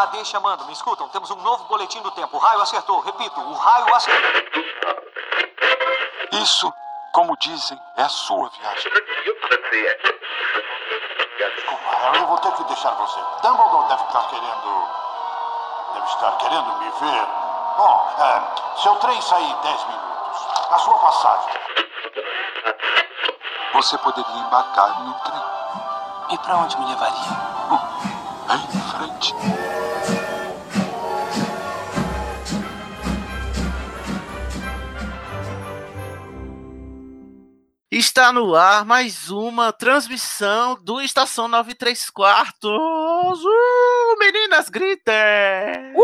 Ah, deixa, mando. Me escutam? Temos um novo boletim do tempo. O raio acertou. Repito, o raio acertou. Isso, como dizem, é a sua viagem. Desculpa, eu vou ter que deixar você. Dumbledore deve estar querendo. Deve estar querendo me ver. Bom, é, seu trem sai em 10 minutos. A sua passagem. Você poderia embarcar em um trem. E pra onde me levaria? Aí em frente. Está no ar mais uma transmissão do Estação 93 Quartos. Uh, meninas, gritem!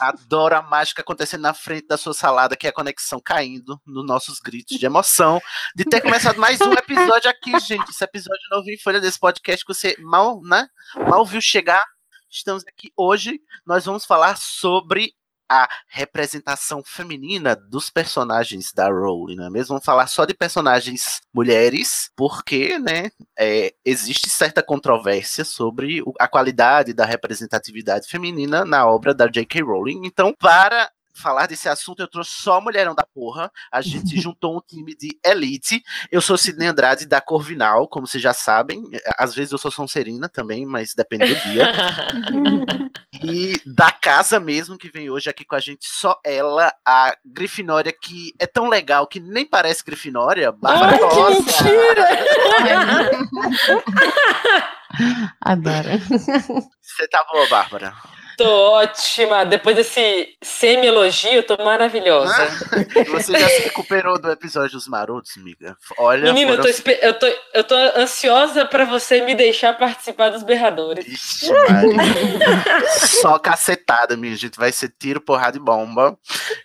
Adoro a mágica acontecendo na frente da sua salada, que é a conexão caindo nos nossos gritos de emoção. De ter começado mais um episódio aqui, gente. Esse episódio novo em folha desse podcast que você mal, né? Mal viu chegar. Estamos aqui hoje. Nós vamos falar sobre a representação feminina dos personagens da Rowling, não é mesmo? Vamos falar só de personagens mulheres, porque, né, é, existe certa controvérsia sobre a qualidade da representatividade feminina na obra da J.K. Rowling. Então, para falar desse assunto, eu trouxe só mulherão da porra. A gente juntou um time de elite. Eu sou Sidney Andrade da Corvinal, como vocês já sabem. Às vezes eu sou Sonserina também, mas depende do dia. E da casa mesmo, que vem hoje aqui com a gente, só ela, a Grifinória, que é tão legal que nem parece Grifinória. Bárbara Ai, que Costa. Adoro. Você tá boa, Bárbara? Tô ótima. Depois desse semi-elogio, tô maravilhosa. Você já se recuperou do episódio dos marotos, amiga? Olha, Menina, eu foram- tô, espe- eu, tô, eu tô ansiosa pra você me deixar participar dos berradores. Ixi. Só cacetada, minha gente. Vai ser tiro, porrada e bomba.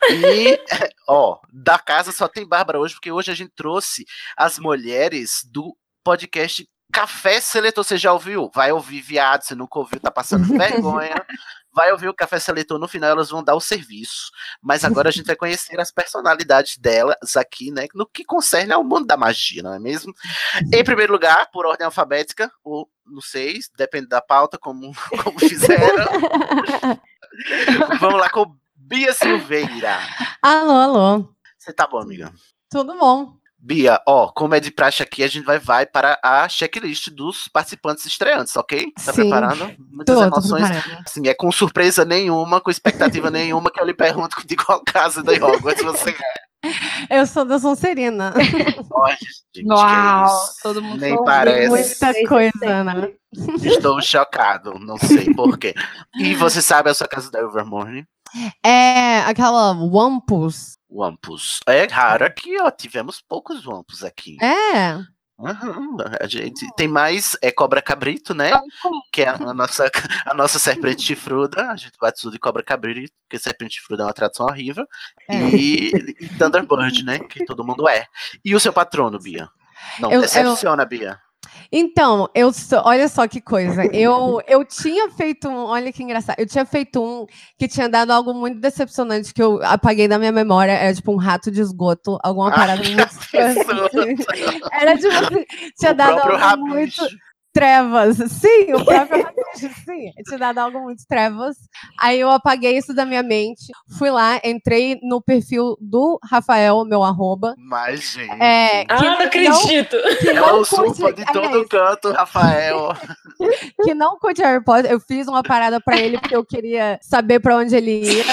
E, ó, da casa só tem Bárbara hoje, porque hoje a gente trouxe as mulheres do podcast Café Seletor. Você já ouviu? Vai ouvir, viado. Você nunca ouviu, tá passando vergonha. Vai ouvir o Café Seletor, no final elas vão dar o serviço. Mas agora a gente vai conhecer as personalidades delas aqui, né? No que concerne ao mundo da magia, não é mesmo? Em primeiro lugar, por ordem alfabética, ou não sei, depende da pauta, como, como fizeram. Vamos lá com Bia Silveira. Alô, alô. Você tá bom, amiga? Tudo bom? Bia, ó, como é de praxe aqui, a gente vai, vai para a checklist dos participantes estreantes, ok? Tá Sim. preparando? Muitas Tô, tô emoções. Assim, é com surpresa nenhuma, com expectativa nenhuma, que eu lhe pergunto de qual casa da Hogwarts você é. Eu sou da Sonserina. Olha, gente, que Uau, isso. todo mundo Nem parece. Muita coisa, né? Estou chocado, não sei porquê. E você sabe a sua casa da Evermorning? É aquela Wampus. Wampus. É raro aqui, ó. Tivemos poucos Wampus aqui. É. Aham, a gente tem mais é cobra cabrito, né? Que é a nossa, a nossa serpente chifruda. A gente batizou de cobra cabrito, porque serpente chifruda é uma tradução horrível. É. E, e Thunderbird, né? Que todo mundo é. E o seu patrono, Bia? Não Eu- eu- decepciona, Bia. Então, eu sou, olha só que coisa. Eu, eu tinha feito um, olha que engraçado. Eu tinha feito um que tinha dado algo muito decepcionante que eu apaguei da minha memória. Era tipo um rato de esgoto, alguma Ai, parada muito estranha. Era tipo assim, tinha o dado algo muito rabicho. Trevas. Sim, o próprio rabicho, sim. Tinha dado algo muito trevas. Aí eu apaguei isso da minha mente. Fui lá, entrei no perfil do Rafael, meu arroba. Mas, gente. É, Ah, que não acredito. que É não o de todo aliás, canto, Rafael. que não curte Harry Potter. Eu fiz uma parada pra ele porque eu queria saber pra onde ele ia.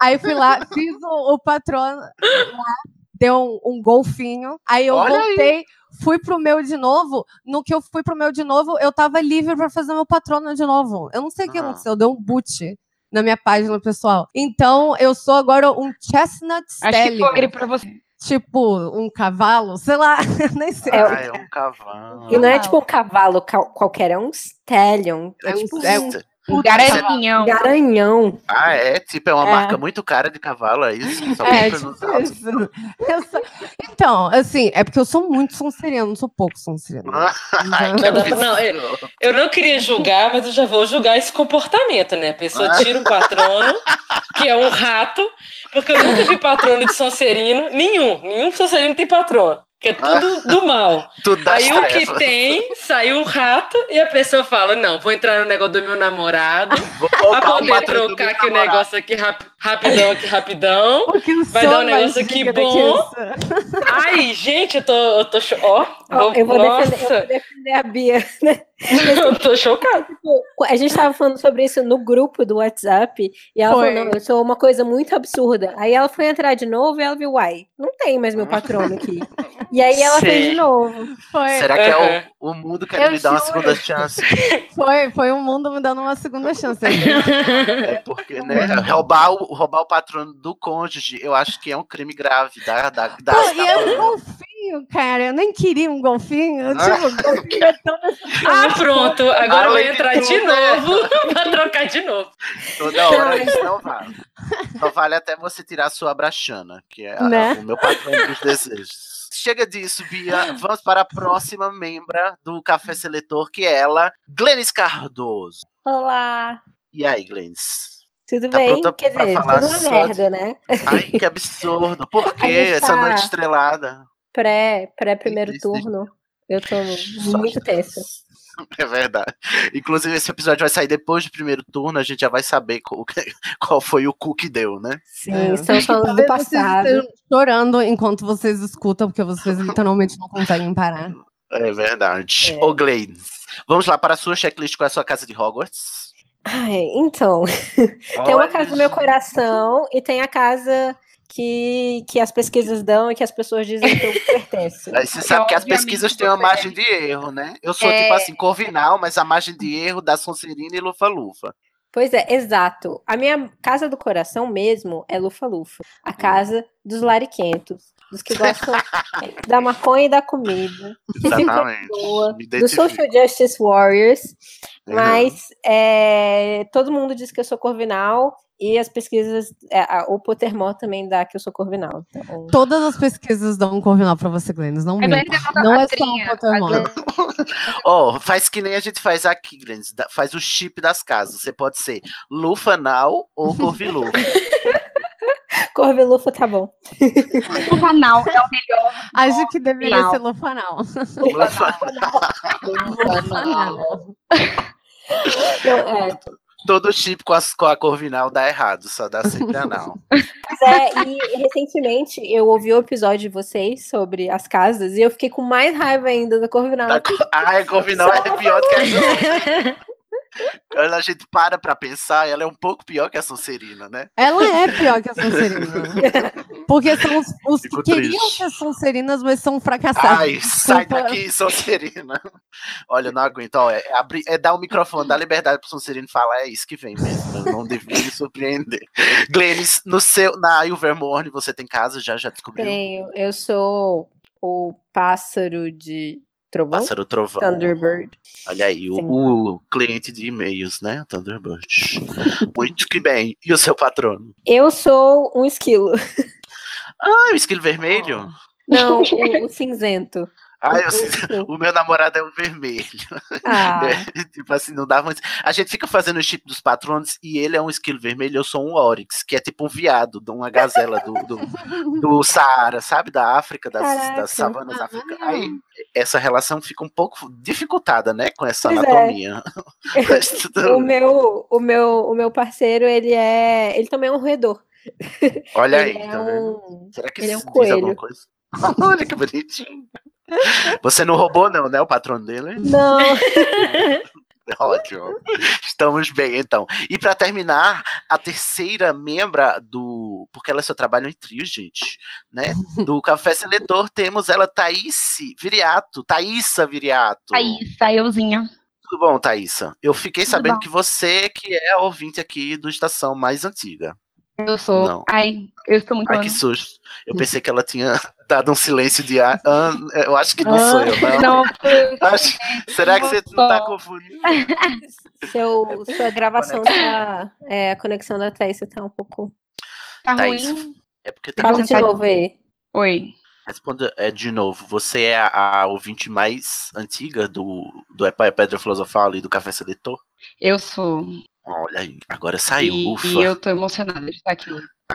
Aí fui lá, fiz o, o patrono lá, deu um, um golfinho. Aí eu Olha aí. Fui pro meu de novo. No que eu fui pro meu de novo, eu tava livre pra fazer meu patrono de novo. Eu não sei o que Ah. aconteceu, deu um boot na minha página pessoal. Então eu sou agora um chestnut Acho que stallion. foi pra você. Tipo, um cavalo, sei lá, nem sei. É, Ah, é um cavalo. E não é tipo um cavalo qualquer, é um stallion. É, É um tipo é um O garanhão. garanhão. Ah, é? Tipo, é uma É. marca muito cara de cavalo, é isso? Só É, tipo isso. Eu sou- Então, assim, é porque eu sou muito sonserina, não sou pouco Não, não, é- absurdo. Eu não queria julgar, mas eu já vou julgar esse comportamento, né? A pessoa tira o patrono, que é um rato, porque eu nunca vi patrono de Sonserino. Nenhum. Nenhum Sonserino tem patrono. Que é tudo do mal. Tudo Aí o que tem, saiu um rato e a pessoa fala: Não, vou entrar no negócio do meu namorado Vou pra poder trocar aqui o negócio aqui rap- rapidão, aqui rapidão. Vai dar um negócio aqui bom. Ai, gente, eu tô, eu tô ó, Ó, eu, vou nossa, defender, eu vou defender a Bia. né? Eu tô chocada. Tipo, A gente tava falando sobre isso no grupo do WhatsApp e ela Foi. falou: Não, eu sou uma coisa muito absurda. Aí ela foi entrar de novo e ela viu: Uai, não tem mais meu patrono aqui. E aí ela fez Sei. de novo. Foi, Será que é o, o mundo querendo Eu me dar uma segunda chance? foi, foi o mundo me dando uma segunda chance. É porque, né? Roubar o, roubar o patrono do cônjuge, eu acho que é um crime grave. Da, da, da, Pô, da e é um golfinho, cara. Eu nem queria um golfinho. Ah. Tipo, golfinho é tão Ah, pronto, agora vai Além de entrar de né? novo pra trocar de novo. Toda hora isso não vale. Só vale até você tirar a sua abraxana, que é a- Né? o meu patrão dos desejos. Chega disso, Bia. Vamos para a próxima membra do Café Seletor, que é ela, Glenis Cardoso. Olá, E aí, Glenis? tudo Tá bem? Quer dizer, tudo uma só de- merda, né? Ai, que absurdo. Por A quê? gente Essa tá- noite estrelada. Pré, pré-primeiro Isso, isso. turno. Eu tô Só muito tensa. É verdade. Inclusive, esse episódio vai sair depois do primeiro turno, a gente já vai saber qual, qual foi o cu que deu, né? Sim, É. estamos falando do vocês passado. estejam chorando enquanto vocês escutam, porque vocês literalmente não conseguem parar. É verdade. É. Ô, Glenis, vamos lá para a sua checklist com a sua casa de Hogwarts. Ai, então, tem uma casa no meu coração e tem a casa que, que as pesquisas dão e que as pessoas dizem que eu pertenço. Aí você sabe que as pesquisas têm uma você margem de erro, né? Eu sou É. tipo assim, Corvinal, mas a margem de erro da Sonserina e Lufa-Lufa. Pois é, exato. A minha casa do coração mesmo é Lufa-Lufa. A casa dos lariquentos. Dos que gostam da maconha e da comida. Exatamente. Dos. Social Justice Warriors. Uhum. Mas é, todo mundo diz que eu sou corvinal. E as pesquisas, é, a- o Pottermore também dá que eu sou corvinal. Então, Todas as pesquisas dão um corvinal pra você, Glennis. Não minta. levanta Não a é só Pottermore. Glenn- Ó, faz que nem a gente faz aqui, Glennis. Faz o chip das casas. Você pode ser Lufanal ou Corvilufa. Corvilufa tá bom. O canal é o melhor. Acho que deveria Não. ser Lufanal. Lufanal. Não, é, Todo chip com, as, com a Corvinal dá errado, só dá sempre anal. Mas é, e recentemente eu ouvi o episódio de vocês sobre as casas e eu fiquei com mais raiva ainda da Corvinal. Da Ah, a Corvinal é pior do que a gente. Quando a gente para pra pensar, ela é um pouco pior que a Sonserina, né? Ela é pior que a Sonserina. Porque são os, os que Fico queriam triste. ser Sonserinas, mas são fracassados. Ai, sai Desculpa. daqui, Sonserina. Olha, eu não aguento. Ó, é, abrir- é dar o microfone, dar liberdade pro Sonserino falar, é isso que vem mesmo. Eu não devia me surpreender. Glennis, no seu, na Ilvermorny, você tem casa? Já, já descobriu? Tenho, eu sou o pássaro de trovão. Pássaro Trovão. Thunderbird. Olha aí, o, o cliente de e-mails, né? Thunderbird. Muito que bem. E o seu patrono? Eu sou um esquilo. Ah, o esquilo vermelho? Não, o, o cinzento. Ah, eu, o meu namorado é o vermelho. Ah, É, tipo assim, não dá muito. A gente fica fazendo o chip dos patronos e ele é um esquilo vermelho, eu sou um Oryx, que é tipo um viado, de uma gazela do, do, do Saara, sabe? Da África, das, Caraca. das savanas africanas. Aí essa relação fica um pouco dificultada, né? Com essa Pois é. anatomia. Tudo- o meu, o meu, o meu parceiro, ele é, ele também é um roedor. Olha aí, ele é tá um, Será que ele é um isso diz alguma coelho. coisa? Olha que bonitinho. Você não roubou, não, né? O patrono dele? não, Ótimo. Estamos bem, então. E para terminar, a terceira membra do. Porque ela só trabalha em trio, gente. Né? Do Café Seletor, temos ela, Thaís Viriato. Thaísa Viriato. Aí, euzinha. Tudo bom, Thaísa? Eu fiquei Tudo sabendo bom. que você que é a ouvinte aqui do Estação mais antiga. Eu sou. Não. Ai, eu estou muito Ai, que susto. Eu pensei que ela tinha dado um silêncio de ar. Ah, eu acho que não sou eu, não. Não, Acho- Será que você não tá confundindo? seu, sua gravação tá, é, a conexão da Thaís tá um pouco. tá Thaís, ruim. É porque tá Fala de novo aí. Oi. Responda é, de novo. Você é a, a ouvinte mais antiga do, do Epa Pedra Filosofal e do Café Seletor? Eu sou. Olha aí, agora saiu. E, ufa. e eu tô emocionada de estar aqui.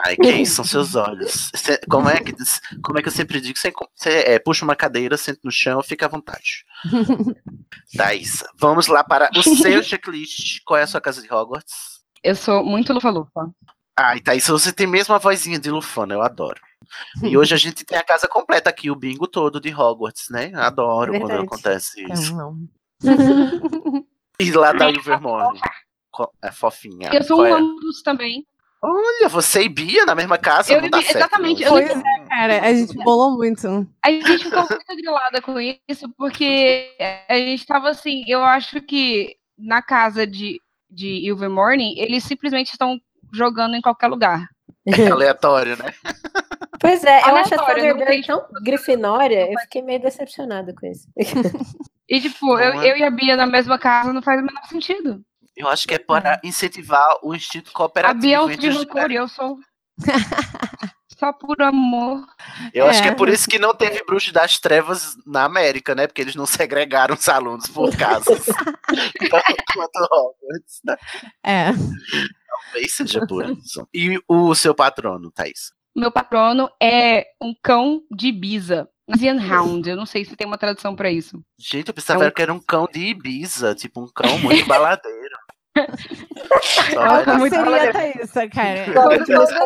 Ai, quem são seus olhos? Cê- como, é que, como é que eu sempre digo? Você, é, puxa uma cadeira, senta no chão, fica à vontade. Thaís, vamos lá para o seu checklist. Qual é a sua casa de Hogwarts? Eu sou muito lufa-lufa. Ai, Thaís, você tem mesmo a vozinha de Lufana, eu adoro. E hoje a gente tem a casa completa aqui, o bingo todo de Hogwarts, né? Adoro quando Verdade. acontece isso. Não, não. E lá da Ilvermorny. É fofinha. Eu sou Qual um é? ambos também. Olha, você e Bia na mesma casa, Eu não e dá Bia- certo. exatamente, não. Pois é, cara, a gente bolou muito. A gente ficou muito grilada com isso, porque a gente tava assim, eu acho que na casa de, de Ilvermorny, eles simplesmente estão jogando em qualquer lugar. É aleatório, né? Pois é, eu acho a Thunderbird tão grifinória, eu fiquei meio decepcionada com isso. E tipo, eu, eu e a Bia na mesma casa não faz o menor sentido. Eu acho que é para incentivar o instinto A cooperativo. É um entre de rancor eu sou só por amor. Eu acho que é É. por isso que não teve Bruxo das Trevas na América, né? Porque eles não segregaram os alunos por casas. Então, Quanto Hogwarts, né? É. Talvez seja por isso. E o seu patrono, Thaís? Meu patrono é um cão de Ibiza. Asian Hound. Eu não sei se tem uma tradução pra isso. Gente, eu pensava É um- que era um cão de Ibiza, tipo um cão muito baladeiro. Um cão na- muito Seria isso, cara. Eu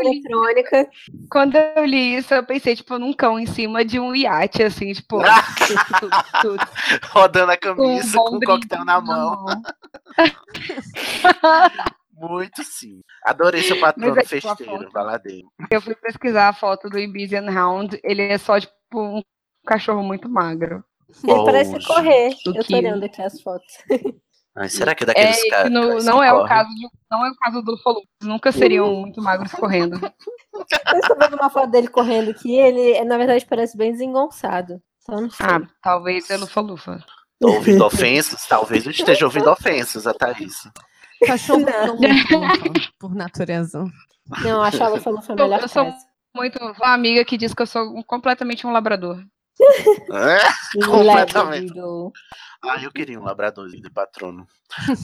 li- eletrônica. Quando eu li isso, eu pensei, tipo, num cão em cima de um iate, assim, tipo. tudo, tudo, tudo. rodando a um camisa com o drink coquetel na mão. Muito sim. Adorei seu patrono é tipo festeiro, baladeiro. Eu fui pesquisar a foto do Ibizian Hound, ele é só, tipo, um cachorro muito magro. Ele parece Poxa. correr. Do Eu tô olhando aqui as fotos. Ai, será que é É, daqueles esse caras? não, que não é o caso de, não é o caso do Folu. Nunca seriam muito magros correndo. Eu estou vendo uma foto dele correndo aqui. Ele, na verdade, parece bem desengonçado. Só não sei. Ah, talvez pelo Falufa. Tô ouvindo ofensas? Talvez eu esteja ouvindo ofensas, a Thaís. Cachorro por natureza. Não, acho a Lufa Lufa a Eu, melhor eu sou muito uma amiga que diz que eu sou completamente um labrador. É? completamente. Ah, eu queria um labradorzinho de patrono.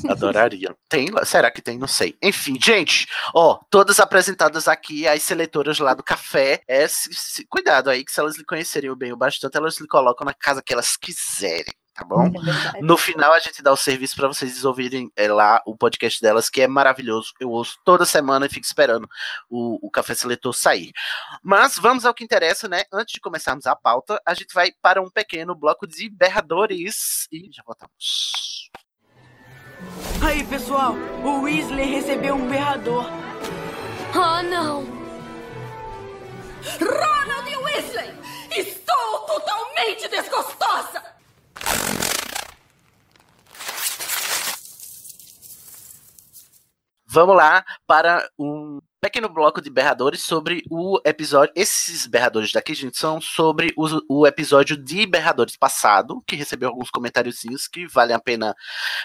Adoraria. Tem? Será que tem? Não sei. Enfim, gente, ó, todas apresentadas aqui, as seletoras lá do café. É, se- se- cuidado aí, que se elas lhe conhecerem bem o bastante, elas lhe colocam na casa que elas quiserem, tá bom? É. No final, a gente dá o serviço para vocês ouvirem é, lá o podcast delas, que é maravilhoso. Eu ouço toda semana e fico esperando o, o Café Seletor sair. Mas vamos ao que interessa, né? Antes de começarmos a pauta, a gente vai para um pequeno bloco de berradores e já voltamos. Aí, pessoal, o Weasley recebeu um berrador. Oh, não! Ronald Weasley! Estou totalmente desgostosa! Vamos lá para um pequeno bloco de berradores sobre o episódio. Esses berradores daqui, gente, são sobre o, o episódio de berradores passado, que recebeu alguns comentáriozinhos que vale a pena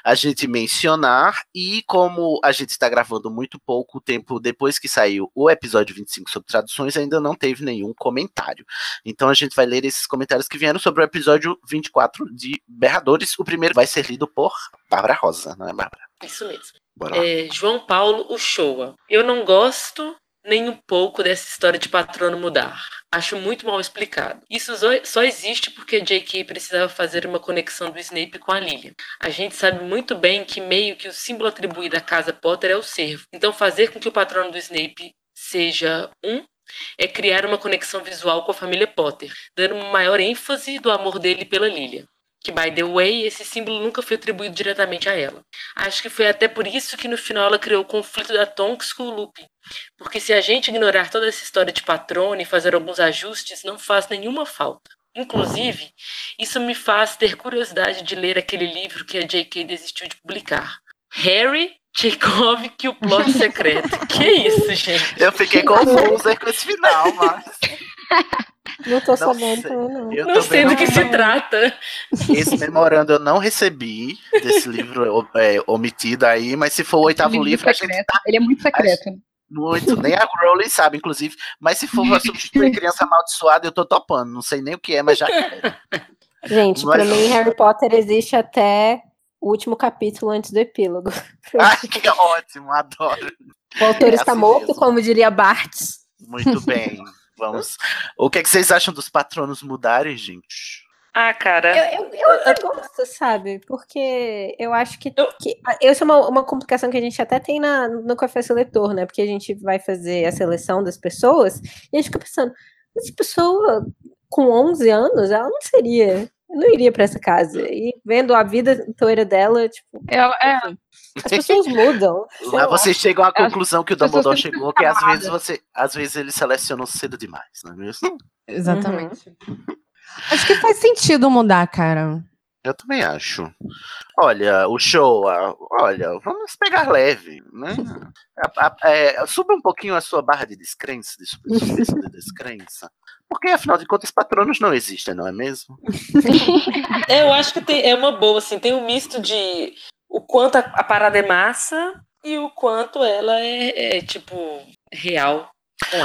a gente mencionar. E como a gente está gravando muito pouco tempo depois que saiu o episódio 25 sobre traduções, ainda não teve nenhum comentário. Então a gente vai ler esses comentários que vieram sobre o episódio 24 de berradores. O primeiro vai ser lido por Bárbara Rosa, não é, Bárbara? Isso mesmo. É, João Paulo Uchoa. Eu não gosto nem um pouco dessa história de patrono mudar. Acho muito mal explicado. Isso só- existe porque J.K. precisava fazer uma conexão do Snape com a Lilian. A gente sabe muito bem que meio que o símbolo atribuído à casa Potter é o cervo. Então fazer com que o patrono do Snape seja um é criar uma conexão visual com a família Potter, dando maior ênfase do amor dele pela Lilian. Que, by the way, esse símbolo nunca foi atribuído diretamente a ela. Acho que foi até por isso que no final ela criou o conflito da Tonks com o Lupin. Porque se a gente ignorar toda essa história de patrono e fazer alguns ajustes, não faz nenhuma falta. Inclusive, isso me faz ter curiosidade de ler aquele livro que a J.K. desistiu de publicar. Harry, Chekhov e o plot secreto. que isso, gente? Eu fiquei confusa com esse final, mas. Não tô Não sabendo sei. também, não. Eu Não sei do não que se trata. Esse memorando eu não recebi desse livro é, omitido aí, mas se for o oitavo Livro livro, a gente secreto. Ele é muito secreto. muito, nem a Rowling sabe, inclusive. Mas se for pra substituir criança amaldiçoada, eu tô topando. Não sei nem o que é, mas já quero. Gente, pra Mas- mim, Harry Potter existe até o último capítulo antes do epílogo. Ai, que ótimo, adoro. O autor É está assim morto, mesmo. como diria Bartz. Muito bem. Vamos. O que, é que vocês acham dos patronos mudarem, gente? Ah, cara. Eu, eu, eu até gosto, sabe? Porque eu acho que. que essa é uma, uma complicação que a gente até tem na, no Café Seletor, né? Porque a gente vai fazer a seleção das pessoas e a gente fica pensando, essa pessoa com 11 anos, ela não seria. Não iria pra essa casa. E vendo a vida inteira dela, tipo. Ela, é, As pessoas mudam. Lá lá. vocês chegam à conclusão que o Dumbledore chegou, que às vezes você. Às vezes eles selecionam cedo demais, não é mesmo? Exatamente. Acho que faz sentido mudar, cara. Eu também acho. Olha, o show, olha, vamos pegar leve, né? A- a- é, suba um pouquinho a sua barra de descrença, de de descrença. Porque, afinal de contas, patronos não existem, não é mesmo? É, eu acho que tem, é uma boa, assim, tem um misto de o quanto a, a parada é massa e o quanto ela é, é, tipo, real.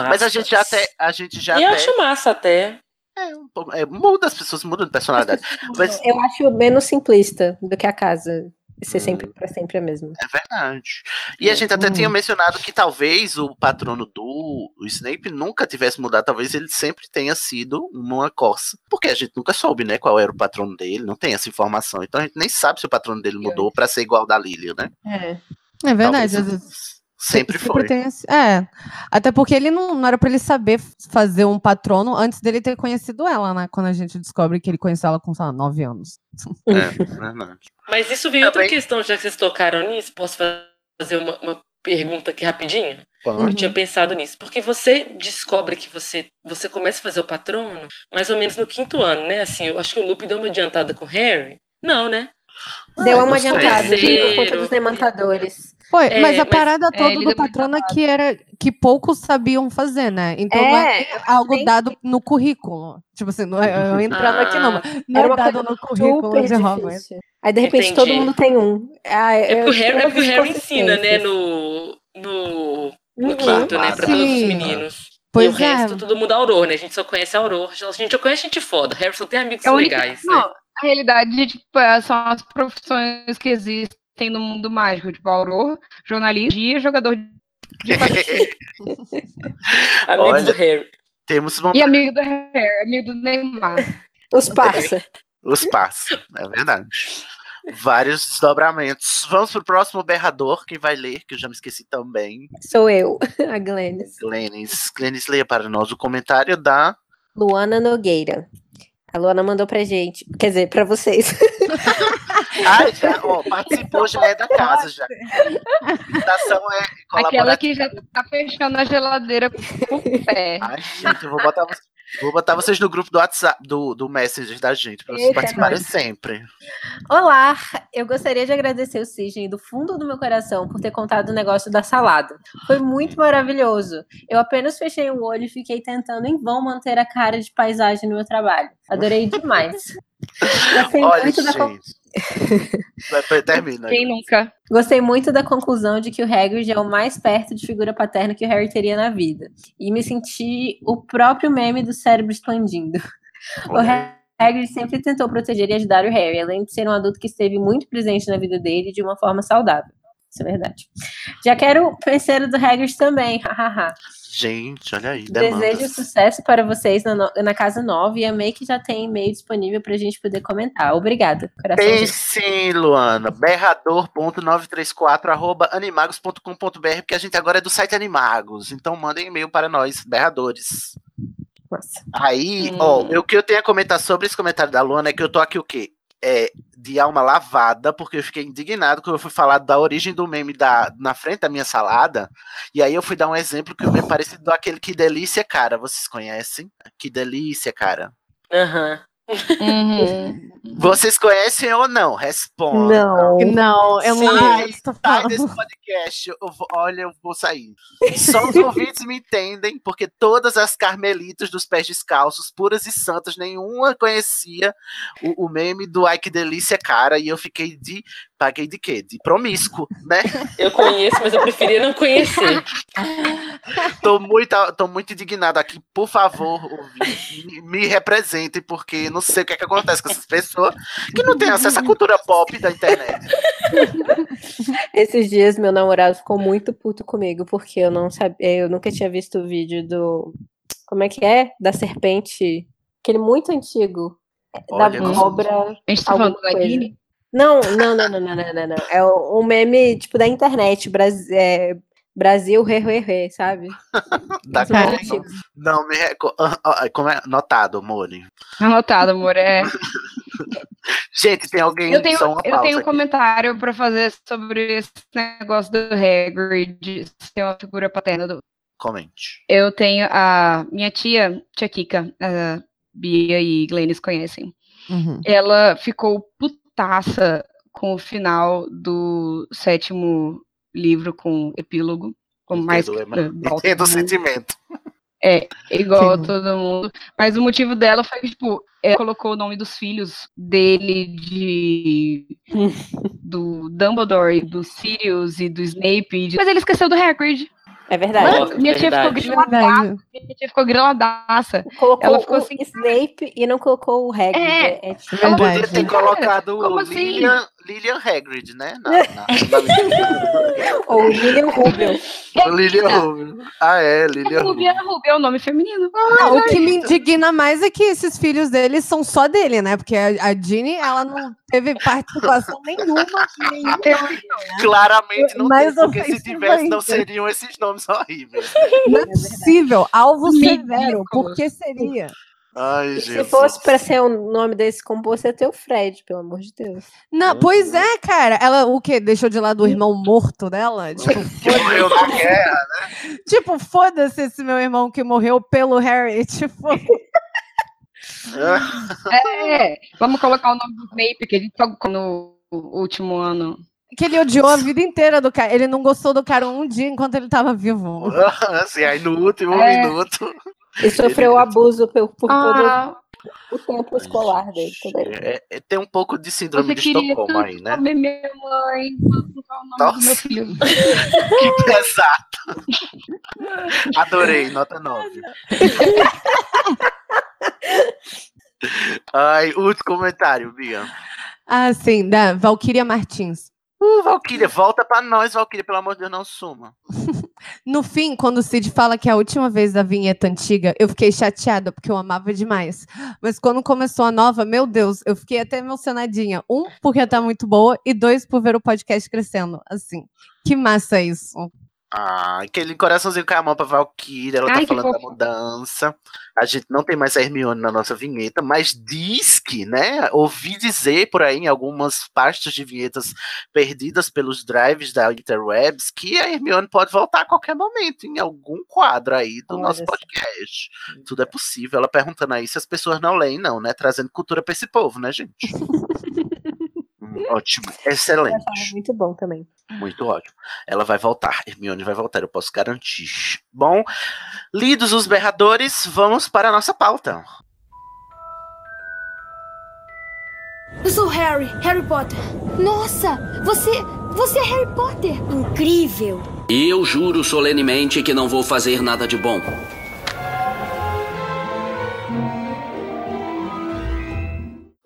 Mas a gente já até. A gente já E eu até- acho massa até. É, um pouco- é, muda, as pessoas mudam de personalidade. Mas Eu acho menos simplista do que a casa ser sempre pra sempre a mesma. é verdade. E a gente até tinha mencionado que talvez o patrono do o Snape nunca tivesse mudado, talvez ele sempre tenha sido uma corça. Porque a gente nunca soube, né, qual era o patrono dele, não tem essa informação. Então a gente nem sabe se o patrono dele mudou pra ser igual da Lilian, né? É. É verdade. Talvez às vezes- Sempre foi. tem esse- é. Até porque ele não, não era pra ele saber fazer um patrono antes dele ter conhecido ela, né? Quando a gente descobre que ele conheceu ela com, sei lá, 9 anos. É, verdade. Mas isso vem outra questão, já que vocês tocaram nisso, posso fazer uma, uma pergunta aqui rapidinho? Pode. Eu tinha pensado nisso. Porque você descobre que você, você começa a fazer o patrono mais ou menos no quinto ano, né? Assim, eu acho que o Lupe deu uma adiantada com o Harry. Não, né? Deu uma não adiantada, por conta dos demantadores. Foi, É, mas a mas- parada é, toda ele do patrono é que era que poucos sabiam fazer, né? Então não É, é algo dado no currículo. Tipo assim, não é eu entrando aqui não, mas não Era é dado no currículo de Hogwarts. Aí, de repente, todo Entendi. mundo tem um. Ah, É porque o Harry, é porque o Harry ensina, né, no, no, no Uhum. quinto, né, pra todos os meninos. e Pois o resto é. todo mundo é Auror, né? A gente só conhece a Auror. A gente já conhece gente foda. Harry só tem amigos É a única- legais, não, né? a realidade tipo, é, são as profissões que existem no mundo mágico, tipo auror, jornalista e jogador de. Amigos Olha, do Harry. Temos uma... e amigo do Harry, amigo do Neymar. Os parça. os passos, é verdade. Vários desdobramentos. Vamos pro próximo berrador, quem vai ler, que eu já me esqueci também. Sou eu, a Glennis. Glennis. Glennis, leia para nós o comentário da. Luana Nogueira. A Luana mandou pra gente. Quer dizer, pra vocês. Ah, já, ó, participou, já é da casa já. A invitação é Aquela que já tá fechando a geladeira por pé. Ai, gente, eu vou botar, vo- vou botar vocês no grupo do WhatsApp, do, do Messenger da gente, pra vocês Eita, participarem nós. sempre. Olá, eu gostaria de agradecer o Sidney do fundo do meu coração por ter contado o negócio da salada. Foi muito maravilhoso. Eu apenas fechei o olho e fiquei tentando em vão manter a cara de paisagem no meu trabalho. Adorei demais. Gostei Olha, muito da gente. Vai, termina. Quem nunca? Gostei muito da conclusão de que o Hagrid é o mais perto de figura paterna que o Harry teria na vida. E me senti o próprio meme do cérebro expandindo. O Hagrid sempre tentou proteger e ajudar o Harry, além de ser um adulto que esteve muito presente na vida dele de uma forma saudável. Isso é verdade. Já quero o parceiro do Hagrid também, hahaha. Gente, olha aí, demandas. Desejo sucesso para vocês na, no- na casa nova e amei que já tem e-mail disponível para a gente poder comentar. Obrigada. Tem sim, Luana. Berrador.934 arroba animagos.com.br, porque a gente agora é do site Animagos. Então mandem e-mail para nós, berradores. Nossa. Aí, Hum. ó, o que eu tenho a comentar sobre esse comentário da Luana é que eu tô aqui o quê? É, de alma lavada, porque eu fiquei indignado quando eu fui falar da origem do meme da, na frente da minha salada. E aí eu fui dar um exemplo que o meme parecido daquele Que Delícia, cara. Vocês conhecem? Que Delícia, cara. Aham. Uhum. Vocês conhecem ou não? Responda. Não. Não, eu não Sai, sai desse podcast. Eu vou- olha, eu vou sair. Só os ouvintes me entendem, porque todas as carmelitas dos pés descalços, puras e santas, nenhuma conhecia o, o meme do Ai que delícia, cara. E eu fiquei de. Paguei de quê? De promíscuo, né? Eu conheço, mas eu preferia não conhecer. Tô muito, tô muito indignado aqui. Por favor, ouvintes, me, me representem, porque não sei o que, é que acontece com essas pessoas que não têm acesso à cultura pop da internet. Esses dias meu namorado ficou muito puto comigo, porque eu não sabia, eu nunca tinha visto o vídeo do. Como é que é? Da serpente. Aquele muito antigo. Olha, da não- cobra. A gente tá falando da. Guine? Não, não, não, não, não, não, não, não. É um meme, tipo, da internet. É, Brasil, re, re, re, sabe? Da São Copa. antigos. Não me recordo. Como é? Notado, Mori. Anotado, amor. É. Gente, tem alguém Eu tenho, só uma eu tenho um aqui. comentário pra fazer sobre esse negócio do Hagrid ser uma figura paterna do. Comente. Eu tenho a minha tia, tia Kika, a Bia e Glennis conhecem. Uhum. Ela ficou putaça com o final do sétimo livro com epílogo. Com mais Entendo, Emma. igual Entendo o sentimento. É, igual a Sim. todo mundo. Mas o motivo dela foi que, tipo, ela colocou o nome dos filhos dele de. do Dumbledore, e do Sirius e do Snape. de- Mas ele esqueceu do Hagrid. É verdade. Nossa, minha tia ficou verdade. griladaça. Verdade. Minha tia ficou griladaça. Colocou Ela ficou o assim- Snape e não colocou o Hagrid. É. É, tipo, Ela Podia Verdade. ter colocado Como o assim? Lilian, Lilian Hagrid, né? Na, na, na- Ou William Rubio. Lilian Rubio. Ah, é, Lilian Rubio. Ruby, Ruby é o nome feminino. Ah, o que me indigna mais é que esses filhos dele são só dele, né? Porque a, a Ginny, ela não teve participação nenhuma. nenhuma. Claramente não Mais tem, porque se tivesse, não seriam esses nomes horríveis. Não é possível. Alvo severo. Por que seria? Ai, Se Jesus. fosse pra ser o nome desse composto, ia ter o Fred, pelo amor de Deus. Não, pois é, cara. Ela o quê? Deixou de lado o irmão morto dela? Tipo, Que morreu na guerra. tipo foda-se esse meu irmão que morreu pelo Harry. Tipo, É, vamos colocar o nome do Snape, que a gente colocou no último ano. que ele odiou a vida inteira do cara. Ele não gostou do cara um dia enquanto ele tava vivo. Assim, aí no último É. minuto. E sofreu abuso por, por Ah, todo o tempo escolar dele. É, é, tem um pouco de síndrome você de Estocolmo aí, né? saber minha mãe, vou colocar o nome do meu filho. Que pesado. Adorei, nota 9. Ai, último comentário, Bia. Ah, sim, da Valkyria Martins. Uh, Valkyria, volta pra nós, Valkyria, pelo amor de Deus, não suma. No fim, quando o Cid fala que é a última vez da vinheta antiga, eu fiquei chateada, porque eu amava demais. Mas quando começou a nova, meu Deus, eu fiquei até emocionadinha. Um, porque tá muito boa, e dois, por ver o podcast crescendo. Assim, que massa isso. Ah, aquele coraçãozinho com a mão pra Valkyria, ela Ai, tá falando da mudança. A gente não tem mais a Hermione na nossa vinheta, mas diz que, né? Ouvi dizer por aí em algumas pastas de vinhetas perdidas pelos drives da Interwebs que a Hermione pode voltar a qualquer momento, em algum quadro aí do Olha nosso podcast. Tudo é possível. Ela perguntando aí se as pessoas não leem, não, né? Trazendo cultura pra esse povo, né, gente? Ótimo, excelente. achava muito bom também. Muito ótimo. Ela vai voltar. Hermione vai voltar, eu posso garantir. Bom, lidos os berradores, vamos para a nossa pauta. Eu sou Harry, Harry Potter. Nossa, você. Você é Harry Potter. Incrível. Eu juro solenemente que não vou fazer nada de bom.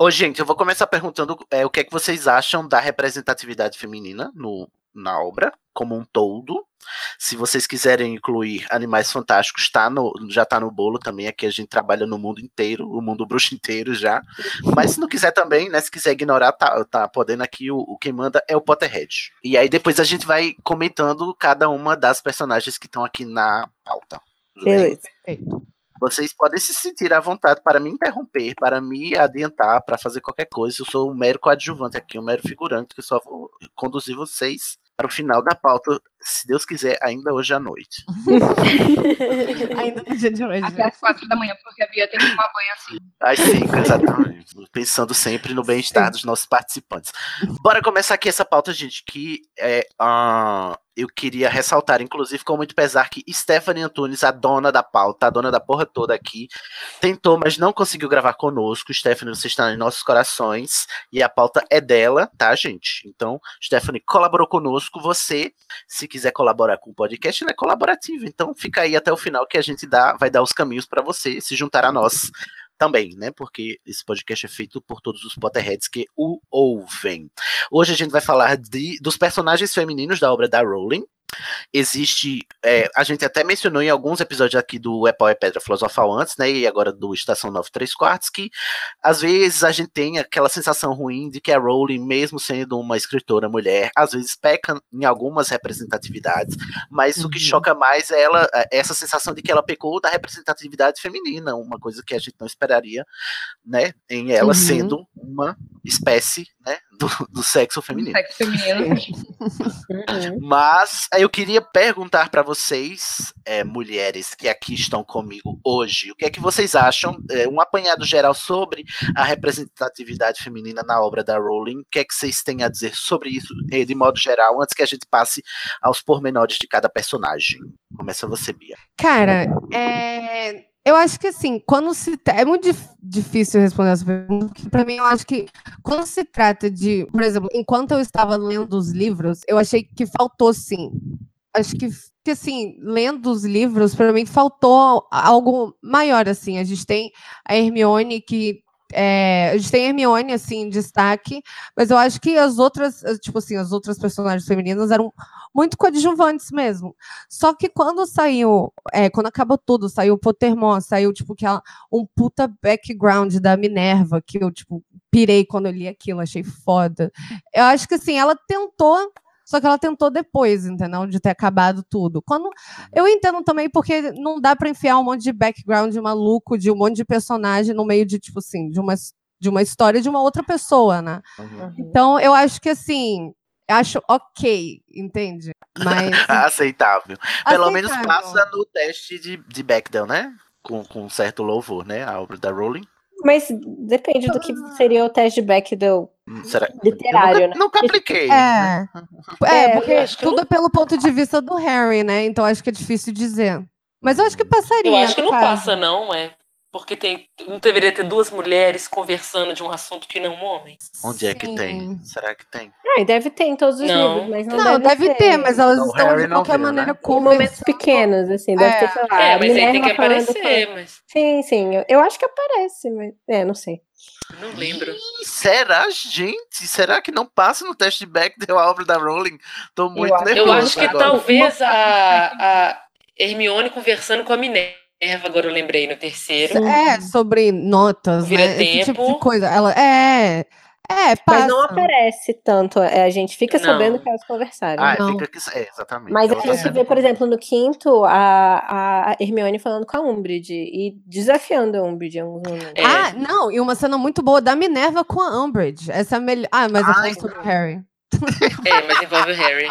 Ô, gente, eu vou começar perguntando é, o que é que vocês acham da representatividade feminina no, na obra, como um todo. Se vocês quiserem incluir Animais Fantásticos, tá no, já tá no bolo também. Aqui a gente trabalha no mundo inteiro, o mundo bruxo inteiro já. Mas se não quiser também, né? Se quiser ignorar, tá, tá podendo aqui. O, o quem manda é o Potterhead. E aí depois a gente vai comentando cada uma das personagens que estão aqui na pauta. Tudo bem? Vocês podem se sentir à vontade para me interromper, para me adiantar, para fazer qualquer coisa. Eu sou um mero coadjuvante aqui, um mero figurante, que só vou conduzir vocês para o final da pauta, se Deus quiser, ainda hoje à noite. Ainda no dia de hoje. Até as quatro da manhã, porque a Bia tem que tomar banho assim. Às cinco, exatamente. Pensando sempre no bem-estar dos nossos participantes. Bora começar aqui essa pauta, gente, que é, ah, eu queria ressaltar, inclusive, com muito pesar, que Stephanie Antunes, a dona da pauta, a dona da porra toda aqui, tentou, mas não conseguiu gravar conosco. Stephanie, você está em nossos corações e a pauta é dela, tá, gente? Então, Stephanie colaborou conosco. Você, se quiser colaborar com o podcast, ele é colaborativo. Então, fica aí até o final que a gente dá, vai dar os caminhos para você se juntar a nós também, né? Porque esse podcast é feito por todos os Potterheads que o ouvem. Hoje a gente vai falar de, dos personagens femininos da obra da Rowling, Existe, é, a gente até mencionou em alguns episódios aqui do É Pau é Pedra Filosofal antes, né, e agora do Estação 9 3 quartos, que às vezes a gente tem aquela sensação ruim de que a Rowling, mesmo sendo uma escritora mulher, às vezes peca em algumas representatividades, mas uhum. o que uhum. choca mais é ela, é essa sensação de que ela pecou da representatividade feminina, uma coisa que a gente não esperaria, né, em ela uhum. sendo uma espécie, né, do, do sexo feminino. Sexo feminino. Mas eu queria perguntar para vocês, é, mulheres que aqui estão comigo hoje, o que é que vocês acham? É, um apanhado geral sobre a representatividade feminina na obra da Rowling. O que é que vocês têm a dizer sobre isso, de modo geral, antes que a gente passe aos pormenores de cada personagem? Começa você, Bia. Cara, é eu acho que assim, quando se. É muito dif difícil responder essa pergunta, porque pra mim eu acho que quando se trata de. Por exemplo, enquanto eu estava lendo os livros, eu achei que faltou sim. Acho que, que assim, lendo os livros, para mim faltou algo maior, assim. A gente tem a Hermione que é, a gente tem Hermione, assim, em destaque, mas eu acho que as outras, tipo assim, as outras personagens femininas eram muito coadjuvantes mesmo. Só que quando saiu, é, quando acabou tudo, saiu o Pottermore, saiu, tipo, que um puta background da Minerva, que eu, tipo, pirei quando eu li aquilo, achei foda. Eu acho que, assim, ela tentou só que ela tentou depois, entendeu? De ter acabado tudo. Quando eu entendo também porque não dá para enfiar um monte de background maluco de um monte de personagem no meio de tipo assim, de uma de uma história de uma outra pessoa, né? Uhum. Então, eu acho que assim, acho ok, entende? Mas aceitável. Pelo aceitável. menos passa no teste de, de Bechdel, né? Com, com certo louvor, né? A obra da Rowling. Mas depende do que seria o teste de Bechdel hum, Será? literário, nunca, né? Nunca apliquei. É, é, é porque tudo é pelo ponto de vista do Harry, né? Então acho que é difícil dizer. Mas eu acho que passaria. Eu acho que não passa, não, é. Porque tem, não deveria ter duas mulheres conversando de um assunto que não um homem. Onde Sim. é que tem? Será que tem? Ah, deve ter em todos os não. livros, mas não, não deve, deve ter. mas elas estão de qualquer viu, maneira né? com momentos pequenos, assim, deve é. ter, sei lá. É, mas aí tem que aparecer, mas... Sim, sim, eu, eu, acho que aparece, mas é, não sei. Não lembro. Ih, será, gente? Será que não passa no teste de Bechdel a obra da Rowling? Tô muito eu nervoso. Eu acho que agora. talvez a, a Hermione conversando com a Minerva Eva, agora eu lembrei no terceiro. É, sobre notas, Vira né? Tempo. Esse tipo de coisa. Ela é. É, passa. Mas não aparece tanto. É, a gente fica não. sabendo que elas conversaram. Ah, não. fica que, é, exatamente. Mas a gente vê, por exemplo, no quinto, a, a Hermione falando com a Umbridge e desafiando a Umbridge em alguns momentos. É. Ah, não, e uma cena muito boa da Minerva com a Umbridge. Essa é a melhor. Ah, mas eu sobre o Harry. É, mas envolve o Harry.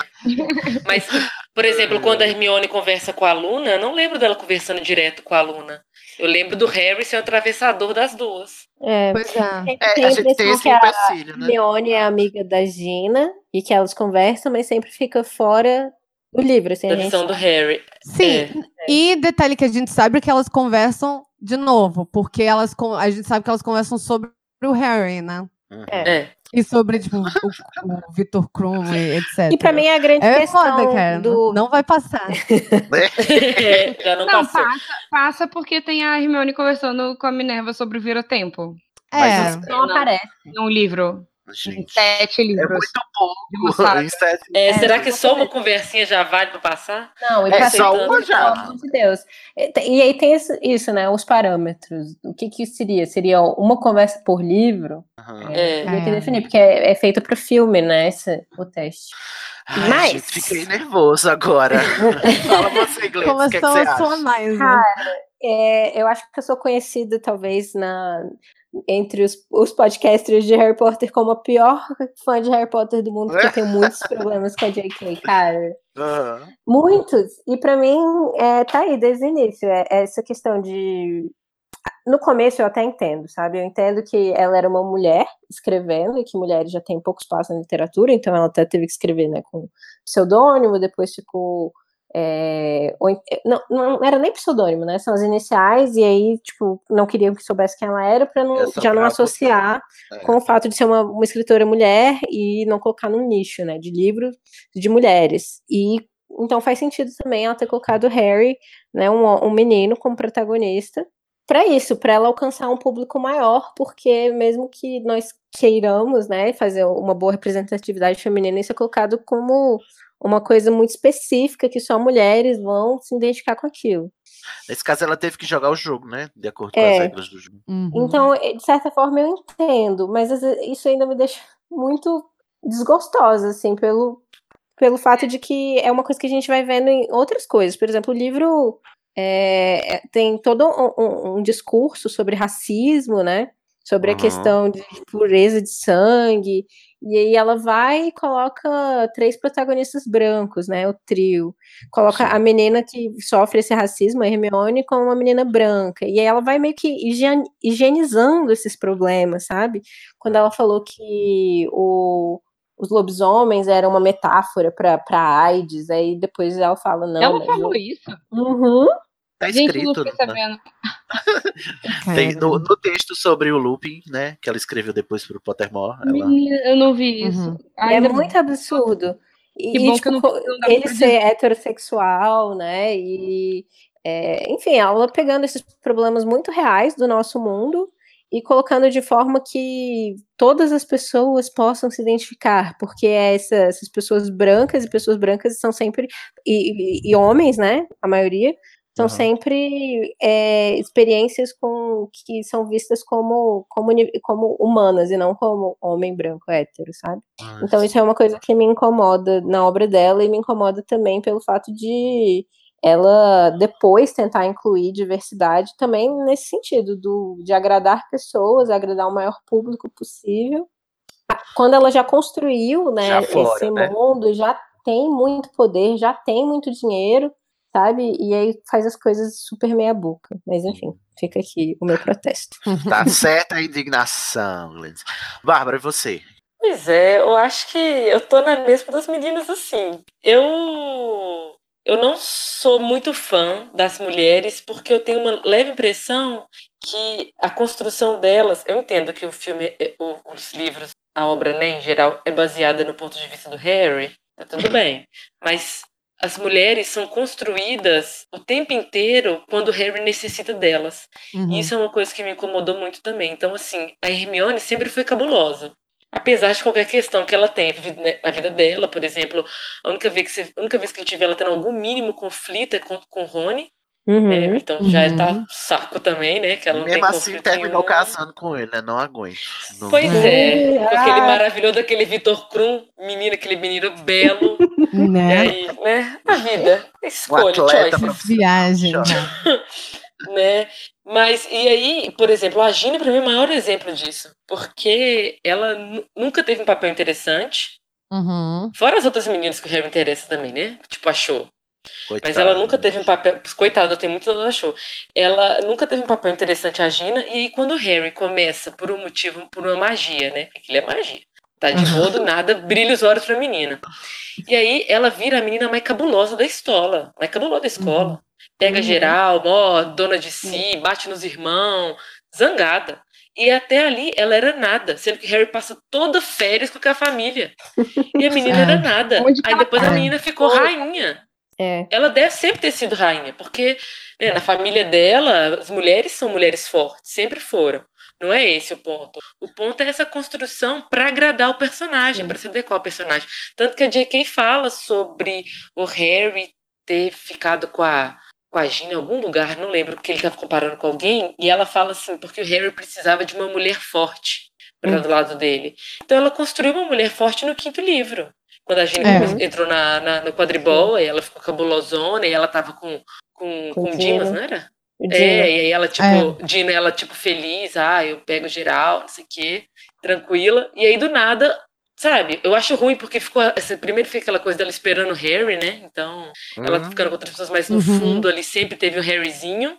Mas, por exemplo, quando a Hermione conversa com a Luna, eu não lembro dela conversando direto com a Luna. Eu lembro do Harry ser o atravessador das duas. É, pois é. Tem, a, a gente tem esse que a né? Hermione é amiga da Gina e que elas conversam, mas sempre fica fora do livro. Assim, da visão gente... do Harry. Sim, é. e detalhe que a gente sabe é que elas conversam de novo, porque elas a gente sabe que elas conversam sobre o Harry, né? É. é. E sobre, tipo, o, o Vitor Krum, etc. E pra mim é a grande é questão foda, cara. do... Não vai passar. Já não, não passa, passa porque tem a Hermione conversando com a Minerva sobre o Vira-Tempo. É. Mas não aparece no livro. Gente, sete livros. É muito pouco. É, é, será que só uma conversinha já vale para passar? Não, e é só uma já. Pelo amor de Deus. E aí tem isso, isso, né? Os parâmetros. O que que seria? Seria uma conversa por livro? Uhum. É. Teria que definir, porque é, é feito para filme, né? Esse, o teste. Ai, Mas... Gente, fiquei nervoso agora. Fala você, Gleice, Começou que é que você a sua mais, né? Cara, é, eu acho que eu sou conhecida, talvez, na entre os, os podcasters de Harry Potter como a pior fã de Harry Potter do mundo, porque eu tenho muitos problemas com a J.K., cara. Uhum. Muitos. E para mim, é, tá aí desde o início. É, é, essa questão de. No começo eu até entendo, sabe? Eu entendo que ela era uma mulher escrevendo, e que mulheres já têm pouco espaço na literatura, então ela até teve que escrever né, com pseudônimo, depois ficou é, ou, não, não era nem pseudônimo, né? São as iniciais, e aí, tipo, não queriam que soubesse quem ela era para não, já não associar é. com o fato de ser uma, uma escritora mulher e não colocar num nicho, né? De livro de mulheres. E então faz sentido também ela ter colocado Harry, né? Um, um menino como protagonista. para isso, para ela alcançar um público maior, porque mesmo que nós queiramos, né, fazer uma boa representatividade feminina, isso é colocado como uma coisa muito específica que só mulheres vão se identificar com aquilo. Nesse caso, ela teve que jogar o jogo, né? De acordo com É. as regras do jogo. Então, eh, de certa forma, eu entendo, mas isso ainda me deixa muito desgostosa, assim, pelo, pelo fato de que é uma coisa que a gente vai vendo em outras coisas. Por exemplo, o livro é, é- tem todo um, um- um discurso sobre racismo, né? Sobre a Uhum. questão de pureza de sangue. E aí ela vai e coloca três protagonistas brancos, né? O trio. Coloca a menina que sofre esse racismo, a Hermione, como uma menina branca. E aí ela vai meio que higienizando esses problemas, sabe? Quando ela falou que o- os lobisomens eram uma metáfora para AIDS, aí depois ela fala, não. Ela falou o- isso? Uhum. Tá Gente, eu não escrito. fiquei né? Tem no, no texto sobre o Lupin, né? Que ela escreveu depois pro Pottermore. Ela... Menina, eu não vi isso. É Ainda bem. muito absurdo. E, Que e, tipo, que eu não- não ele dizer. ser heterossexual, né? E é, enfim, ela pegando esses problemas muito reais do nosso mundo e colocando de forma que todas as pessoas possam se identificar, porque essa- essas pessoas brancas e pessoas brancas são sempre e, e- e homens, né? A maioria são sempre é, experiências com que são vistas como, como como humanas e não como homem branco hétero, sabe? Então isso é uma coisa que me incomoda na obra dela e me incomoda também pelo fato de ela depois tentar incluir diversidade também nesse sentido do, de agradar pessoas, agradar o maior público possível. Ah, Quando ela já construiu, né, Já esse né? mundo, já tem muito poder, já tem muito dinheiro, sabe? E aí faz as coisas super meia boca. Mas enfim, fica aqui o meu protesto. Tá certa a indignação, Glenn. Bárbara, e você? Pois é, eu acho que eu tô na mesma das meninas assim. Eu eu não sou muito fã das mulheres porque eu tenho uma leve impressão que a construção delas, eu entendo que o filme, é- os livros, a obra, né, em geral, é baseada no ponto de vista do Harry, tá tudo bem. Mas as mulheres são construídas o tempo inteiro quando o Harry necessita delas. Uhum. E isso é uma coisa que me incomodou muito também. Então, assim, a Hermione sempre foi cabulosa. Apesar de qualquer questão que ela tenha vivido na vida dela, por exemplo, a única vez que, você- única vez que eu tive ela tendo algum mínimo conflito é com, com o Rony. Uhum. né? Então já Uhum. tá saco também, né? Que ela não Mesmo tem assim, terminou nenhum. casando com ele, né? Não aguento. Não- Pois é, com aquele maravilhoso daquele Vitor Krum, menino, aquele menino belo. E Né? aí, né? A vida, escolha, choices. Viagem. né? Mas, e aí, por exemplo, a Gina, pra mim, é o maior exemplo disso. Porque ela nu- nunca teve um papel interessante. Uhum. Fora as outras meninas que o Harry interessa também, né? Tipo, achou. Mas Coitada. ela nunca teve um papel. Coitada, tem muito dor achou. Ela nunca teve um papel interessante, a Gina. E aí, quando o Harry começa por um motivo, por uma magia, né? Aquilo é magia. Tá de boa do nada, brilha os olhos pra menina. E aí ela vira a menina mais cabulosa da escola. Mais cabulosa da escola. Pega Uhum. geral, mó, dona de si, bate nos irmãos, zangada. E até ali ela era nada, sendo que Harry passa toda férias com a família. E a menina era nada. Onde que Aí depois a menina ficou rainha. É. Ela deve sempre ter sido rainha, porque né, na família dela, as mulheres são mulheres fortes, sempre foram. Não é esse o ponto. O ponto é essa construção para agradar o personagem, para se adequar ao personagem. Tanto que a J.K. fala sobre o Harry ter ficado com a, com a Gina em algum lugar, não lembro, porque ele estava comparando com alguém, e ela fala assim, porque o Harry precisava de uma mulher forte para Hum. do lado dele. Então ela construiu uma mulher forte no quinto livro. Quando a Gina É. entrou na, na- no quadribol, aí ela ficou cabulosona, e ela tava com, com, Com com Dimas, não era? É, e aí ela, tipo, Dina, ela, tipo, feliz, ah, eu pego geral, não sei o quê, tranquila. E aí, do nada, sabe, eu acho ruim porque ficou. Essa, primeiro fica aquela coisa dela esperando o Harry, né? Então, ela Uhum. ficando com outras pessoas, mas no Uhum. fundo ali sempre teve o Harryzinho.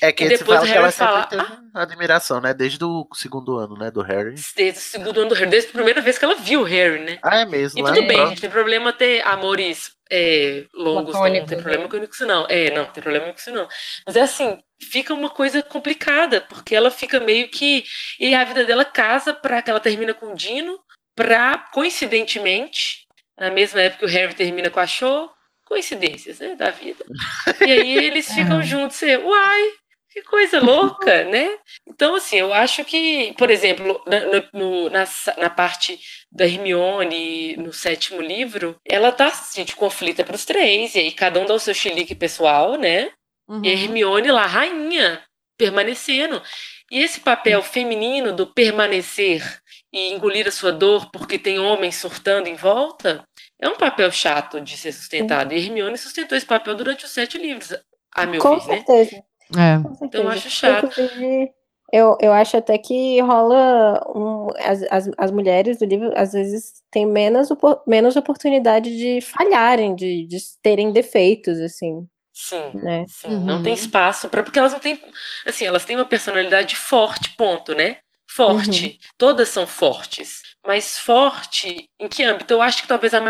É que E você depois fala o que ela Harry fala, sempre teve admiração, né? Desde o segundo ano, né? Do Harry. Desde o segundo ano do Harry, desde a primeira vez que ela viu o Harry, né? Ah, é mesmo. E tudo no bem, gente, tem problema ter amores é, longos, não, tem né? problema com isso, não. É, não, tem problema com isso, não. Mas é assim, fica uma coisa complicada, porque ela fica meio que. E a vida dela casa pra que ela termina com o Dino, pra, coincidentemente, na mesma época que o Harry termina com a Cho, coincidências, né, da vida. E aí eles ficam juntos, e, uai! Que coisa louca, né? Então, assim, eu acho que, por exemplo, na, no, na, na, parte da Hermione, no sétimo livro, ela tá, gente, conflita para os três, e aí cada um dá o seu chilique pessoal, né? Uhum. E a Hermione lá, rainha, permanecendo. E esse papel feminino do permanecer e engolir a sua dor porque tem homens surtando em volta, é um papel chato de ser sustentado. E Hermione sustentou esse papel durante os sete livros, a meu Com ver, certeza. né? É. Com certeza. Então eu acho chato. Inclusive, eu, eu acho até que rola um, as, as, as mulheres do livro às vezes têm menos, menos oportunidade de falharem, de, de terem defeitos, assim. Sim, né? sim. Uhum. Não tem espaço para porque elas não têm, assim, elas têm uma personalidade forte, ponto, né? Forte. Uhum. Todas são fortes, mas forte em que âmbito? Eu acho que talvez a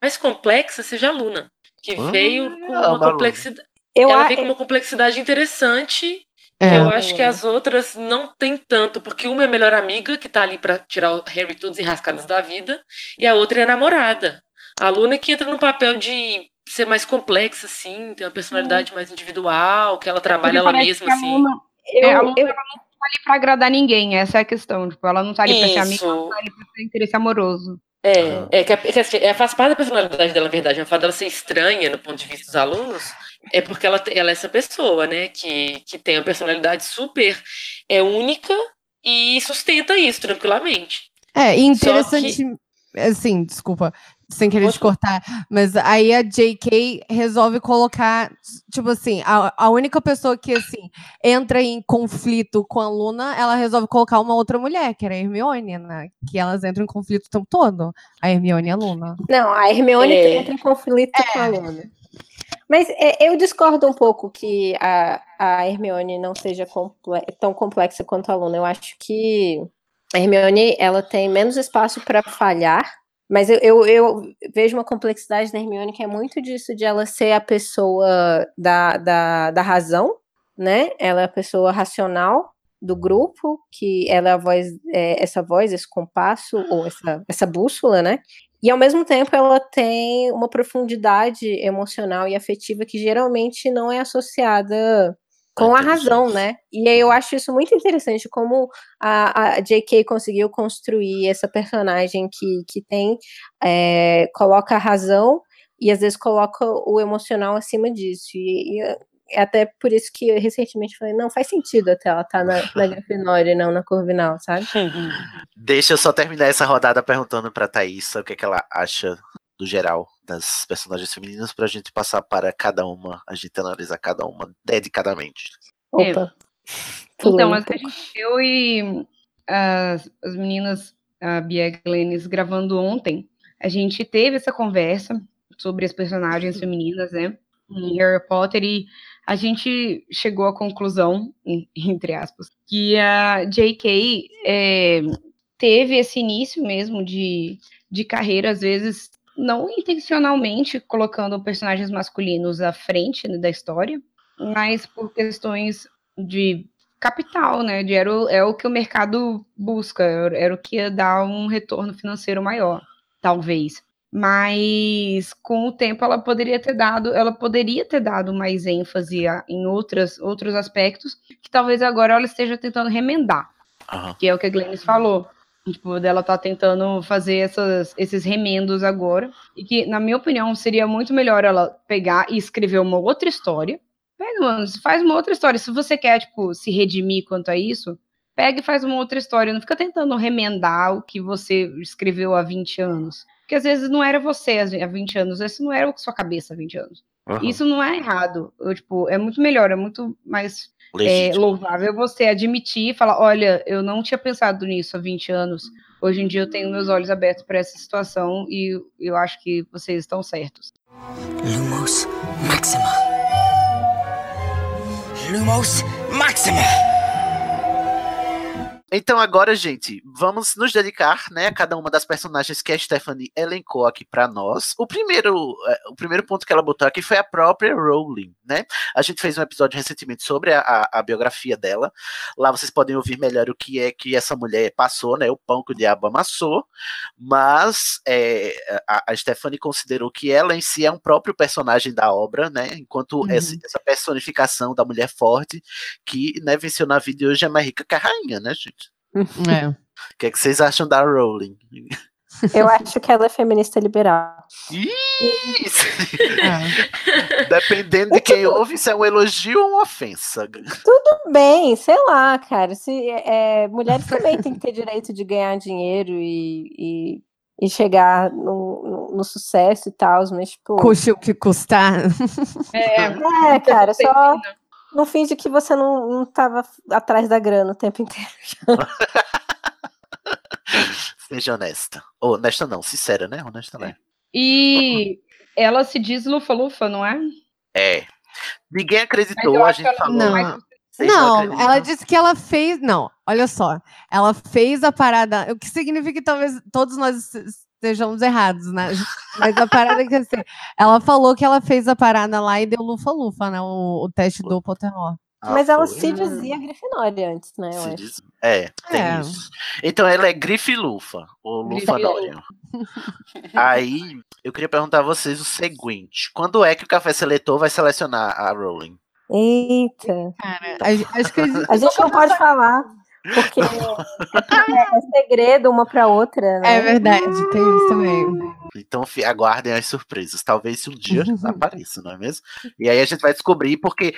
mais complexa seja a Luna, que veio com uma complexidade. Eu ela a... veio com uma complexidade interessante. É. Eu acho que as outras não tem tanto, porque uma é a melhor amiga, que tá ali para tirar o Harry todos enrascados da vida, e a outra é a namorada. A Luna que entra no papel de ser mais complexa, assim, ter uma personalidade hum. mais individual, que ela trabalha ela mesma, assim. Luna, eu, é, a Luna, eu... ela não tá ali pra agradar ninguém, essa é a questão. Tipo, ela não tá ali Isso. pra ser amiga, ela tá ali pra ter interesse amoroso. É, é que, é, que é, faz parte da personalidade dela, na verdade. O fato dela ser estranha no ponto de vista dos alunos é porque ela, ela é essa pessoa, né? Que, que tem uma personalidade super é única e sustenta isso tranquilamente. É, interessante. Que... Assim, desculpa sem querer te cortar, mas aí a JK resolve colocar, tipo assim, a, a única pessoa que, assim, entra em conflito com a Luna, ela resolve colocar uma outra mulher, que era a Hermione, né? Que elas entram em conflito o tempo todo, a Hermione e a Luna. Não, a Hermione é. entra em conflito é. com a Luna. Mas é, eu discordo um pouco que a, a Hermione não seja comple tão complexa quanto a Luna. Eu acho que a Hermione, ela tem menos espaço para falhar, mas eu, eu, eu, vejo uma complexidade na Hermione que é muito disso de ela ser a pessoa da, da, da razão, né? Ela é a pessoa racional do grupo, que ela é voz, é, essa voz, esse compasso, ou essa, essa bússola, né? E ao mesmo tempo ela tem uma profundidade emocional e afetiva que geralmente não é associada com a razão, né? E aí eu acho isso muito interessante, como a, a J.K. conseguiu construir essa personagem que, que tem, é, coloca a razão e às vezes coloca o emocional acima disso. E, e é até por isso que eu recentemente falei, não, faz sentido até ela estar tá na, na Grifinória e não na Corvinal, sabe? Deixa eu só terminar essa rodada perguntando pra Thaís o que, é que ela acha do geral das personagens femininas para a gente passar para cada uma, a gente analisar cada uma dedicadamente. Opa. Então, a gente, eu e as, as meninas, a Bia e a Glennis, gravando ontem, a gente teve essa conversa sobre as personagens femininas, né, em Harry Potter, e a gente chegou à conclusão, entre aspas, que a J.K. É, teve esse início mesmo de, de carreira, às vezes não intencionalmente colocando personagens masculinos à frente né, da história, mas por questões de capital, né? De era o, é o que o mercado busca, era o que ia dar um retorno financeiro maior, talvez. Mas com o tempo ela poderia ter dado, ela poderia ter dado mais ênfase a, em outras, outros aspectos que talvez agora ela esteja tentando remendar, uhum. que é o que a Glennis falou Tipo, dela tá tentando fazer essas, esses remendos agora. E que, na minha opinião, seria muito melhor ela pegar e escrever uma outra história. Pega, mano, faz uma outra história. Se você quer, tipo, se redimir quanto a isso, pega e faz uma outra história. Não fica tentando remendar o que você escreveu há 20 anos. Porque às vezes não era você há 20 anos, esse não era a sua cabeça há 20 anos. Uhum. Isso não é errado. Eu, tipo, é muito melhor, é muito mais é, louvável você admitir e falar: olha, eu não tinha pensado nisso há 20 anos. Hoje em dia eu tenho meus olhos abertos para essa situação e eu acho que vocês estão certos. Lumos Maxima. Lumos Maxima. Então agora, gente, vamos nos dedicar, né, a cada uma das personagens que a Stephanie elencou aqui para nós. O primeiro, é, o primeiro ponto que ela botou aqui foi a própria Rowling, né? A gente fez um episódio recentemente sobre a, a, a biografia dela. Lá vocês podem ouvir melhor o que é que essa mulher passou, né? O pão que o diabo amassou. Mas é, a, a Stephanie considerou que ela em si é um próprio personagem da obra, né? Enquanto Uhum. essa, essa personificação da mulher forte que né, venceu na vida e hoje é mais rica que a rainha, né, gente? É. O que, é que vocês acham da Rowling? Eu acho que ela é feminista liberal. Isso. Dependendo de quem ouve, isso é um elogio ou uma ofensa. Tudo bem, sei lá, cara. Se, é, mulheres também têm que ter direito de ganhar dinheiro e, e, e chegar no, no, no sucesso e tal, mas tipo. Custe o que custar. É, É, cara, só não finge que você não, não tava atrás da grana o tempo inteiro. Seja honesta. Ou honesta não, sincera, né? Honesta não. E ela se diz lufa-lufa, não é? É. Ninguém acreditou, a gente ela falou. não não Não, ela disse que ela fez. Não, olha só. Ela fez a parada. O que significa que talvez todos nós estejamos errados, né? Mas a parada é que assim, ela falou que ela fez a parada lá e deu lufa-lufa, né? O, o teste do Pottermore. Ah, Mas ela foi. se dizia Grifinória antes, né? Eu diz- É, tem É. isso. Então ela é grife lufa, ou lufanória. Aí, eu queria perguntar a vocês o seguinte: quando é que o café seletor vai selecionar a Rowling? Eita. Cara, a- acho que A gente não pode falar, porque é, é segredo uma pra outra, né? é verdade, tem isso também. Então aguardem as surpresas. Talvez um dia apareça, não é mesmo? E aí a gente vai descobrir, porque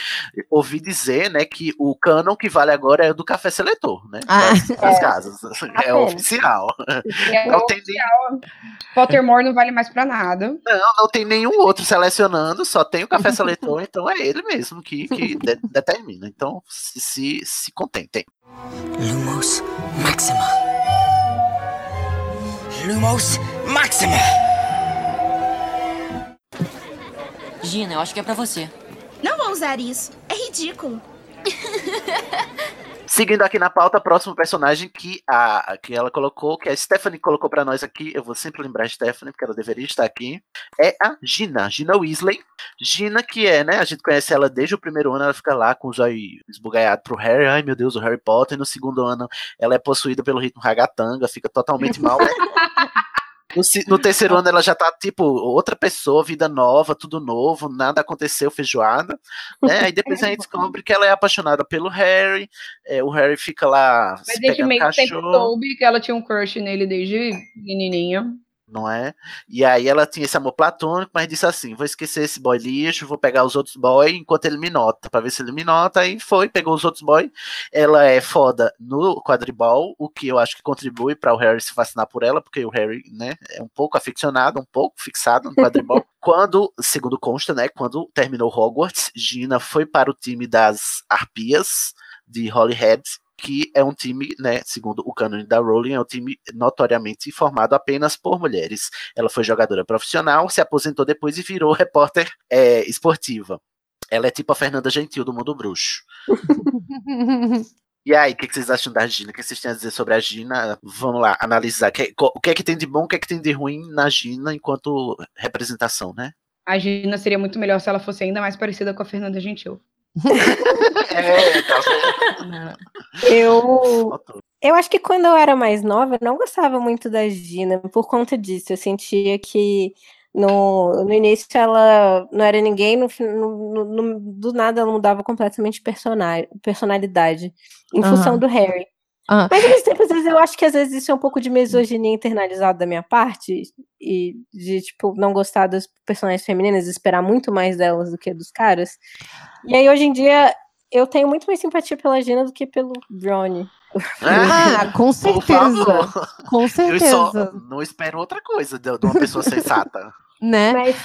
ouvi dizer, né, que o canon que vale agora é o do café seletor, né? Ah. Das, das É. casas. É oficial. É Não tem, nem- Pottermore não vale mais pra nada. não, não tem nenhum outro selecionando, só tem o café seletor, então é ele mesmo que, que de- determina. Então se, se, se contentem. Lumos Maxima. Lumos Maxima. Gina, eu acho que é pra você. Não vou usar isso. É ridículo. Seguindo aqui na pauta, próximo personagem que a que ela colocou, que a Stephanie colocou pra nós aqui, eu vou sempre lembrar a Stephanie, porque ela deveria estar aqui, é a Gina, Gina Weasley. Gina, que é, né, a gente conhece ela desde o primeiro ano, ela fica lá com os olhos esbugalhados pro Harry, ai meu Deus, o Harry Potter, e no segundo ano ela é possuída pelo ritmo ragatanga, fica totalmente mal? No, no terceiro ano ela já tá, tipo, outra pessoa, vida nova, tudo novo, nada aconteceu, feijoada, né? Aí depois a gente descobre que ela é apaixonada pelo Harry, é, o Harry fica lá Mas se a gente meio que sempre soube que ela tinha um crush nele desde menininha. Não é? E aí ela tinha esse amor platônico, mas disse assim, vou esquecer esse boy lixo, vou pegar os outros boy enquanto ele me nota, pra ver se ele me nota, aí foi, pegou os outros boy, ela é foda no quadribol, o que eu acho que contribui para o Harry se fascinar por ela, porque o Harry, né, é um pouco aficionado, um pouco fixado no quadribol. quando, segundo consta, né, quando terminou Hogwarts, Gina foi para o time das Arpias de Holyhead, que é um time, né, segundo o cânone da Rowling, é um time notoriamente formado apenas por mulheres. Ela foi jogadora profissional, se aposentou depois e virou repórter é, esportiva. Ela é tipo a Fernanda Gentil do Mundo Bruxo. E aí, o que, que vocês acham da Gina? O que vocês têm a dizer sobre a Gina? Vamos lá, analisar. O que é que tem de bom, o que é que tem de ruim na Gina enquanto representação, né? A Gina seria muito melhor se ela fosse ainda mais parecida com a Fernanda Gentil. É, tá Eu, eu acho que quando eu era mais nova, eu não gostava muito da Gina por conta disso. Eu sentia que no, no início ela não era ninguém, no, no- no- do nada ela mudava completamente persona- personalidade em função Aham. do Harry. Ah, Mas ao mesmo tempo, às vezes eu acho que às vezes isso é um pouco de misoginia internalizada da minha parte e de tipo não gostar das personagens femininas, esperar muito mais delas do que dos caras. E aí hoje em dia eu tenho muito mais simpatia pela Gina do que pelo Ronnie. ah, com certeza. Com Eu só certeza. não espero outra coisa de de uma pessoa sensata. Né? Mas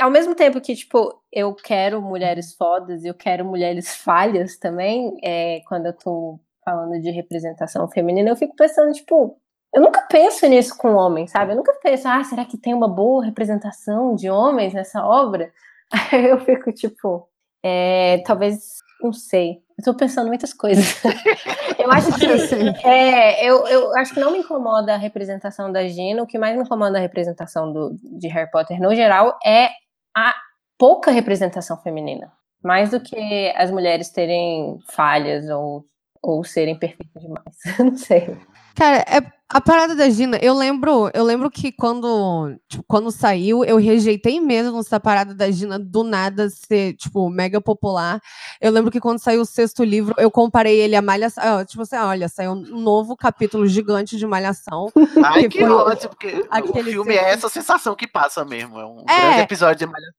ao mesmo tempo que, tipo, eu quero mulheres fodas e eu quero mulheres falhas também, é, quando eu tô falando de representação feminina, eu fico pensando, tipo, eu nunca penso nisso com homem, sabe? Eu nunca penso, ah, será que tem uma boa representação de homens nessa obra? Aí eu fico, tipo, é, talvez, não sei. Eu tô pensando muitas coisas. eu acho que é, eu, eu acho que não me incomoda a representação da Gina. O que mais me incomoda a representação do, de Harry Potter no geral é a pouca representação feminina. Mais do que as mulheres terem falhas ou, ou serem perfeitas demais. não sei. Cara, é, a parada da Gina, eu lembro, eu lembro que quando, tipo, quando saiu, eu rejeitei mesmo essa parada da Gina do nada ser, tipo, mega popular. Eu lembro que quando saiu o sexto livro, eu comparei ele a Malhação. Tipo assim, olha, saiu um novo capítulo gigante de Malhação. Ai, que, que ótimo, porque o filme é essa sensação que passa mesmo. É um é, grande episódio de Malhação.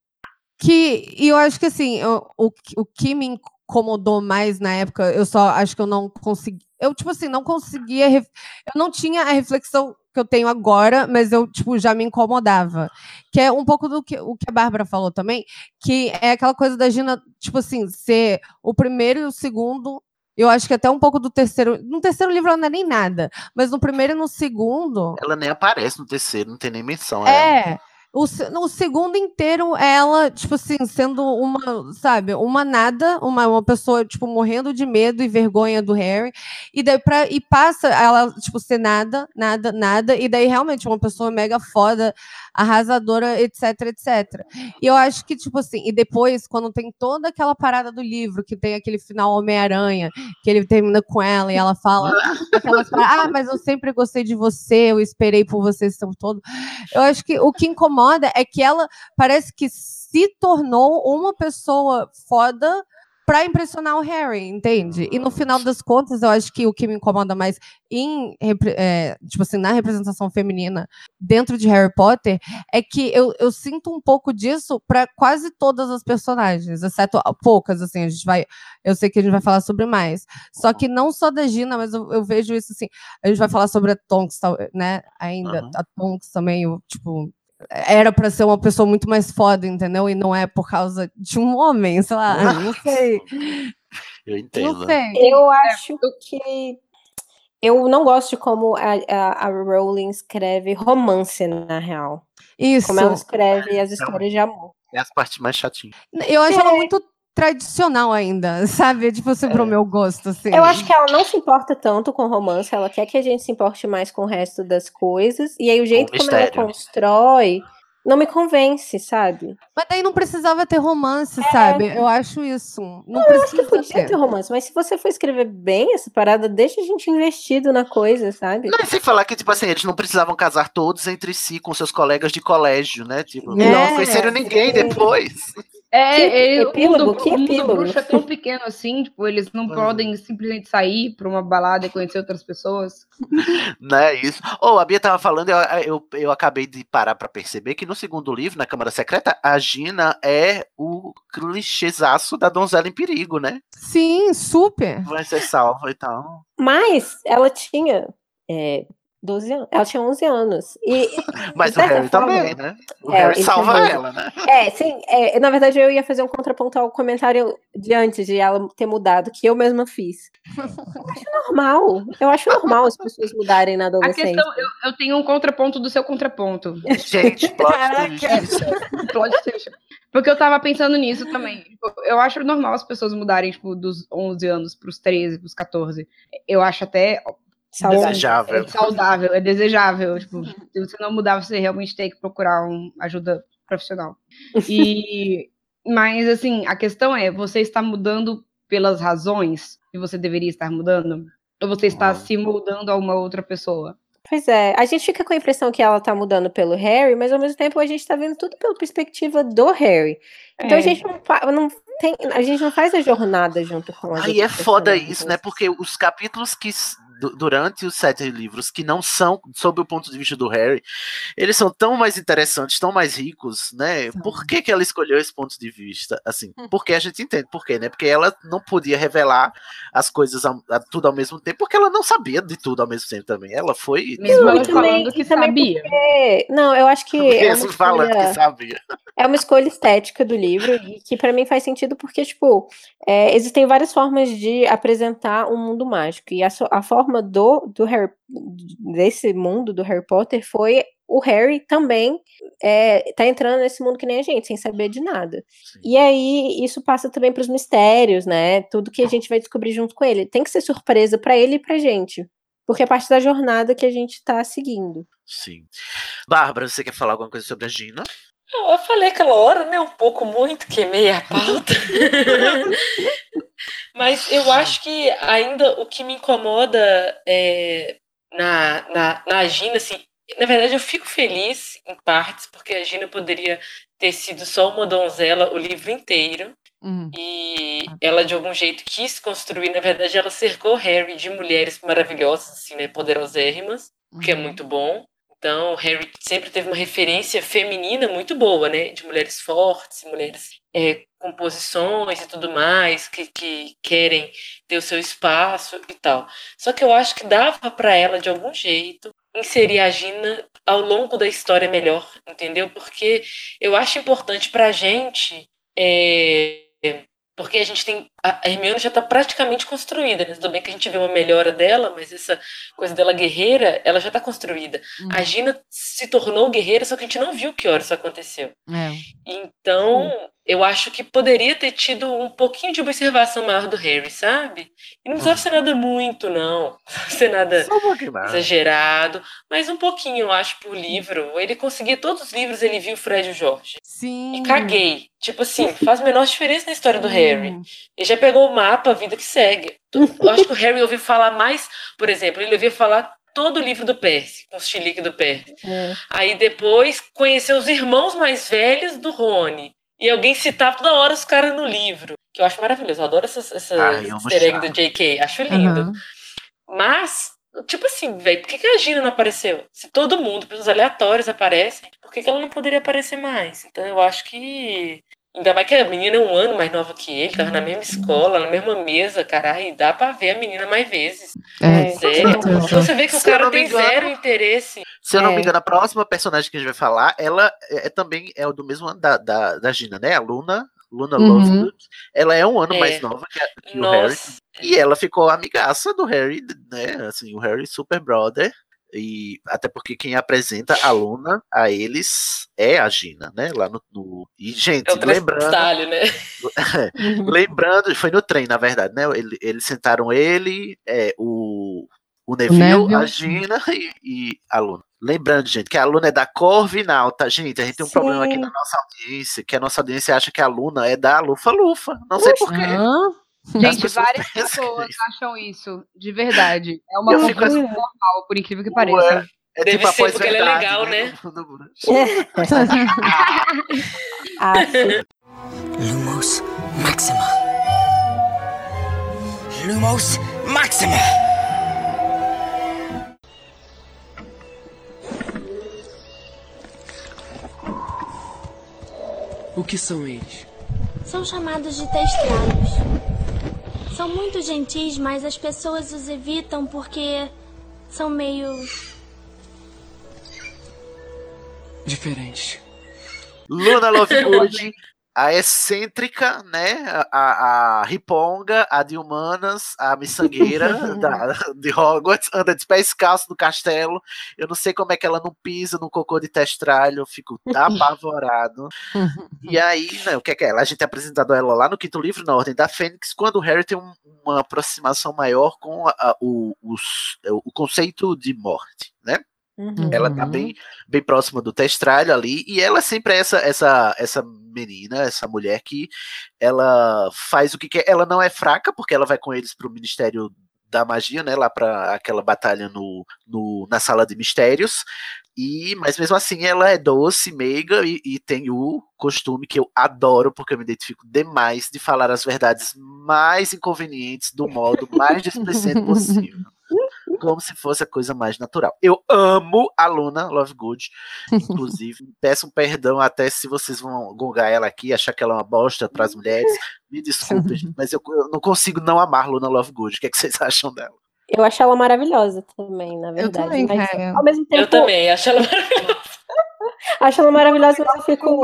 Que, e eu acho que assim, o, o que me incomodou mais na época, eu só acho que eu não consegui. Eu, tipo assim, não conseguia. Eu não tinha a reflexão que eu tenho agora, mas eu, tipo, já me incomodava. Que é um pouco do que, o que a Bárbara falou também, que é aquela coisa da Gina, tipo assim, ser o primeiro e o segundo. Eu acho que até um pouco do terceiro. No terceiro livro ela não é nem nada, mas no primeiro e no segundo. Ela nem aparece no terceiro, não tem nem menção. É. Ela. O, o segundo inteiro, ela, tipo assim, sendo uma, sabe, uma nada, uma, uma pessoa, tipo, morrendo de medo e vergonha do Harry. E daí pra, e passa ela, tipo, ser nada, nada, nada. E daí realmente uma pessoa mega foda, arrasadora, etc, etc. E eu acho que, tipo assim, e depois, quando tem toda aquela parada do livro, que tem aquele final Homem-Aranha, que ele termina com ela e ela fala aquelas ah, mas eu sempre gostei de você, eu esperei por você esse tempo todo. Eu acho que o que incomoda incomoda é que ela parece que se tornou uma pessoa foda para impressionar o Harry, entende? E no final das contas, eu acho que o que me incomoda mais em, é, tipo assim, na representação feminina dentro de Harry Potter é que eu, eu sinto um pouco disso para quase todas as personagens, exceto poucas, assim, a gente vai, eu sei que a gente vai falar sobre mais. Só que não só da Gina, mas eu, eu vejo isso assim, a gente vai falar sobre a Tonks, né, ainda, uhum. a Tonks também, eu, tipo, era para ser uma pessoa muito mais foda, entendeu? E não é por causa de um homem, sei lá, não sei. Eu entendo. Não sei. Eu acho que eu não gosto de como a, a, a Rowling escreve romance, na real. Isso. Como ela escreve as histórias de amor. É as partes mais chatinhas. Eu acho é. ela muito tradicional ainda, sabe? Tipo assim, é. pro meu gosto, assim. Eu acho que ela não se importa tanto com romance, ela quer que a gente se importe mais com o resto das coisas. E aí o jeito como ela constrói não me convence, sabe? Mas daí não precisava ter romance, é. sabe? Eu acho isso. Não, não precisa eu acho que ter. ter romance, mas se você for escrever bem essa parada, deixa a gente investido na coisa, sabe? Não, sem falar que, tipo assim, eles não precisavam casar todos entre si com seus colegas de colégio, né? Tipo, é, não conheceram ninguém depois. É, que epílogo, o, que o mundo bruxo é tão pequeno assim, tipo, eles não podem simplesmente sair para uma balada e conhecer outras pessoas. Não é isso. Ou oh, a Bia tava falando, eu, eu, eu acabei de parar para perceber que no segundo livro, na Câmara Secreta, a Gina é o clichêzaço da donzela em perigo, né? Sim, super. Vai ser salva e tal. Mas ela tinha é, 12 anos. Ela tinha 11 anos. E, Mas o Harry forma, também, né? O é, Harry salva é, ela, né? É, sim. É, na verdade, eu ia fazer um contraponto ao comentário de antes de ela ter mudado, que eu mesma fiz. Eu acho normal. Eu acho normal as pessoas mudarem na adolescência. A questão, eu, eu tenho um contraponto do seu contraponto. Gente, plot plot Porque eu tava pensando nisso também. Eu acho normal as pessoas mudarem, tipo, dos 11 anos pros 13, pros 14. Eu acho até Saudável. Desejável. É saudável, é desejável. Tipo, se você não mudar, você realmente tem que procurar uma ajuda profissional. E, mas, assim, a questão é: você está mudando pelas razões que você deveria estar mudando? Ou você está uhum. se mudando a uma outra pessoa? Pois é, a gente fica com a impressão que ela tá mudando pelo Harry, mas ao mesmo tempo a gente tá vendo tudo pela perspectiva do Harry. Então é. a gente não, não, tem, a gente não faz a jornada junto com a Aí é foda isso, né? Porque os capítulos que durante os sete livros que não são sob o ponto de vista do Harry, eles são tão mais interessantes, tão mais ricos, né? Por que, que ela escolheu esse ponto de vista? Assim, hum. porque a gente entende por quê, né? Porque ela não podia revelar as coisas a, a, tudo ao mesmo tempo, porque ela não sabia de tudo ao mesmo tempo também. Ela foi. Mesmo ela falando que sabia. Porque... Não, eu acho que. É Mesmo escolha... falando que sabia. É uma escolha estética do livro, e que para mim faz sentido porque, tipo, é, existem várias formas de apresentar um mundo mágico. E a, a forma do, do Harry, desse mundo do Harry Potter foi o Harry também é, tá entrando nesse mundo que nem a gente, sem saber de nada. E aí isso passa também para os mistérios, né? Tudo que a gente vai descobrir junto com ele. Tem que ser surpresa para ele e pra gente. Porque é parte da jornada que a gente tá seguindo. Sim. Bárbara, você quer falar alguma coisa sobre a Gina? Eu falei aquela hora, né? Um pouco muito, queimei a pauta. Mas eu acho que ainda o que me incomoda é, na, na, na Gina, assim, na verdade eu fico feliz em partes, porque a Gina poderia ter sido só uma donzela o livro inteiro. Uhum. E ela, de algum jeito, quis construir. Na verdade, ela cercou Harry de mulheres maravilhosas, assim, né? Poderosérrimas, o que é muito bom. Então, Harry sempre teve uma referência feminina muito boa, né? De mulheres fortes, mulheres é, com posições e tudo mais, que, que querem ter o seu espaço e tal. Só que eu acho que dava para ela, de algum jeito, inserir a Gina ao longo da história melhor, entendeu? Porque eu acho importante pra gente. É, porque a gente tem. A Hermione já está praticamente construída, né? Tudo bem que a gente vê uma melhora dela, mas essa coisa dela guerreira, ela já está construída. Uhum. A Gina se tornou guerreira, só que a gente não viu que hora isso aconteceu. É. Então, eu acho que poderia ter tido um pouquinho de observação maior do Harry, sabe? E não precisava ser nada muito, não. Ser nada um exagerado, mas um pouquinho, eu acho, por livro. Ele conseguia todos os livros, ele viu o Fred e o Jorge. Sim. E caguei. Tipo assim, faz a menor diferença na história do Harry. Ele já pegou o mapa, a vida que segue. Eu acho que o Harry ouviu falar mais, por exemplo, ele ouviu falar todo o livro do Percy, com os chilique do Percy. Aí depois conheceu os irmãos mais velhos do Rony. E alguém citava toda hora os caras no livro. Que eu acho maravilhoso. Eu adoro essa, essa Ai, amo easter egg chato. do JK. Acho lindo. Aham. Mas, tipo assim, velho, por que, que a Gina não apareceu? Se todo mundo, pessoas aleatórias aparecem, por que, que ela não poderia aparecer mais? Então eu acho que. Ainda mais que a menina é um ano mais nova que ele, tava na mesma escola, na mesma mesa, caralho, e dá pra ver a menina mais vezes. É, Sério. certeza. Então você vê que o Se cara tem engano- zero interesse. Se eu não É. me engano, a próxima personagem que a gente vai falar, ela é, é também é o do mesmo ano da, da, da Gina, né? A Luna. Luna Uhum. Lovegood. Ela é um ano É. mais nova que, a- que o Harry. E ela ficou amigaça do Harry, né? Assim, o Harry super brother. E até porque quem apresenta a Luna a eles é a Gina, né? Lá no. no- E, gente, É o lembrando. detalhe, né? lembrando, foi no trem, na verdade, né? Ele- Eles sentaram ele, é, o, o Neville, Neville. a Gina e, e a Luna. Lembrando, gente, que a Luna é da Corvinal, tá? Gente, a gente tem um problema aqui Sim. na nossa audiência, que a nossa audiência acha que a Luna é da Lufa Lufa. Não sei porquê. Gente, pessoas várias pessoas isso. acham isso, de verdade. É uma coisa assim, normal, por incrível que Ué, pareça. É Deve tipo ser porque ela é legal, né? No bruxo. Aff. Lumos Maxima. Lumos Maxima. O que são eles? São chamados de testrados. São muito gentis, mas as pessoas os evitam porque são meio. Diferentes. Luna Lovegood, a excêntrica, né? A, a, riponga, a de humanas, a miçangueira da, de Hogwarts, anda de pés calços no castelo. Eu não sei como é que ela não pisa no cocô de testralho, eu fico apavorado. E aí, né, o que é que é? A gente é apresentado ela lá no quinto livro, na Ordem da Fênix, quando o Harry tem um- uma aproximação maior com a- a- o, os- o conceito de morte, né? Uhum. Ela tá bem, bem próxima do testralho ali, e ela sempre é essa, essa, essa menina, essa mulher que ela faz o que quer. Ela não é fraca, porque ela vai com eles pro Ministério da Magia, né? Lá pra aquela batalha no, no, na sala de mistérios. E, mas mesmo assim ela é doce, meiga e, e tem o costume que eu adoro, porque eu me identifico demais de falar as verdades mais inconvenientes do modo mais displicente possível. Como se fosse a coisa mais natural. Eu amo a Luna Lovegood. Inclusive, peço um perdão até se vocês vão gongar ela aqui, achar que ela é uma bosta para as mulheres. Me desculpem, gente, mas eu, eu não consigo não amar Luna Lovegood. O que, é que vocês acham dela? Eu acho ela maravilhosa também, na verdade. também, mas, cara. ao mesmo tempo, Eu também, acho ela maravilhosa. acho ela maravilhosa, mas eu fico.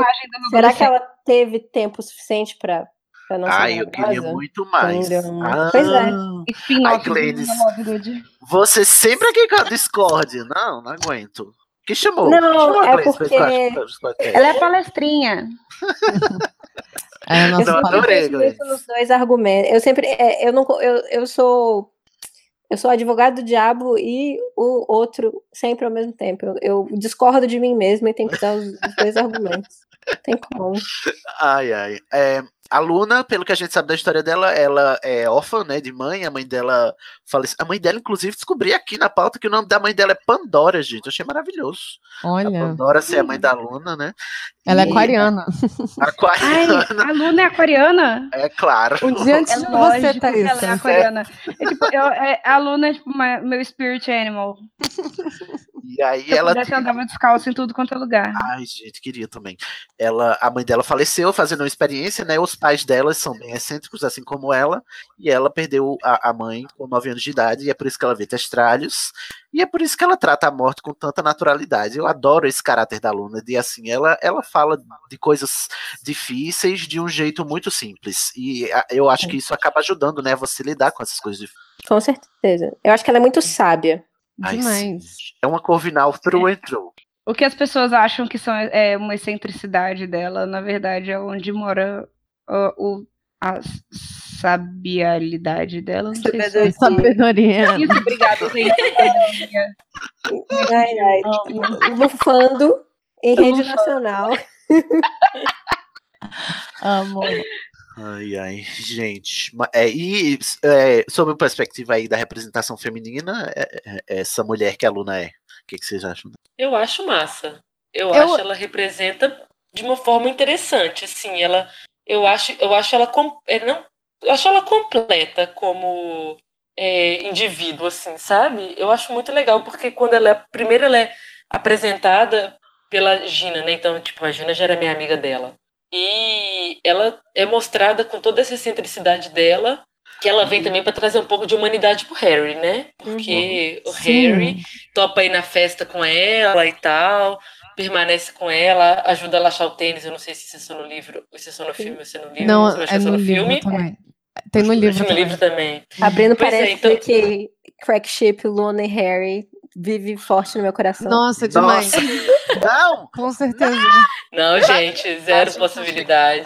Será que ela teve tempo suficiente pra, pra não Ai, eu queria maravilhosa? muito mais. Entendeu? Ah, Pois é. Ai, Gladys. do Lovegood. Você sempre aqui com a Discord. Não, não aguento. Que chamou? Não, chamou é porque. Ela é palestrinha. É, Eu sempre adorei, nos dois argumentos. Eu sempre, é, eu não, eu, eu sou, eu sou advogado do diabo e o outro sempre ao mesmo tempo. Eu, eu discordo de mim mesma e tenho que dar os, os dois argumentos. Não tem como. Ai, ai. É, a Luna, pelo que a gente sabe da história dela, ela é órfã, né, de mãe. A mãe dela faleceu. A mãe dela, inclusive, descobri aqui na pauta que o nome da mãe dela é Pandora, gente. Eu achei maravilhoso. A Olha, Pandora ser a mãe da Luna, né? ela é E- aquariana. Ai, Aquariana, a Luna é aquariana? é claro. Um dia antes É de você, Thaís. ela é aquariana. É tipo, eu- é- a Luna é tipo uma- meu spirit animal. E aí Se eu ela. pudesse andava descalço em tudo quanto é lugar. Ai, gente, queria também. Ela, a mãe dela faleceu fazendo uma experiência, né? Os pais delas são bem excêntricos, assim como ela, e ela perdeu a, a mãe com 9 anos de idade, e é por isso que ela vê testralhos, e é por isso que ela trata a morte com tanta naturalidade. Eu adoro esse caráter da Luna, de assim, ela, ela fala de coisas difíceis de um jeito muito simples, e a- eu acho que isso acaba ajudando, né, você lidar com essas coisas difíceis. Com certeza. Eu acho que ela é muito sábia. Ai, Demais. É uma Corvinal through and through. O que as pessoas acham que são, é uma excentricidade dela, na verdade, é onde mora ó, o, a sabialidade dela. Não sei se é Sabedoria. Isso, obrigada, gente. Sabedoria. Ai, ai. Bufando em rede nacional. Amo. Ai, ai, gente. É, e é, sob a perspectiva aí da representação feminina, é- é- essa mulher que a Luna é. O que, que vocês acham? Eu acho massa. Eu, Eu- acho ela representa de uma forma interessante, assim, ela eu acho eu acho ela é, não, eu acho ela completa como é, indivíduo assim, sabe? Eu acho muito legal porque quando ela é primeiro ela é apresentada pela Gina, né? Então, tipo, a Gina já era minha amiga dela. E ela é mostrada com toda essa excentricidade dela, que ela vem também para trazer um pouco de humanidade pro Harry, né? Porque o Sim. Harry topa ir na festa com ela e tal, permanece com ela, ajuda ela a achar o tênis. Eu não sei se isso é só no livro, se é só no filme ou se é no livro. Não, é só no livro filme. também. Tem no livro que no livro também. Abrindo Pois é, parece então- que Crack Ship, Luna e Harry vive forte no meu coração. Nossa, demais. Não! Com certeza. Não, gente, zero possibilidade.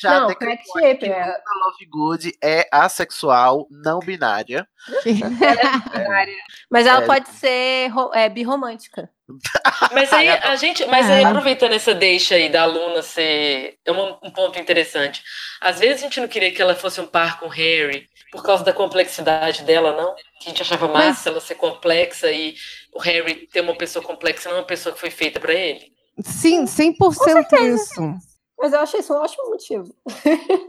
Já Não, crack shape, que é. Luna Lovegood é assexual, não binária. Mas ela É. pode ser é, birromântica. Mas aí a gente, mas aí É. aproveitando essa deixa aí da aluna ser é um, um ponto interessante. Às vezes a gente não queria que ela fosse um par com o Harry por causa da complexidade dela, não? Que a gente achava massa Mas- ela ser complexa e o Harry ter uma pessoa complexa, não uma pessoa que foi feita pra ele. Sim, 100% isso. Mas eu achei isso um ótimo motivo.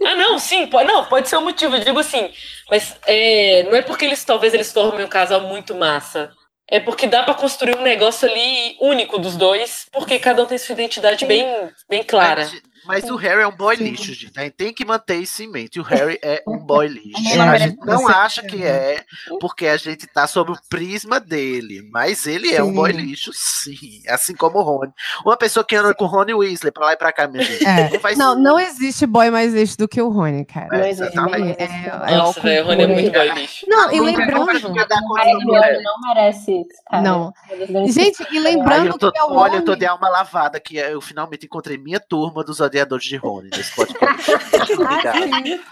Ah, não, sim, pode, não, pode ser um motivo, eu digo assim, mas é, não é porque eles talvez eles formem um casal muito massa. É porque dá pra construir um negócio ali único dos dois, porque cada um tem sua identidade bem, bem clara. Mas, o Harry é um boy lixo, gente. A gente tem que manter isso em mente. O Harry é um boy lixo. Não A gente não acha que é, porque a gente tá sob o prisma dele. Mas ele é um Sim. boy lixo, sim. Assim como o Rony. Uma pessoa que anda com o Rony Weasley pra lá e pra cá, minha gente. É. Não faz Não, não existe boy mais lixo do que o Rony, cara. É, Não existe, exatamente. existe. É, Nossa, velho, o Rony é muito boy lixo. Não, e lembrando. não merece isso, cara. Não. Não Gente, e Ai, lembrando eu tô- que é o olha, eu tô de alma lavada que eu finalmente encontrei minha turma dos odiadores de Rony nesse podcast. Obrigado.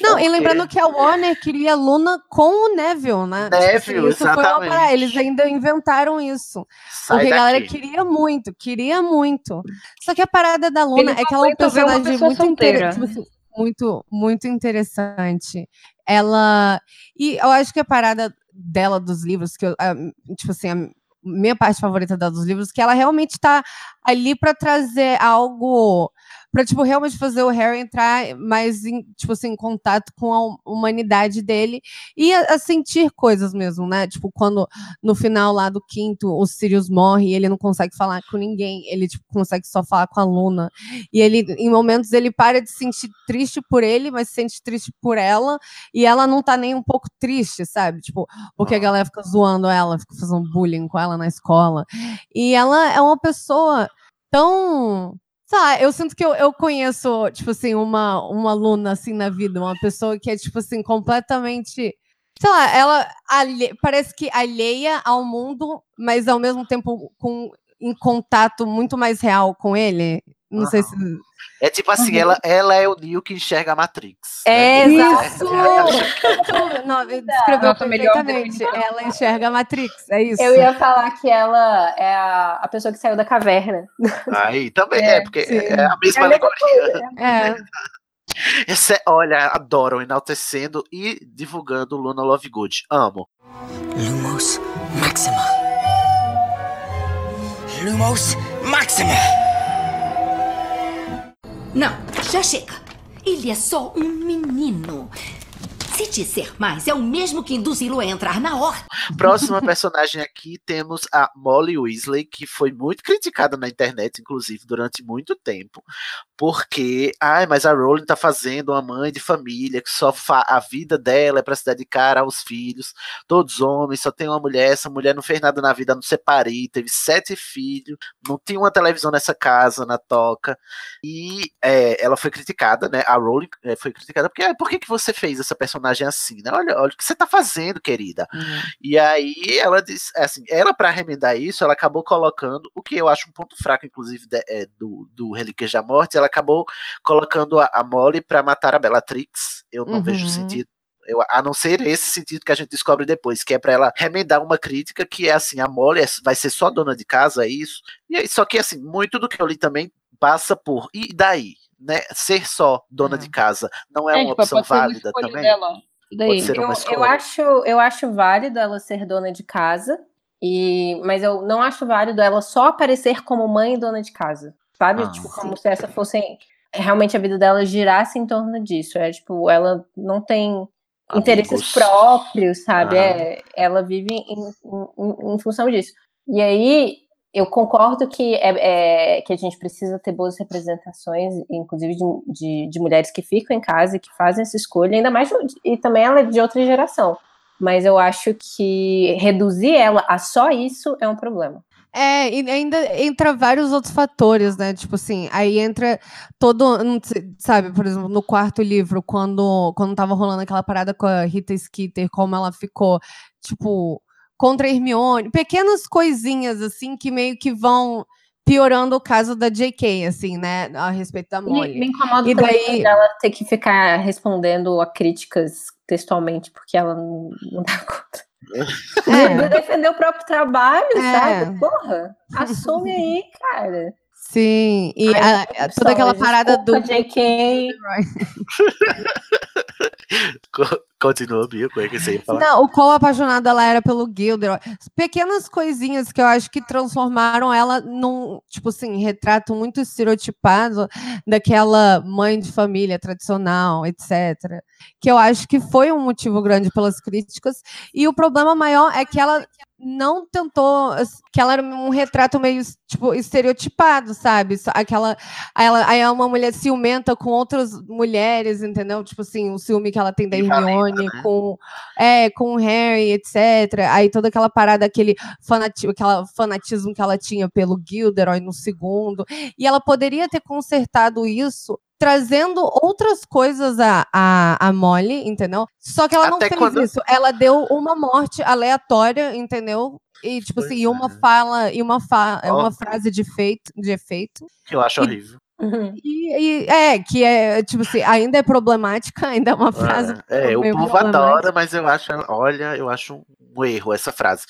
Não, e lembrando que a Warner queria Luna com o Neville, né? Tipo Neville, isso foi uma exatamente. parada, Eles ainda inventaram isso. Sai porque a galera daqui. queria muito, queria muito. Só que a parada da Luna é que ela é um personagem muito interessante. muito, muito interessante. Ela. E eu acho que a parada dela dos livros, que eu, a- tipo assim, a minha parte favorita dela dos livros, que ela realmente tá ali para trazer algo. Pra, tipo, realmente fazer o Harry entrar mais em, tipo assim, em contato com a humanidade dele e a, a sentir coisas mesmo, né? Tipo, quando no final lá do quinto o Sirius morre e ele não consegue falar com ninguém, ele tipo, consegue só falar com a Luna. E ele, em momentos, ele para de se sentir triste por ele, mas se sente triste por ela, e ela não tá nem um pouco triste, sabe? Tipo, porque a galera fica zoando ela, fica fazendo bullying com ela na escola. E ela é uma pessoa tão. Lá, eu sinto que eu, eu conheço, tipo assim, uma, uma aluna assim na vida, uma pessoa que é, tipo assim, completamente. Sei lá, ela alhe- parece que alheia ao mundo, mas ao mesmo tempo com em contato muito mais real com ele. Não sei se. É tipo assim, Uhum. ela, ela é o Neo que enxerga a Matrix. É, né? exato! Não, descreveu Nossa, melhor perfeitamente. Ela enxerga a Matrix, é isso. Eu ia falar que ela é a, a pessoa que saiu da caverna. Aí também é, porque sim. é a mesma É alegoria. É. Esse é- olha, adoram enaltecendo e divulgando Luna Lovegood. Amo. Lumos Maxima. Lumos Maxima. Não, já chega. Ele é só um menino. Se disser mais, é o mesmo que induzi-lo a entrar na ordem. Próxima personagem aqui temos a Molly Weasley, que foi muito criticada na internet, inclusive, durante muito tempo. Porque, ai, mas a Rowling tá fazendo uma mãe de família que só a vida dela é para se dedicar aos filhos, todos homens, só tem uma mulher, essa mulher não fez nada na vida, não parir, teve sete filhos, não tinha uma televisão nessa casa, na toca. E é, ela foi criticada, né? A Rowling é, foi criticada porque, ah, por que, que você fez essa personagem assim, né? Olha, olha o que você tá fazendo, querida. E aí ela disse, assim, ela para remendar isso, ela acabou colocando o que eu acho um ponto fraco, inclusive, de- é, do, do Relíquias da Morte, ela acabou colocando a, a Molly para matar a Bellatrix. Eu não vejo Uhum. sentido. Eu, a não ser esse sentido que a gente descobre depois, que é para ela remendar uma crítica que é assim, a Molly é- vai ser só dona de casa, é isso. E aí, só que assim, muito do que eu li também passa por e daí, né? Ser só dona de casa não é, É, uma tipo, opção válida também. dela. Daí? Pode ser Eu, uma eu, acho, eu acho válido ela ser dona de casa, e, mas eu não acho válido ela só aparecer como mãe e dona de casa. Sabe? Ah, tipo, como se essa fosse realmente a vida dela girasse em torno disso. É tipo, ela não tem interesses Amigos. próprios, sabe? Aham. É, ela vive em, em- em função disso. E aí, eu concordo que, é, é- que a gente precisa ter boas representações, inclusive de, de, de mulheres que ficam em casa e que fazem essa escolha, ainda mais, e também ela é de outra geração. Mas eu acho que reduzir ela a só isso é um problema. É, e ainda entra vários outros fatores, né? Tipo assim, aí entra todo, sabe, por exemplo, no quarto livro, quando, quando tava rolando aquela parada com a Rita Skeeter, como ela ficou, tipo, contra a Hermione, pequenas coisinhas, assim, que meio que vão piorando o caso da J.K., assim, né, a respeito da Molly. E me incomoda E daí- ela ter que ficar respondendo a críticas textualmente, porque ela não, não dá conta. De defender o próprio trabalho, É. sabe? Porra, assume aí, cara. Sim, e Ai, a- a- toda aquela parada do... JK. Co- Continua, Bia, como é que você ia falar? Não, o quão apaixonada ela era pelo Gilderoy. Pequenas coisinhas que eu acho que transformaram ela num, tipo assim, retrato muito estereotipado daquela mãe de família tradicional, etc. Que eu acho que foi um motivo grande pelas críticas. E o problema maior é que ela não tentou, que ela era um retrato meio, tipo, estereotipado, sabe? Aquela, aí ela, aí é uma mulher ciumenta com outras mulheres, entendeu? Tipo assim, o ciúme que ela tem da Hermione, com, é, com o Harry, etc. Aí toda aquela parada, aquele fanatismo, aquela fanatismo que ela tinha pelo Gilderoy no segundo. E ela poderia ter consertado isso trazendo outras coisas a, a, a Molly, entendeu? Só que ela não Até fez quando- isso. Ela deu uma morte aleatória, entendeu? E, tipo assim, e uma fala, e uma, fa é uma é. Frase de efeito, de efeito. Que eu acho E- horrível. E, e- é, que é, tipo assim, ainda é problemática, ainda é uma frase. É, o meio povo problemática. adora, mas eu acho, olha, eu acho um erro essa frase.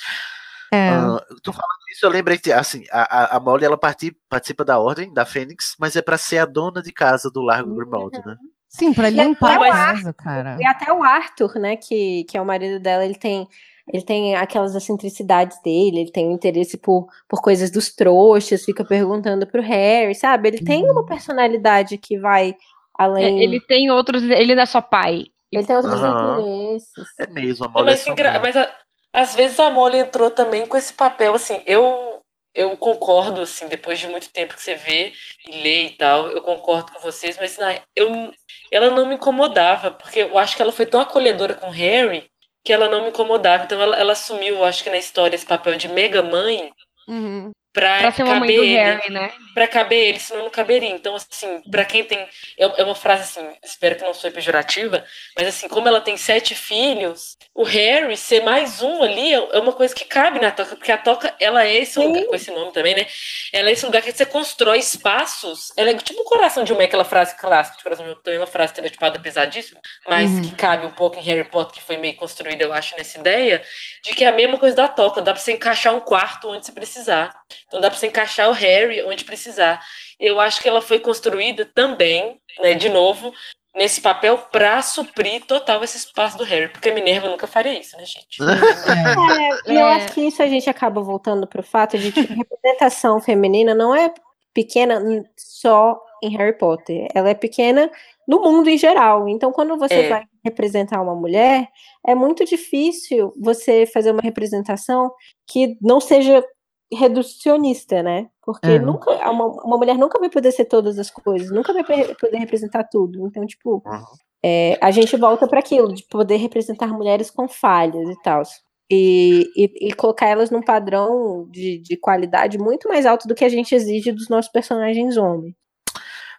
É. Ah, tu falando isso, eu lembrei que, assim, a, a, Molly, ela parti- participa da Ordem, da Fênix, mas é pra ser a dona de casa do Largo Grimald, né? Sim, pra até limpar o a casa, cara. E até o Arthur, né, que, que é o marido dela, ele tem ele tem aquelas excentricidades dele, ele tem um interesse por, por coisas dos trouxas, fica perguntando pro Harry, sabe? Ele tem uma personalidade que vai É, além. ele tem outros. Ele não é só pai. Ele tem outros Aham. interesses. É mesmo, a Molly é mas, engra- sombria. mas a- às vezes a Molly entrou também com esse papel, assim, eu eu concordo, assim, depois de muito tempo que você vê e lê e tal, eu concordo com vocês, mas na- eu, ela não me incomodava, porque eu acho que ela foi tão acolhedora com o Harry que ela não me incomodava. Então ela, ela assumiu, eu acho que na história, esse papel de mega mãe Uhum. pra, Pra ser a mamãe caber do ele. Harry, né? Pra caber ele, senão não caberia. Então, assim, pra quem tem. É é uma frase assim, espero que não seja pejorativa, mas assim, como ela tem sete filhos, o Harry ser mais um ali é é uma coisa que cabe na toca, porque a toca, ela é esse lugar, com esse nome também, né? Ela é esse lugar que você constrói espaços. Ela é tipo o coração de uma, aquela frase clássica de coração de uma, também uma frase estereotipada pesadíssima, mas Uhum. que cabe um pouco em Harry Potter, que foi meio construída, eu acho, nessa ideia, de que é a mesma coisa da toca, dá pra você encaixar um quarto onde você precisar. Então dá pra você encaixar o Harry onde precisar. Eu acho que ela foi construída também, né, de novo, nesse papel pra suprir total esse espaço do Harry, porque a Minerva nunca faria isso, né, gente? É, e eu acho que isso a gente acaba voltando pro fato de que a representação feminina não é pequena só em Harry Potter. Ela é pequena no mundo em geral. Então, quando você É. vai representar uma mulher, é muito difícil você fazer uma representação que não seja reducionista, né? Porque É. nunca uma, uma mulher nunca vai poder ser todas as coisas, nunca vai poder representar tudo. Então, tipo, é, a gente volta para aquilo, de poder representar mulheres com falhas e tal. E, e, e colocar elas num padrão de, de qualidade muito mais alto do que a gente exige dos nossos personagens homens.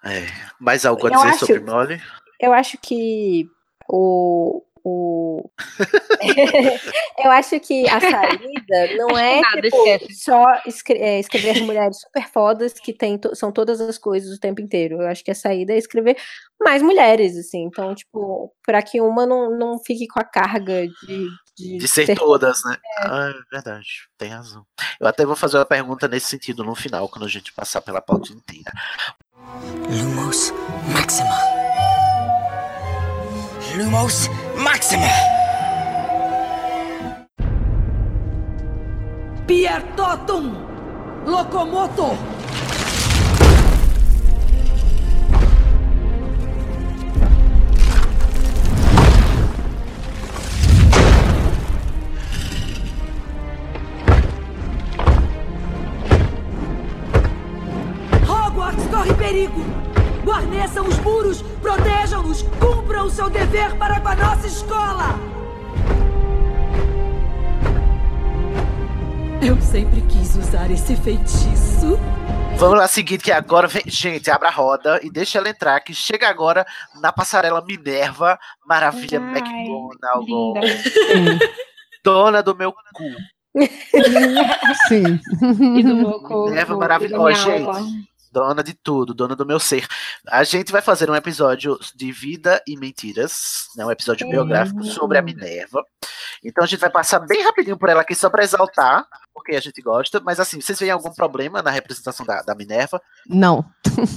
É, mais algo a Eu dizer acho- sobre Molly? Eu acho que o. o... eu acho que a saída não é nada, tipo, só escre- é, escrever mulheres super fodas que tem to- são todas as coisas o tempo inteiro. Eu acho que a saída é escrever mais mulheres, assim. Então, tipo, para que uma não, não fique com a carga de. De, De ser todas, né? Ah, é verdade, tem razão. Eu até vou fazer uma pergunta nesse sentido no final, quando a gente passar pela pauta inteira. Lumos Maxima. Lumos Maxima. Pier Totum! Locomotor! Hogwarts corre perigo! Guarneçam os muros, protejam-nos, cumpram o seu dever para com a nossa escola! Eu sempre quis usar esse feitiço. Vamos lá, seguinte, que agora, vem, gente, abra a roda e deixa ela entrar, que chega agora na passarela Minerva, Maravilha McGonagall, dona do meu cu. Sim. E do meu corpo, Minerva maravilhosa, minha gente. Dona de tudo, dona do meu ser. A gente vai fazer um episódio de Vida e Mentiras, né, um episódio biográfico sobre a Minerva. Então a gente vai passar bem rapidinho por ela aqui só pra exaltar, porque a gente gosta. Mas assim, vocês veem algum problema na representação da, da Minerva? Não.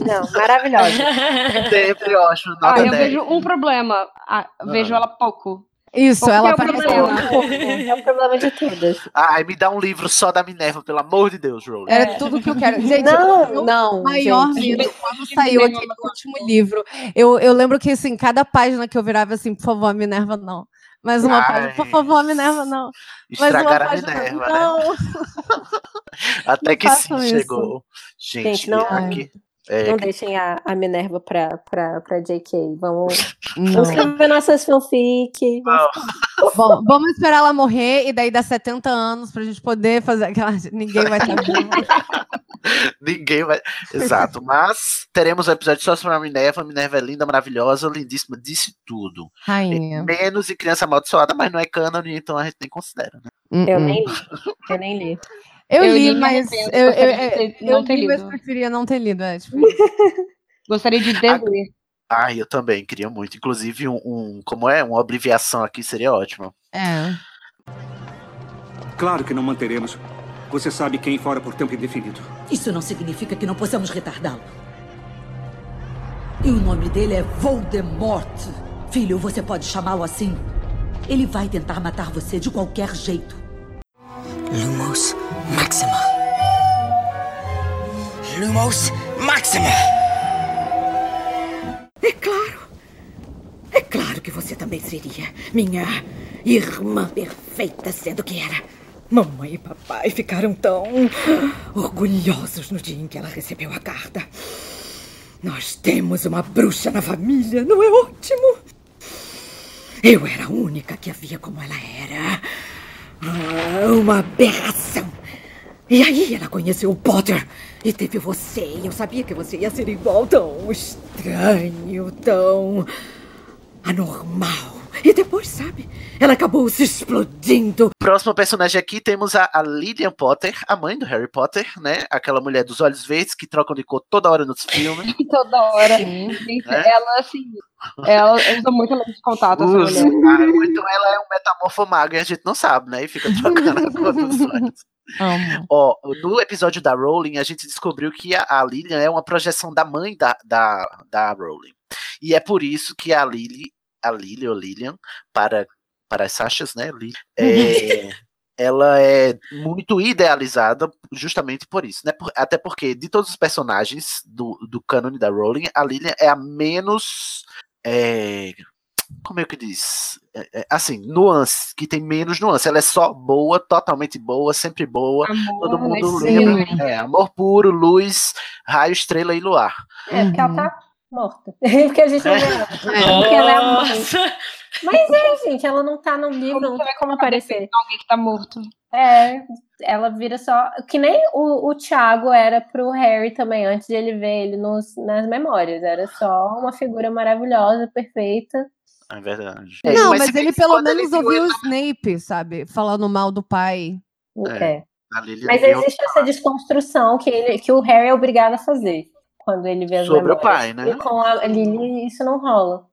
Não, maravilhosa. Sempre nota Ah, eu 10. vejo um problema. Ah, vejo ela pouco. Isso, Qual ela é o aparece problema? É o problema de todas. Ai, me dá um livro só da Minerva, pelo amor de Deus, Rowling. Era tudo que eu quero. Gente, Não, não, maior gente. medo quando saiu aquele último livro. Eu, eu lembro que, assim, cada página que eu virava assim, por favor, a Minerva não. Mais uma Ai. página, por favor, a Minerva não. Mais uma Estragaram a Minerva, né? não. Até Não que sim, isso. chegou. Gente, Gente, não- aqui. É, Não deixem a, a Minerva pra, pra, pra JK. Vamos, Não. vamos escrever nossas fanfic. Vamos... Bom, vamos esperar ela morrer e daí dar 70 anos pra gente poder fazer aquela. Ninguém vai estar vivo. Ninguém vai. Exato. Mas teremos um episódio só sobre a Minerva. A Minerva é linda, maravilhosa, lindíssima, disse tudo. Rainha. Menos em criança amaldiçoada, mas não é cânone, então a gente nem considera, né? Eu Hum, nem hum. li. Eu nem li. Eu, Eu li, li, mas. Eu, eu, eu, ter- eu ter li, mas lido. preferia não ter lido. É, tipo, Gostaria de desler. Ai, eu também queria muito. Inclusive, um, um- como é? Uma abreviação aqui seria ótimo. é. Claro que não manteremos. Você sabe quem fora por tempo indefinido. Isso não significa que não possamos retardá-lo. E o nome dele é Voldemort. Filho, você pode chamá-lo assim. Ele vai tentar matar você de qualquer jeito. Lumos Maxima. Lumos Maxima. É claro. É claro que você também seria minha irmã perfeita, sendo que era. Mamãe e papai ficaram tão orgulhosos no dia em que ela recebeu a carta. Nós temos uma bruxa na família, não é ótimo? Eu era a única que a via como ela era. Ah, uma aberração. E aí ela conheceu o Potter e teve você. Eu sabia que você ia ser igual tão estranho, tão anormal. E depois, sabe, ela acabou se explodindo. Próximo personagem aqui temos a, a Lillian Potter, a mãe do Harry Potter, né? Aquela mulher dos olhos verdes que trocam de cor toda hora nos filmes. Toda hora. Gente, É? Ela, assim, ela usa muito lente de contato, essa Usa. mulher. Ah, ou então ela é um metamorfo mago e a gente não sabe, né? E fica trocando a cor dos olhos. Ó, no episódio da Rowling, a gente descobriu que a, a Lilian é uma projeção da mãe da, da, da Rowling. E é por isso que a Lily, a Lily ou Lilian, para, para as Sachas, né? Lily, é, ela é muito idealizada justamente por isso, né? Por- até porque de todos os personagens do, do cânone da Rowling, a Lilian é a menos. é, como é que diz? É, é, assim, nuance, que tem menos nuance. Ela é só boa, totalmente boa, sempre boa. Todo mundo sim. lembra. É, amor puro, luz, raio, estrela e luar. É, porque ela tá morta. porque a gente não vê ela. É. Porque ela é a mãe. Mas é, gente, ela não tá no livro, não tem como aparecer. Alguém que tá morto. É, ela vira só. Que nem o, o Thiago era pro Harry também, antes de ele ver ele nos, nas memórias. Era só uma figura maravilhosa, perfeita. É verdade. Não, É, mas, se bem ele pelo ele menos viu ouviu o ela- Snape, sabe? Falando mal do pai. É. Lilian Mas existe essa desconstrução que, ele, que o Harry é obrigado a fazer quando ele vê as Sobre o memórias. pai, né? E com a Lily isso não rola.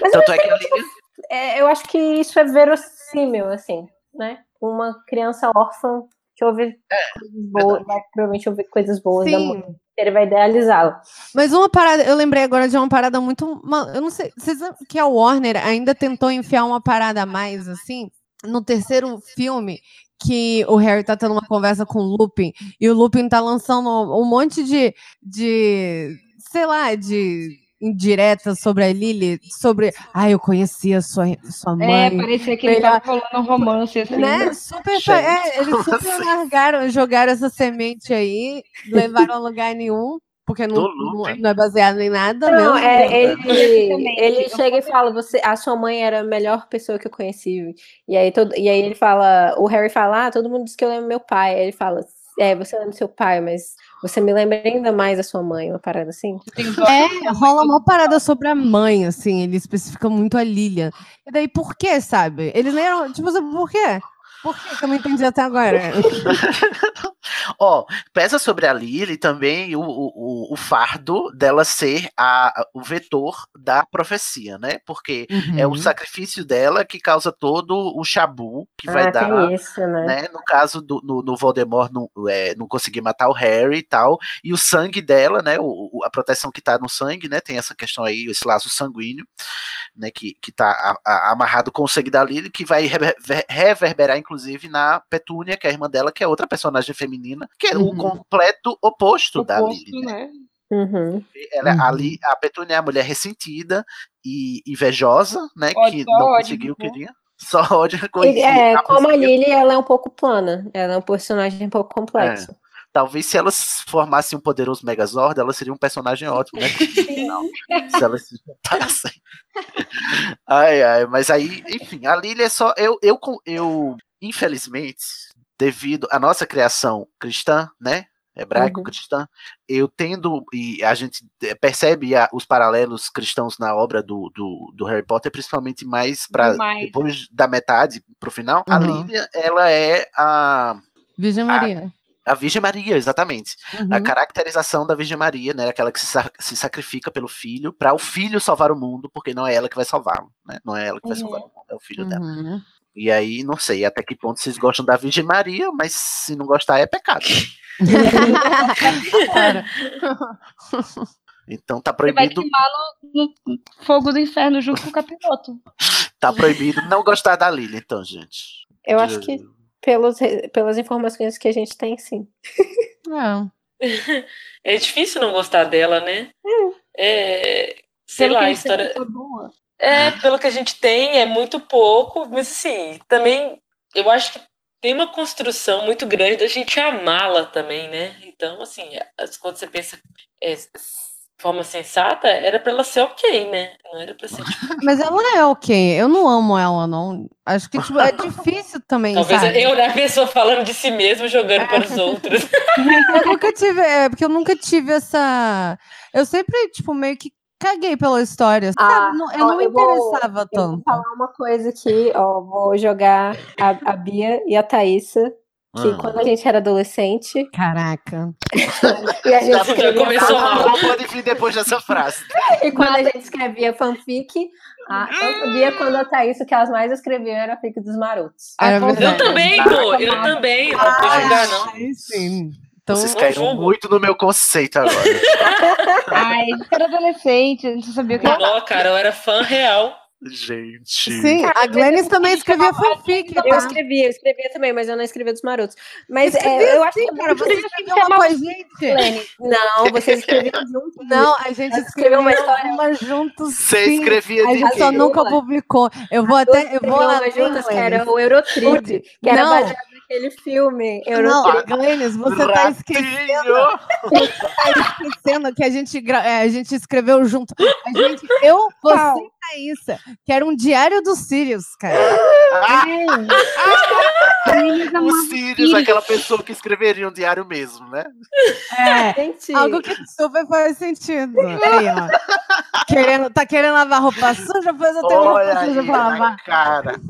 Mas Tanto eu, é que a acho que, é, eu acho que isso é verossímil, assim, né? Uma criança órfã que ouve coisas boas, vai provavelmente ouvir coisas boas da Sim. mãe. Ele vai idealizá-la. Mas uma parada, eu lembrei agora de uma parada muito. Eu não sei. Vocês lembram que a Warner ainda tentou enfiar uma parada a mais, assim, no terceiro filme, que o Harry tá tendo uma conversa com o Lupin, e o Lupin tá lançando um monte de. de sei lá, de indiretas sobre a Lily, sobre. Ah, eu conhecia sua, sua mãe. É, parecia que ele tava rolando um romance, assim. né? Super, Gente, é, eles super assim? largaram, jogaram essa semente aí, levaram a lugar nenhum, porque não, não, Lupin. não é baseado em nada Não, mesmo. é, ele, Exatamente. ele chega e fala, você, a sua mãe era a melhor pessoa que eu conheci. E aí, todo, e aí ele fala, o Harry fala, ah, todo mundo diz que eu lembro meu pai. Aí ele fala, é, você lembra seu pai, mas você me lembra ainda mais da sua mãe, uma parada assim. É, rola uma parada sobre a mãe, assim, ele especifica muito a Lilian. E daí, por quê, sabe? Eles leram, tipo, por quê? Por quê que eu não entendi até agora? Ó, pesa sobre a Lily também o, o, o- fardo dela ser a, o vetor da profecia, né? Porque é o Uhum. sacrifício dela que causa todo o chabu que vai Ah, tem dar. isso, né? No caso do no, no Voldemort não, é, não conseguir matar o Harry e tal. E o sangue dela, né? O, o- a proteção que tá no sangue, né? Tem essa questão aí, esse laço sanguíneo, né? Que, que tá a- a- amarrado com o sangue da Lily, que vai rever- reverberar, inclusive, na Petúnia, que é a irmã dela, que é outra personagem feminina, que é o completo oposto, da Lily. né? Uhum. Ela, a, Li- a Petúnia é a mulher ressentida e invejosa, né? Ódio, que não ódio, conseguiu o que né? queria. Só ódio. E, coisa- é, não como a. Lily, ela é um pouco plana. Ela é um personagem um pouco complexo. É. Talvez se elas formassem um poderoso Megazord, ela seria um personagem ótimo, né? se elas se juntassem. Ai, ai, mas aí, enfim, a Lily é só. Eu, eu, com- eu, infelizmente, devido à nossa criação cristã, né? Hebraico-cristã, eu tendo, e a gente eh, percebe a- os paralelos cristãos na obra do, do, do Harry Potter, principalmente mais para depois da metade pro final. A Uhum. Lily, ela é a. Virgem Maria. A Virgem Maria, exatamente. A Uhum. caracterização da Virgem Maria, né? Aquela que se, sa- se sacrifica pelo filho, para o filho salvar o mundo, porque não é ela que vai salvá-lo, né? Não é ela que vai salvar o mundo, é o filho dela. E aí, não sei até que ponto vocês gostam da Virgem Maria, mas se não gostar é pecado. Então tá Você vai proibido, queimá-lo no fogo do inferno junto com o capiroto. tá proibido não gostar da Lily, então, gente. Eu acho que pelos, pelas informações que a gente tem, sim. É difícil não gostar dela, né? É, sei Pelo lá, a a história. tá boa. É, pelo que a gente tem, é muito pouco, mas assim, também eu acho que tem uma construção muito grande da gente amá-la também, né? Então, assim, as- quando você pensa. é, forma sensata, era pra ela ser ok, né? Não era pra ser tipo. Mas ela é ok. Eu não amo ela, não. Acho que tipo, é difícil também, Talvez sabe? eu, né, a pessoa falando de si mesma, jogando para os outros. Eu nunca tive, é, porque eu nunca tive essa. Eu sempre, tipo, meio que caguei pela história. sabe? Ah, Não- eu ó, não me eu vou- interessava Eu vou tanto. falar uma coisa aqui, ó. Vou jogar a, a Bia e a Thaísa. Que Ah. quando a gente era adolescente. Caraca. e a gente Já começou fanfic- mal. Pode vir depois dessa frase. E quando a gente escrevia fanfic, a, tanto a Bia quanto a Thaís, o que elas mais escreviam era a fic dos marotos. Era Eu também, pô, eu também. Não vou julgar, não. Sim. Então, Vocês caíram muito no meu conceito agora. Ai, a gente era adolescente, a gente não sabia o que Não, cara, eu era fã real. Gente. Sim, a Glennis também escrevia fanfic. Eu tá? escrevia, eu escrevia tambia, mas eu não escrevia dos marotos. Mas é, eu acho sim, que cara, você escreveu uma com a gente. Não, vocês escreviam junto. Não, a gente escreveu uma história. história juntos. Você sim. escrevia A de gente só nunca publicou. Eu vou até. Eu vou uma além, juntas, que era o Eurotrip, que era Não. baseado naquele filme. Não, Eurotrip. Glennis, você tá esquecendo. Você tá esquecendo que a gente, é, a gente escreveu junto. A gente, eu, você e Thaísa, que era um diário dos Sirius, cara. O Sirius, aquela pessoa que escreveria um diário mesmo, né? É, Gente, algo que super faz sentido. Aí, ó. Querendo, tá querendo lavar roupa suja, pois eu tenho Olha roupa suja aí, pra lavar. cara.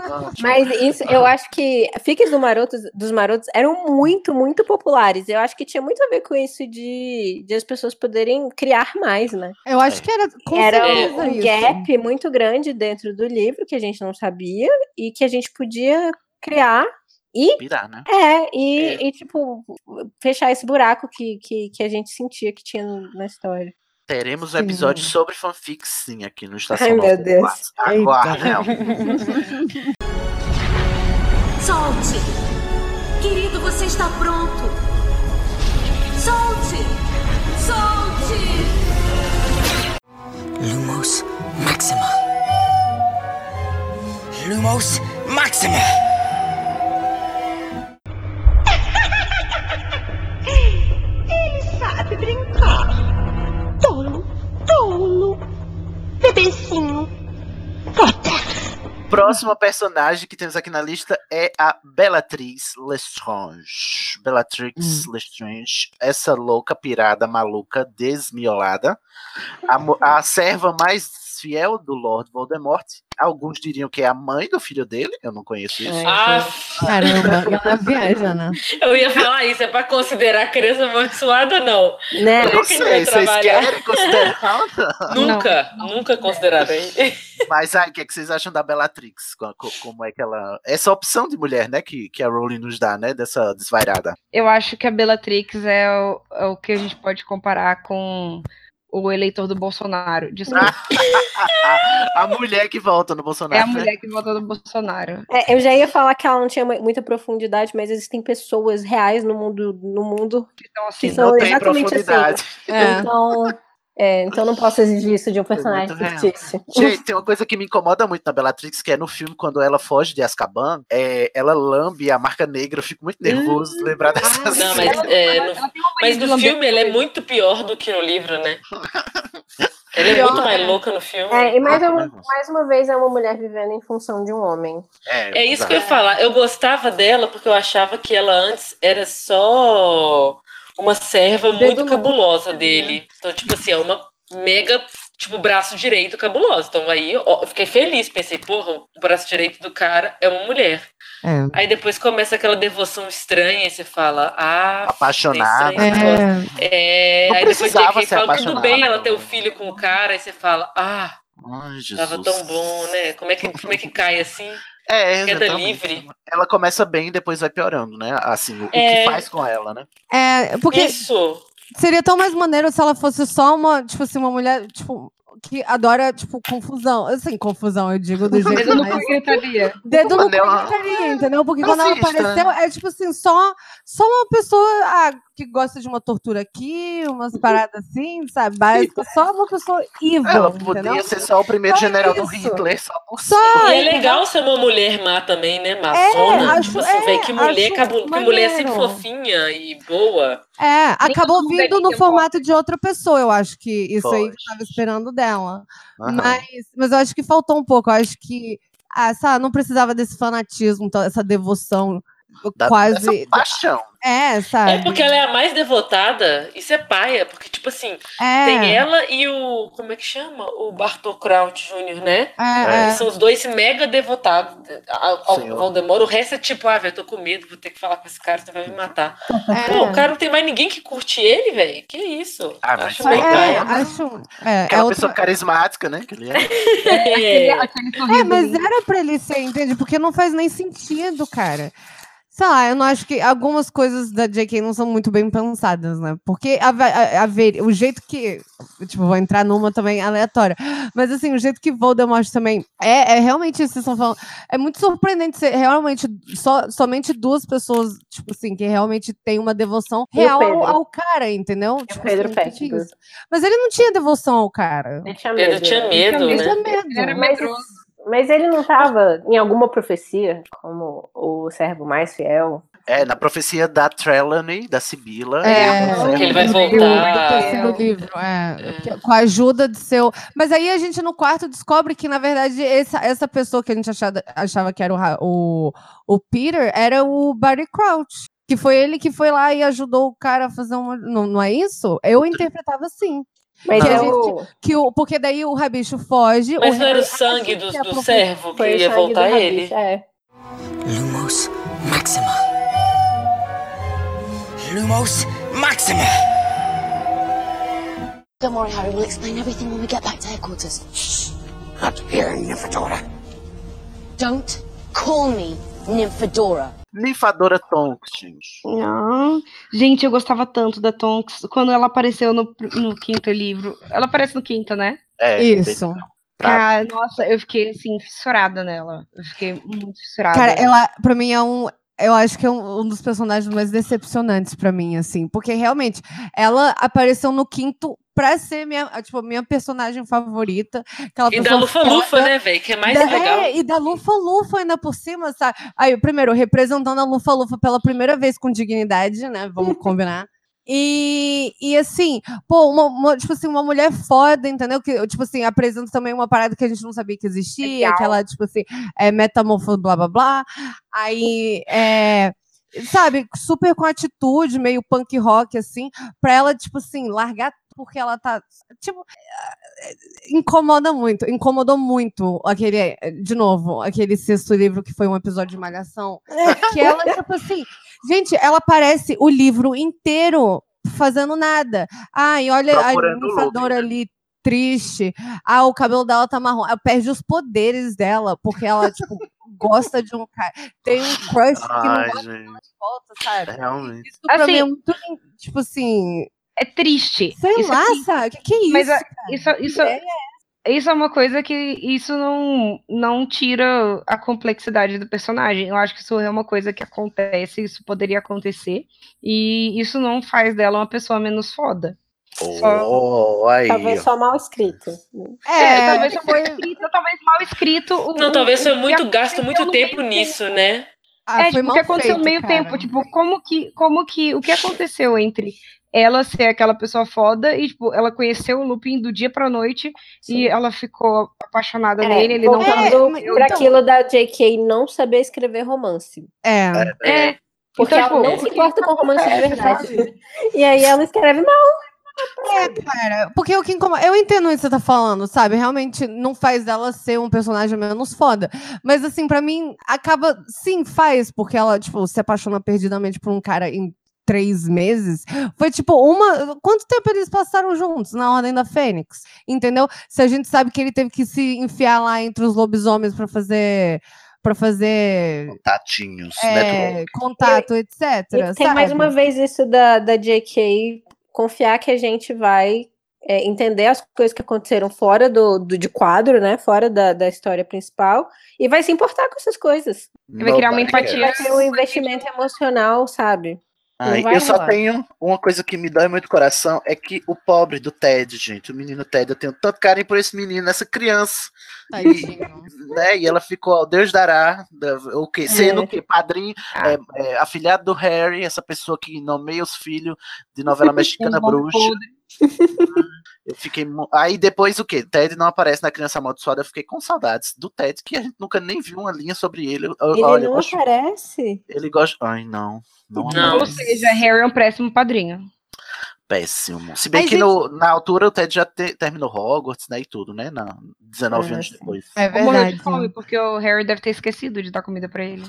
Mas isso, eu acho que fiques do marotos, dos marotos eram muito, muito populares. Eu acho que tinha muito a ver com isso de, de as pessoas poderem criar mais, né? Eu acho que era com Era um isso. gap muito grande dentro do livro que a gente não sabia e que a gente podia criar e Pirar, né? é, e, e, tipo, fechar esse buraco que, que, que a gente sentia que tinha na história. Teremos um Sim. episódio sobre fanfics, sim, aqui no Estação Ai, meu 94. Deus. Aguardem. Solte! Querido, você está pronto! Solte! Solte! Lumos Maxima. Lumos Maxima. Ele sabe brincar. Tolo, tolo. Bebecinho. Próxima personagem que temos aqui na lista é a Bellatrix Lestrange. Bellatrix Lestrange, essa louca, pirada, maluca, desmiolada. A, a serva mais fiel do Lord Voldemort. Alguns diriam que é a mãe do filho dele, eu não conheço isso. Ah, Caramba, ela viaja, né? eu ia falar isso, é pra considerar a criança amaldiçoada ou não? Né? Eu não é sei, vocês trabalhar? querem considerar ou não? Nunca, nunca considerarei. Mas aí, o que, é que vocês acham da Bellatrix? Co- co- Como é que ela. Essa opção de mulher, né? Que, que a Rowling nos dá, né? Dessa desvairada. Eu acho que a Bellatrix é o, é o que a gente pode comparar com o eleitor do Bolsonaro. Desculpa. a mulher que volta no Bolsonaro. é a né? mulher que votou no Bolsonaro. É, eu já ia falar que ela não tinha mu- muita profundidade, mas existem pessoas reais no mundo, no mundo Então, que assim, são não tem exatamente profundidade. assim. É. Então, é, então não posso exigir isso de um personagem fictício. Gente, tem uma coisa que me incomoda muito na Bellatrix, que é no filme, quando ela foge de Azkaban, é, ela lambe a marca negra, eu fico muito nervoso de lembrar dessa Não, cena. mas, é, no, mas no filme ela é muito pior do que no livro, né? Ela é muito mais louca no filme. É, e mais Ah, uma, mais uma vez é uma mulher vivendo em função de um homem. É isso que eu ia falar. Eu gostava dela porque eu achava que ela antes era só uma serva muito cabulosa dele. Então, tipo assim, é uma mega, tipo, braço direito cabulosa. Então aí ó, eu fiquei feliz. Pensei, porra, o braço direito do cara é uma mulher. É. Aí depois começa aquela devoção estranha e você fala, ah, Apaixonada. negócio. É, Não aí depois ser fala tudo bem ela ter o filho com o cara, aí você fala, ah, Ai, Jesus. tava tão bom, né? Como é que, como é que cai assim? É, Queda exatamente. livre. Ela começa bem e depois vai piorando, né? Assim, o, o É. que faz com ela, né? É, porque Isso. seria tão mais maneiro se ela fosse só uma, tipo assim, uma mulher, tipo, que adora, tipo, confusão. Assim, confusão, eu digo do jeito Dedo no mais... cu gritaria. Dedo no cu gritaria, entendeu? Porque quando ela Racista, apareceu, né? é tipo assim, só, só uma pessoa ah, que gosta de uma tortura aqui, umas paradas assim, sabe? Básica, só uma pessoa evil, Ela podia entendeu? ser só o primeiro Só general do isso. Hitler, só por Só, E é legal ser uma mulher má também, né? Maçona. acho- tipo assim, é, que mulher, acho cabo- que mulher assim fofinha e boa. É, acabou vindo ali no formato de outra pessoa, eu acho que isso aí que eu tava esperando dela. Aham. Mas, mas eu acho que faltou um pouco, eu acho que, ah, sabe, não precisava desse fanatismo, então, essa devoção Da- quase... Essa paixão. É, sabe? É porque ela é a mais devotada. Isso é paia, porque, tipo assim, É. tem ela e o. Como é que chama? O Bartol Kraut Jr., né? É, é. São os dois mega devotados ao, ao. Valdemoro. O resto é tipo, ah, velho, tô com medo, vou ter que falar com esse cara, você vai me matar. É. Pô, o cara não tem mais ninguém que curte ele, velho. Que isso? Ah, mas Acho isso bem É, paia. acho. É, é, Aquela outra- pessoa carismática, né? Que ele é. Aquele, É. aquele é, mas era pra ele ser, entende? Porque não faz nem sentido, cara. Sei lá, eu não acho que algumas coisas da JK não são muito bem pensadas, né? Porque a, a, a ver, o jeito que. Tipo, vou entrar numa também aleatória. Mas assim, o jeito que Voldemort também. É, é realmente isso que vocês estão falando. É muito surpreendente ser realmente só, somente duas pessoas, tipo assim, que realmente têm uma devoção real ao, ao cara, entendeu? Tipo Pedro assim, é? Mas ele não tinha devoção ao cara. Ele tinha Pedro medo. tinha né? medo, Ele né? tinha medo. Ele era medroso. Mas ele não estava em alguma profecia como o servo mais fiel? É, na profecia da Trelawney, da Sibila. É, ele- que ele vai do- voltar. Do terceiro livro, é, que- Com a ajuda de seu. Mas aí a gente no quarto descobre que, na verdade, essa, essa pessoa que a gente achava, achava que era o, o, o Peter era o Barry Crouch. Que foi ele que foi lá e ajudou o cara a fazer uma. Não, não é isso? Eu interpretava assim. Mas Que é gente- o- Que o, porque daí o rabicho foge. Mas o não era o sangue do, do servo que ia voltar ele. Rabicho, É. Lumos Maxima. Lumos Maxima. Don't worry, Harry. We'll explain everything when we get back to headquarters. Shh. Not here, Nymphadora. Don't call me Nymphadora. Ninfadora Tonks, gente. Não. Gente, eu gostava tanto da Tonks quando ela apareceu no, no quinto livro. Ela aparece no quinto, né? É, Isso. Cara, nossa, eu fiquei assim, fissurada nela. Eu fiquei muito fissurada. Cara, ela, pra mim, é um. Eu acho que é um, um dos personagens mais decepcionantes pra mim, assim. Porque realmente, ela apareceu no quinto pra ser minha, tipo, minha personagem favorita. Aquela E da Lufa-Lufa, né, velho? Que é mais Da- legal. é, e da Lufa-Lufa ainda por cima, sabe? Aí, primeiro, representando a Lufa-Lufa pela primeira vez com dignidade, né? Vamos combinar. E, e assim, pô, uma, uma- tipo assim, uma mulher foda, entendeu? Que, tipo assim, apresenta também uma parada que a gente não sabia que existia, Legal. aquela, tipo assim, é, metamorfose, blá, blá, blá. Aí, é, sabe, super com atitude, meio punk rock, assim, pra ela, tipo assim, largar porque ela tá, tipo, incomoda muito, incomodou muito aquele, de novo, aquele sexto livro que foi um episódio de Malhação, que ela, tipo assim, gente, ela parece o livro inteiro fazendo nada. Ai, olha Procurando a o ninfadora ali triste. Ah, o cabelo dela tá marrom. Ela perde os poderes dela, porque ela, tipo, gosta de um cara. Tem um crush que não Ai, gosta gente. de volta, sabe? Realmente. Isso pra Assim, mim é muito, tipo assim, É triste. sei Isso lá, aqui- sabe? O que, que é isso? Mas a- isso, isso, É, isso é uma coisa que isso não, não tira a complexidade do personagem. Eu acho que isso é uma coisa que acontece, isso poderia acontecer, e isso não faz dela uma pessoa menos foda. Oh, aí. Talvez só mal escrito. É, talvez foi- mal escrito, talvez mal escrito. o- Não, o- talvez foi muito gasto muito tempo nisso, né? Ah, é, foi tipo, o que aconteceu feito, meio cara. tempo, tipo, como que, como que, o que aconteceu entre ela ser aquela pessoa foda e, tipo, ela conheceu o Lupin do dia pra noite e ela ficou apaixonada É, nele, ele não voltando É, pra então- aquilo da JK não saber escrever romance. É. É, Porque Então, ela tipo, não se importa com romance de acontece, verdade. E aí ela escreve mal. É, cara, porque o que incomoda. Eu entendo o que você tá falando, sabe? Realmente não faz dela ser um personagem menos foda. Mas, assim, pra mim, acaba. Sim, faz, porque ela, tipo, se apaixona perdidamente por um cara em três meses. Foi tipo uma. Quanto tempo eles passaram juntos na Ordem da Fênix? Entendeu? Se a gente sabe que ele teve que se enfiar lá entre os lobisomens pra fazer. Pra fazer Tatinhos, é, né? contato, etc. E tem mais sabe? uma vez isso da, da JK confiar que a gente vai é, entender as coisas que aconteceram fora do, do de quadro, né? Fora da, da história principal, e vai se importar com essas coisas. Vai criar uma empatia. Vai ter um investimento emocional, sabe? Ai, eu só rolar. tenho uma coisa que me dói muito o coração, é que o pobre do Ted, gente, o menino Ted, eu tenho tanto carinho por esse menino, essa criança. E, né, e ela ficou Deus dará, da- o que, sendo É. o que? Padrinho, é, é, afilhado do Harry, essa pessoa que nomeia os filhos de novela mexicana bruxa. Eu fiquei. Aí depois o que? Ted não aparece na Criança Amaldiçoada. Eu fiquei com saudades do Ted, que a gente nunca nem viu uma linha sobre ele. Eu- Ele Olha, não gosto- aparece? ele gosta. Ai, não. Não, Ou seja, Harry é um péssimo padrinho. Péssimo. Se bem Ai, que gente- no- na altura o Ted já te- terminou Hogwarts, né? E tudo, né? Na, 19 É, anos depois. É verdade. de fome, porque o Harry deve ter esquecido de dar comida pra ele.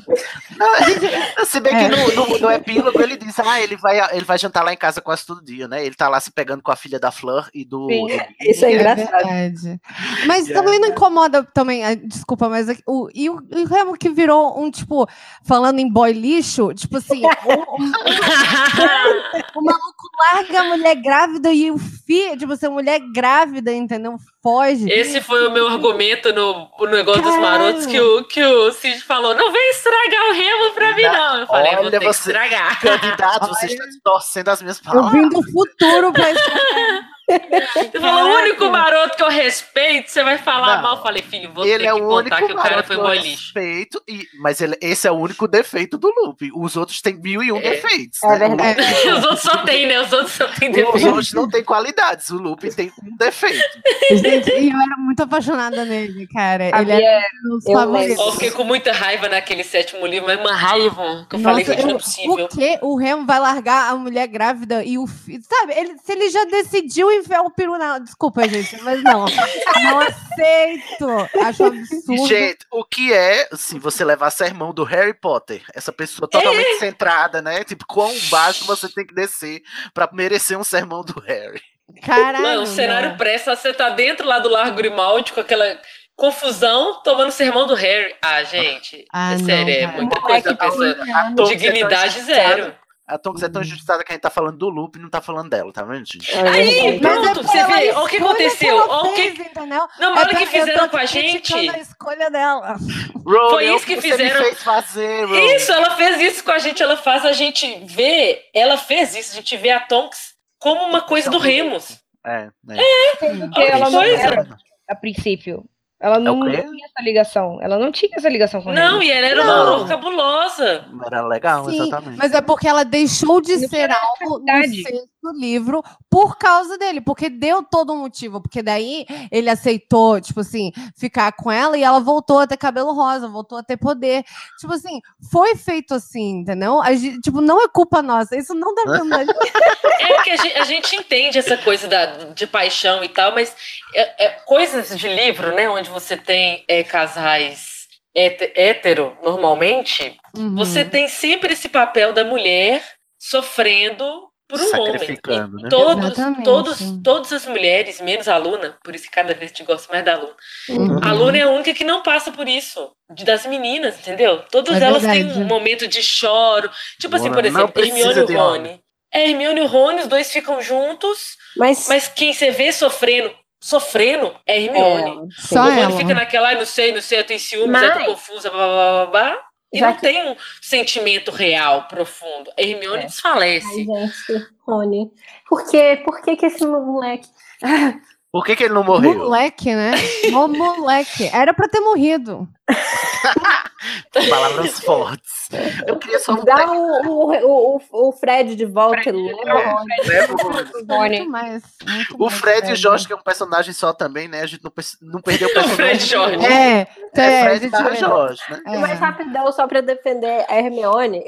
Se bem É. que no, no- no epílogo ele disse, ah, ele vai, ele vai jantar lá em casa quase todo dia, né? Ele tá lá se pegando com a filha da Fleur e do. Sim, do- isso é engraçado. verdade. Mas também não incomoda também, ah, desculpa, mas aqui- o, e o, e o Remo que virou um, tipo, falando em boy lixo, tipo assim, o maluco larga a mulher grávida e o filho, tipo assim, a mulher grávida, entendeu? Foge. Esse foi o meu argumento no, no negócio dos Caralho. marotos que o, que o Cid falou: não vem estragar o remo pra mim, não. Eu falei, vou Olha ter que você, estragar. candidato, você está torcendo as minhas Eu palavras. vim do futuro pra Você falou, o único maroto que eu respeito, você vai falar Não. mal. Eu falei, filho, vou Ele ter é que o contar único que o cara foi que boy lixo. respeito, e, mas ele, esse é o único defeito do Loop. Os outros têm mil e um defeitos. É né? verdade. Os outros só tem, né? Os outros só tem Os defeito. outros não têm qualidades. O Loop tem um defeito. Gente, e eu era muito apaixonada nele, cara. Ele era um dos Eu fiquei com muita raiva naquele sétimo livro, mas uma raiva que eu falei, Nossa, gente, não é possível. Por que o Remo vai largar a mulher grávida e o filho? Sabe, ele, se ele já decidiu enfiar o peru na. Desculpa, gente, mas não. Não aceito. Acho absurdo. Gente, o que é, se você levar sermão do Harry Potter, essa pessoa totalmente É. centrada, né? Tipo, quão baixo você tem que descer pra merecer um sermão do Harry. Caralho. Não, o cenário não. pressa, você tá dentro lá do Largo Grimaldi com aquela confusão, tomando sermão do Harry. Ah, gente, Ah, é não, sério, é muita coisa da pessoa. É tão Dignidade zero. A Tonks é tão injustiçada que a gente tá falando do Loop e não tá falando dela, tá vendo, gente? Aí, é pronto, você vê, olha o que aconteceu. Olha o que... fez, entendeu? Não, mas É olha o que fizeram com a gente. a escolha dela. Foi é isso que você fizeram. fez fazer. Isso, ela fez isso com a gente, ela faz a gente ver, ela fez isso, a gente vê a Tonks como uma coisa do Remus. É, né? Porque ela não coisa. era, a princípio. Ela não quê? tinha essa ligação. Ela não tinha essa ligação com Não, Harry. e ela era uma Não. horror cabulosa. Era legal, Sim, exatamente. mas é porque ela deixou de Não ser algo no. Sexto livro por causa dele, porque deu todo um motivo, porque daí ele aceitou, tipo assim, ficar com ela e ela voltou a ter cabelo rosa, voltou a ter poder. Tipo assim, foi feito assim, entendeu? Gente, tipo, não é culpa nossa, isso não dá pra É porque a gente, a gente entende essa coisa da, de paixão e tal, mas é, é coisas de livro, né? Onde você tem é, casais héte- hétero, normalmente, Uhum. você tem sempre esse papel da mulher sofrendo por um homem. Sacrificando, E né? Todos, Exatamente. todos, todas as mulheres, menos a Luna, por isso que cada vez te gosto mais da Luna. Uhum. A Luna é a única que não passa por isso. Das meninas, entendeu? Todas É elas verdade. têm um momento de choro. Tipo assim, por não exemplo, Hermione e. Rony. É, Hermione e o Rony, os dois ficam juntos, Mas, mas quem você vê sofrendo, sofrendo é Hermione. É, Só o Rony ela. fica naquela, "Ai, não sei, não sei, eu tenho ciúmes, eu tô Mas- confusa, blá, blá, blá, blá. E Já não que- tem um sentimento real, profundo. A Hermione Ai, desfalece. gente, Rony. Por quê? Por que que esse moleque... Por que, que ele não morreu? Moleque, né? Mó moleque. Era pra ter morrido. Palavras fortes. Eu queria só Dá o, o, o, o Fred de volta. leva o Rony. Muito mais. O Fred e o. Jorge, que é um personagem só também, né? A gente não, não perdeu o O personagem. Fred e Jorge. É, É, é, Fred vê- Jorge, né? é. Mais rapidão, só pra defender a Hermione.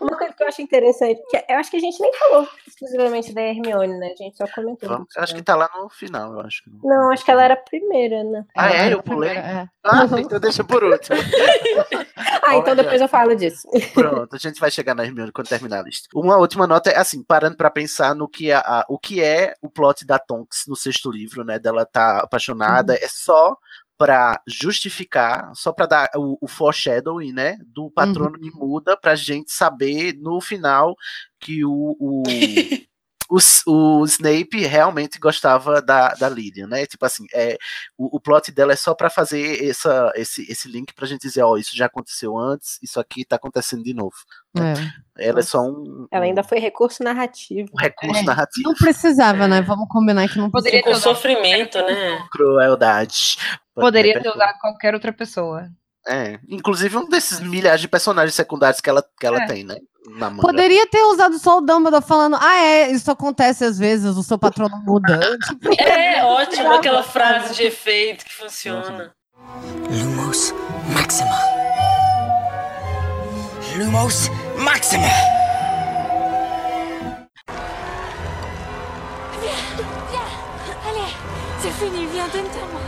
Uma coisa que eu acho interessante, que eu acho que a gente nem falou exclusivamente da Hermione, né? A gente só comentou. Vamos- acho que tá lá no final, eu acho. não. Acho que ela era a primeira, né? Ah, é? Eu pulei? é. Ah, então deixa por último. Ah, então depois eu falo disso. Pronto, a gente vai chegar na Hermione quando terminar a lista. Uma última nota é assim, parando pra pensar no que, a, a- o que é o plot da Tonks no sexto livro, né? Dela tá apaixonada, é só pra justificar, só pra dar o, o foreshadowing, né? Do patrono que muda pra gente saber no final que o, o, o, o Snape realmente gostava da, da Lilian, né? Tipo assim, é, o, o plot dela é só para fazer essa, esse, esse link pra gente dizer, ó, isso já aconteceu antes, isso aqui tá acontecendo de novo. né? Ela é só um, Ela ainda foi recurso narrativo. um recurso narrativo. Não precisava, né? Vamos combinar que não Poderia Com ter usado, sofrimento, né? Crueldade. Poderia ter usado qualquer outra pessoa. É, inclusive um desses milhares de personagens secundários que ela, que ela É. tem, né? Na manga. Poderia ter usado só o Dumbledore falando, ah, é, isso acontece às vezes, o seu patrono muda. É ótimo aquela frase de efeito que funciona. Lumos Maxima. Lumos Maxima. Allez, c'est fini, viens, donne-moi.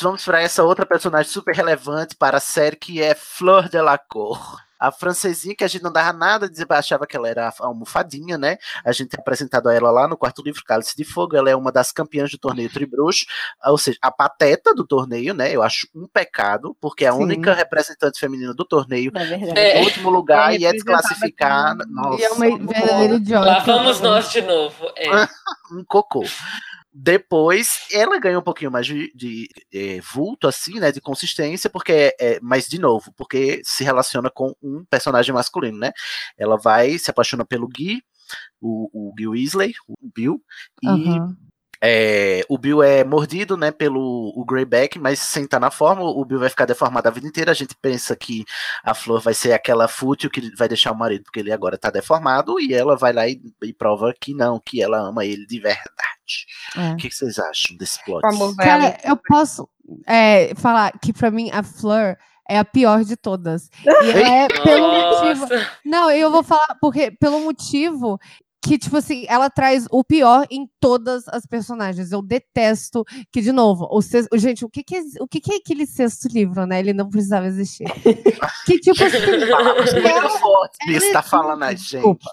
Vamos para essa outra personagem super relevante para a série que é Fleur Delacour. A francesinha que a gente não dava nada, achava que ela era a almofadinha, né? A gente tem apresentado a ela lá no quarto livro Cálice de Fogo. Ela é uma das campeãs do torneio Tribruxo, ou seja, a pateta do torneio, né? Eu acho um pecado, porque é a Sim. única representante feminina do torneio verdade. É. no último lugar É e é desclassificada. Nossa, e é uma verdadeira idiota. Lá vamos nós de novo. É. um cocô. Depois, ela ganha um pouquinho mais de, de, eh, vulto, assim, né? De consistência, porque é, é- mas de novo, porque se relaciona com um personagem masculino, né? Ela vai, se apaixona pelo Gui, o, o Gui Weasley, o Bill, e Aham. É, o Bill é mordido, né, pelo o Greyback, mas sem estar na forma, o Bill vai ficar deformado a vida inteira. A gente pensa que a Flor vai ser aquela fútil que vai deixar o marido porque ele agora tá deformado, e ela vai lá e, e prova que não, que ela ama ele de verdade. É. O que, que vocês acham desse plot? Cara, eu posso é, falar que pra mim a Fleur é a pior de todas. E é pelo motivo. Não, eu vou falar porque pelo motivo que, tipo assim, ela traz o pior em todas as personagens. Eu detesto que, de novo, o sexto, gente, o que que é, o que que é aquele sexto livro, né? Ele não precisava existir. que, tipo assim, ela- forte, ela tá existe, falando a gente. desculpa.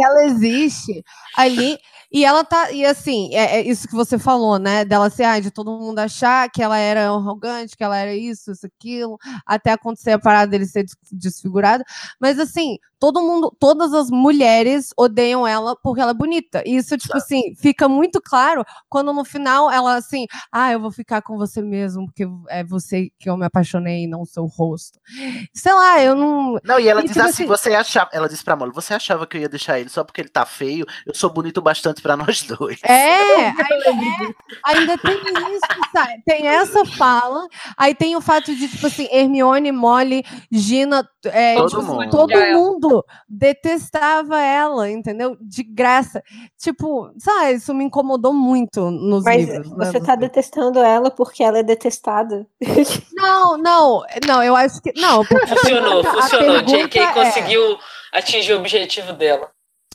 ela existe ali e ela tá e assim é, é isso que você falou né? Dela ser ah, de todo mundo achar que ela era arrogante que ela era isso isso aquilo até acontecer a parada dele ser des- desfigurado. Mas assim todo mundo todas as mulheres odeiam ela porque ela é bonita. E isso tipo assim fica muito claro quando no final ela assim ah eu vou ficar com você mesmo porque é você que eu me apaixonei e não o seu rosto. Sei lá eu não Não, e ela E, diz tipo assim, assim- você achava, ela disse pra Molly, você achava que eu ia deixar ele só porque ele tá feio? Eu sou bonito bastante pra nós dois. É, ainda, é, ainda tem isso, sabe? Tem essa fala, aí tem o fato de, tipo assim, Hermione, Molly, Gina, é, Todo tipo, mundo. todo Já ela. mundo detestava ela, entendeu? De graça. Tipo, sabe, isso me incomodou muito nos Mas livros. né? você tá detestando ela porque ela é detestada. Não, não, não, eu acho que. Não, a Funcionou, a funcionou. pergunta JK é- conseguiu atingir o objetivo dela.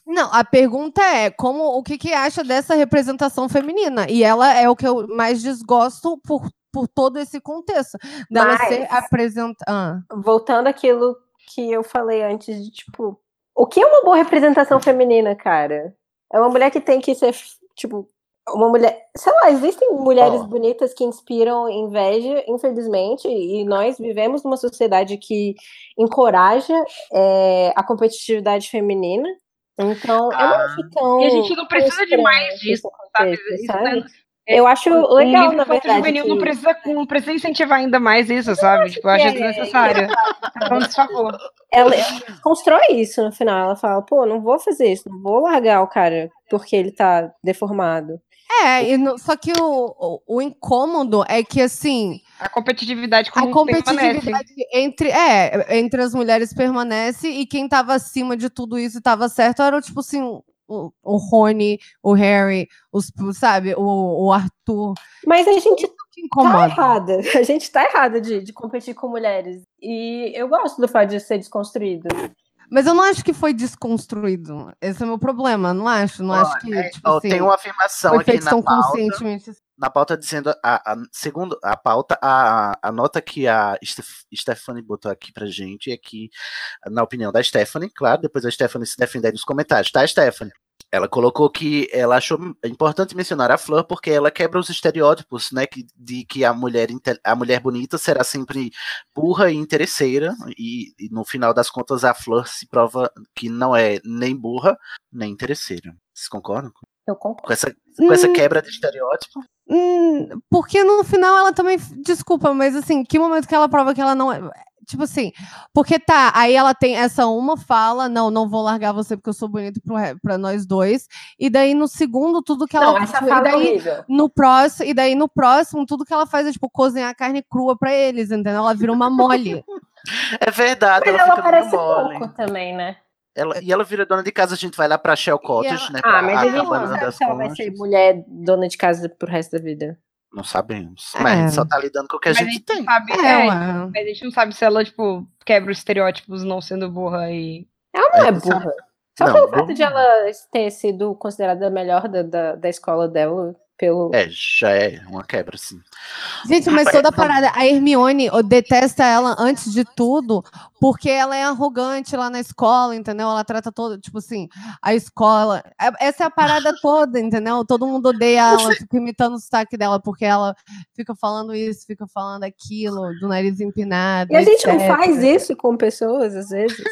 Não, a pergunta é como o que, que acha dessa representação feminina? E ela é o que eu mais desgosto por, por todo esse contexto. Dela Mas- ser apresentada. Voltando àquilo que eu falei antes de, tipo, o que é uma boa representação feminina, cara? É uma mulher que tem que ser, tipo, uma mulher. Sei lá, existem mulheres Ó. bonitas que inspiram inveja, infelizmente, e nós vivemos numa sociedade que encoraja é, a competitividade feminina. Então, eu não acho tão. E a gente não precisa de mais disso, isso sabe? Isso sabe? é- é- Eu acho um legal, livro na verdade. juvenil não que- precisa, não precisa incentivar ainda mais isso, sabe? Tipo, eu acho que é- desnecessário. É um desfavor. ela constrói isso no final. Ela fala, pô, não vou fazer isso, não vou largar o cara porque ele tá deformado. É, e no- só que o, o, o incômodo é que, assim, A competitividade a como permanece. competitividade entre, é, entre as mulheres permanece e quem tava acima de tudo isso e tava certo era, tipo assim, o, o Rony, o Harry, os, sabe, o, o Arthur. Mas a gente que tá errada. A gente tá errada de, de competir com mulheres. E eu gosto do fato de ser desconstruído. Mas eu não acho que foi desconstruído. Esse é o meu problema, não acho. Não acho que, É, tipo assim, tem uma afirmação foi aqui na tão pauta, conscientemente. Na pauta dizendo, a, a- segundo a pauta, a, a nota que a Steph- Stephanie botou aqui pra gente é que, na opinião da Stephanie, claro, depois a Stephanie se defender nos comentários, tá, Stephanie? Ela colocou que ela achou importante mencionar a Fleur porque ela quebra os estereótipos, né, que, de que a mulher, a mulher bonita será sempre burra e interesseira, e, e no final das contas a Fleur se prova que não é nem burra, nem interesseira. Vocês concordam Eu concordo. com essa, com essa quebra de estereótipo? Hum, porque no final ela também. Desculpa, mas assim, que momento que ela prova que ela não é. Tipo assim, porque tá, aí ela tem essa uma fala, não, não vou largar você porque eu sou bonito pra nós dois. E daí no segundo, tudo que ela. Não, essa fala e é daí, horrível. no próximo, e daí no próximo, tudo que ela faz é tipo cozinhar carne crua pra eles, entendeu? Ela vira uma mole. É verdade, Mas ela, ela parece mole. pouco também, né? Ela, e ela vira dona de casa, a gente vai lá pra Shell Cottage, né? Ah, pra mas a gente não sabe se ela vai ser mulher dona de casa pro resto da vida. Não sabemos. Mas a gente só tá lidando com o que a Mas gente tem. sabe, É, é, mas a gente não sabe se ela, tipo, quebra os estereótipos não sendo burra e. Ela não é, É, burra. Só Não, pelo burra fato de ela ter sido considerada a melhor da, da, da escola dela pelo. É, já é uma quebra, sim. Gente, mas toda a parada, a Hermione detesta ela antes de tudo, porque ela é arrogante lá na escola, entendeu? Ela trata todo, tipo assim, a escola. é- Essa é a parada toda, entendeu? Todo mundo odeia ela, fica imitando o sotaque dela, porque ela fica falando isso, fica falando aquilo, do nariz empinado. E a gente não etc. faz isso com pessoas, às vezes.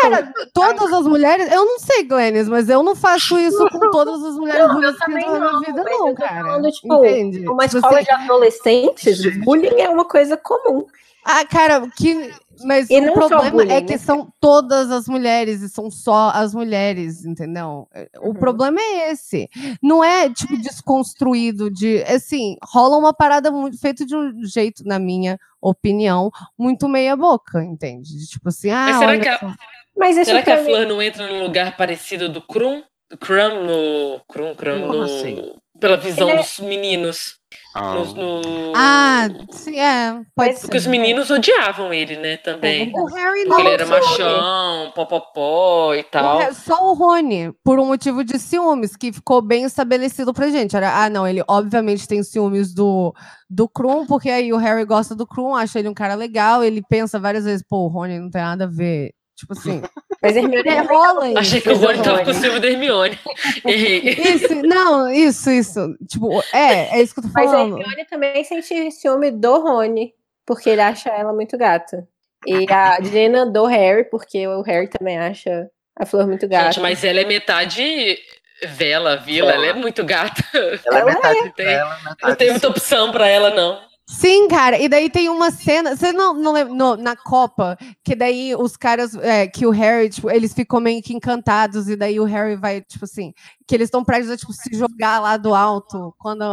Cara, todas as mulheres, eu não sei, Glennis, mas eu não faço isso com todas as mulheres Não, eu bonitas que também entram na minha não, vida, não, cara. falando, tipo, Entende? Uma Tipo escola assim, de adolescentes, bullying é uma coisa comum. Ah, cara, que. Mas E o problema bullying, é né? que são todas as mulheres e são só as mulheres, entendeu? O Uhum. problema é esse. Não é, tipo, desconstruído de. Assim, rola uma parada muito feita de um jeito, na minha opinião, muito meia-boca, entende? De, Tipo assim, ah. Mas será que a. Mas será que a Flor não entra num lugar parecido do Krum? Krum no. Krum, Krum no. assim? Pela visão é- dos meninos. Ah. Nos- no- Ah, sim, é. Pode Porque os ser. meninos odiavam ele, né, também. O Harry Porque não. ele era machão, popopó e tal. O Só o Rony, por um motivo de ciúmes, que ficou bem estabelecido pra gente. Era, ah, não, ele obviamente tem ciúmes do, do Krum, porque aí o Harry gosta do Krum, acha ele um cara legal, ele pensa várias vezes, pô, o Rony não tem nada a ver. Tipo assim. Mas Hermione é, também rola isso. Achei que o Rony tava com ciúme da Hermione. Errei. Isso, não, isso, isso. Tipo, é, é isso que eu tô Mas a falando. Hermione também sente ciúme do Rony, porque ele acha ela muito gata. E a Gina do Harry, porque o Harry também acha a Flor muito gata. Gente, mas ela é metade vela, vila. Ela é muito gata. Ela é Ela metade Não tem, dela, não metade tem muita opção pra ela, não. Sim, cara, e daí tem uma cena, você não, não lembra, no- na Copa, que daí os caras, é, que o Harry, tipo, eles ficam meio que encantados, e daí o Harry vai, tipo assim, que eles estão prestes a, tipo, se jogar lá do alto, quando,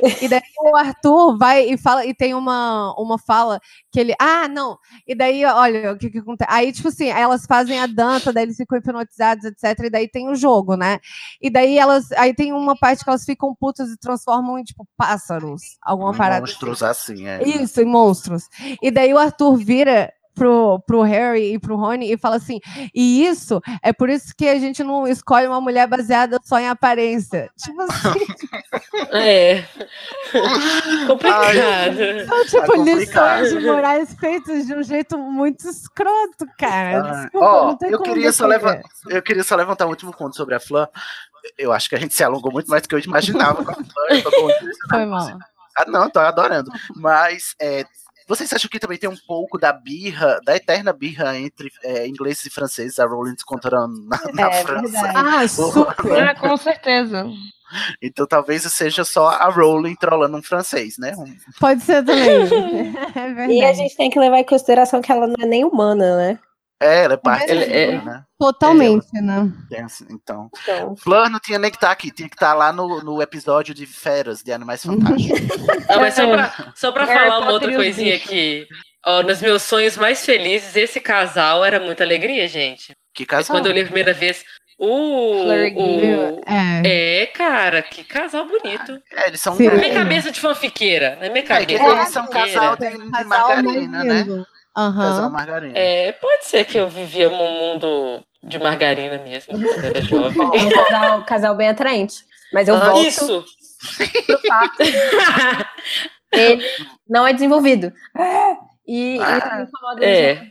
e daí o Arthur vai e fala, e tem uma, uma fala que ele, ah, não, e daí, olha, o que que acontece, aí, tipo assim, elas fazem a dança, daí eles ficam hipnotizados, etc, e daí tem o jogo, né, e daí elas, aí tem uma parte que elas ficam putas e transformam em, tipo, pássaros, alguma parada assim. Monstros assim, é. Isso, em monstros. E daí o Arthur vira pro, pro Harry e pro Rony e fala assim: e isso é por isso que a gente não escolhe uma mulher baseada só em aparência. Tipo assim, É. Complicado. são tipo Tá complicado. lições de morais feitas de um jeito muito escroto, cara. Ah, Desculpa, ó, não tem eu como queria só levantar, eu queria só levantar um último ponto sobre a Flor. Eu acho que a gente se alongou muito mais do que eu imaginava Foi mal. Ah, não, tô adorando. Mas é, vocês acham que também tem um pouco da birra, da eterna birra entre é, ingleses e franceses, a Rowling encontrando na, na É França? verdade. Ah, super. Ah, com certeza. Então talvez seja só a Rowling trollando um francês, né? Um- Pode ser também. É. E a gente tem que levar em consideração que ela não é nem humana, né? É, ela é parte verdade. do É, mundo, né? Totalmente, né? Tem assim, Então, Então, Fleur não tinha nem que estar aqui, tinha que estar lá no, no episódio de Feras, de Animais Fantásticos. Ah, mas só pra, só pra Harry falar uma Potter outra coisinha aqui. Ó, nos meus sonhos mais felizes, esse casal era muita alegria, gente. Que Mas casal. quando eu li a primeira vez, o. O É. é, cara, que casal bonito. É, eles são. Na minha cabeça de fanfiqueira. Na minha É, cabeça. eles são um casal de, de margarina, né? Aham. Casal margarina. É, pode ser que eu vivia num mundo de margarina mesmo, quando era jovem. é um casal, casal bem atraente. Mas eu Ah, volto Isso! pro fato. Ele não é desenvolvido. E Ah, isso me incomoda é.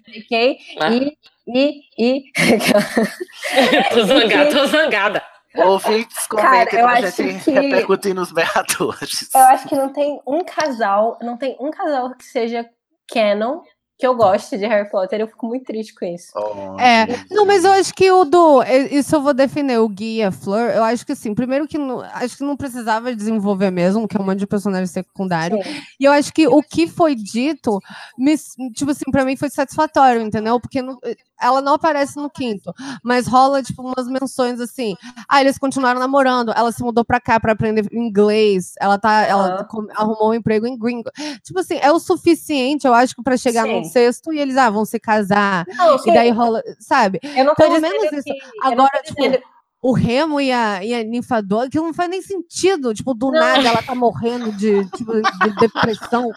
Ah. E, e, e... tô zangada, tô zangada. Ouvintes, comentem pra acho gente que- repercutir nos berradores. Eu acho que não tem um casal, não tem um casal que seja canon que eu goste de Harry Potter. Eu fico muito triste com isso. É, não, mas eu acho que o do. Isso eu vou defender, o Gui e a Fleur. Eu acho que assim, primeiro que não, acho que não precisava desenvolver mesmo, que é um monte de personagem secundário. E eu acho que o que foi dito, me, tipo assim, pra mim foi satisfatório, entendeu? Porque não- ela não aparece no quinto, mas rola, tipo, umas menções assim. Ah, eles continuaram namorando, ela se mudou pra cá pra aprender inglês, ela tá. Ela arrumou um emprego em gringo. Tipo assim, é o suficiente, eu acho, que pra chegar Sim. Sexto e eles, ah, vão se casar. Não, e daí rola, sabe? Eu não tô Pelo menos que- isso. não Agora, tipo, dizendo- o Remo e a, e a ninfadora, aquilo não faz nem sentido. Tipo, do nada ela tá morrendo de, tipo, de depressão,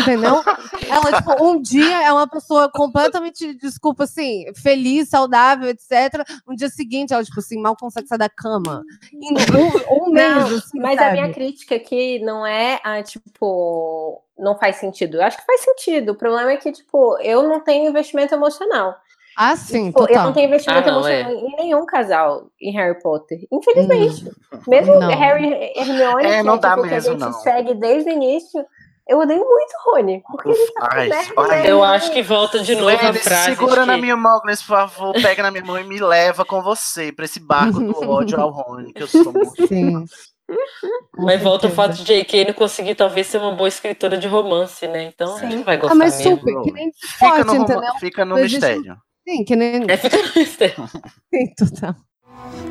entendeu? Ela, tipo, um dia é uma pessoa completamente, desculpa, assim, feliz, saudável, etc. No dia seguinte, ela, tipo assim, mal consegue sair da cama. Em um, um mês, Não, assim, mas a sabe? minha crítica aqui não é a, tipo, não faz sentido. Eu acho que faz sentido. O problema é que, tipo, eu não tenho investimento emocional. Ah, sim, Tipo, eu não tenho investimento Ah, não, é. emocional em nenhum casal em Harry Potter. Infelizmente. Mesmo Não. Harry e Hermione, É, que não é, dá tipo, que a mesmo, gente não. segue desde o início, eu odeio muito o Rony. Porque ele tá Ai? Eu acho que volta de novo a frase. segura de na que- minha mão, por favor. Pega na minha mão e me leva com você pra esse barco do ódio ao Rony, que eu sou muito. Sim. Mas volta o fato de J.K. não conseguir talvez ser uma boa escritora de romance, né? Então a gente vai Ah, gostar mas mesmo. super, que nem Fica forte, no, entendeu? fica no existe- mistério. Sim, que nem. É, fica no mistério. Sim, total.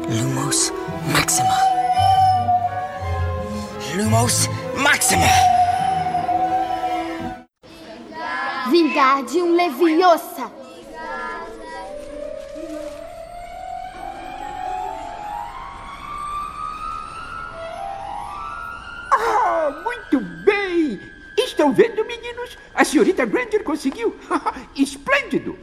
Lumos Maxima. Lumos Maxima. Vingar de um Leviosa. Muito bem! Estão vendo, meninos? A senhorita Granger conseguiu! Esplêndido!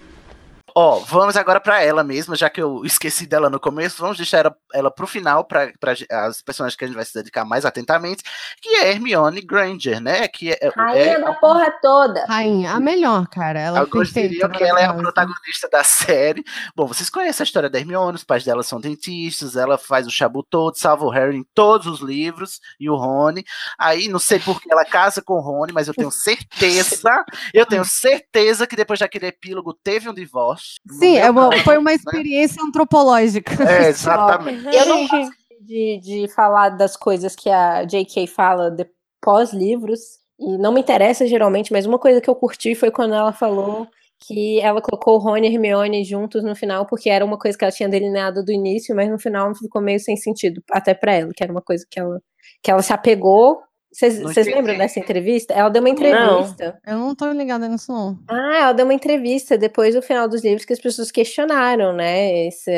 Ó, vamos agora pra ela mesma, já que eu esqueci dela no começo, vamos deixar ela, ela pro final, para as personagens que a gente vai se dedicar mais atentamente, que é Hermione Granger, né? Que é, Rainha é- da porra toda. Rainha, a melhor, cara. Ela é Alguns diriam que ela é a protagonista da série. Bom, vocês conhecem a história da Hermione, os pais dela são dentistas, ela faz o chabu todo, salva o Harry em todos os livros, e o Rony. Aí, não sei por que ela casa com o Rony, mas eu tenho certeza, eu tenho certeza que depois daquele epílogo teve um divórcio. Sim, é uma- foi né? uma experiência antropológica. É, exatamente. Eu não gosto de, de falar das coisas que a J.K. fala de pós-livros, e não me interessa geralmente, mas uma coisa que eu curti foi quando ela falou que ela colocou o Rony e Hermione juntos no final, porque era uma coisa que ela tinha delineado do início, mas no final ficou meio sem sentido, até pra ela, que era uma coisa que ela, que ela se apegou. Vocês Não lembram dessa entrevista? Ela deu uma entrevista. Eu não tô ligada nisso, não. Ah, ela deu uma entrevista depois do final dos livros que as pessoas questionaram, né? Esse,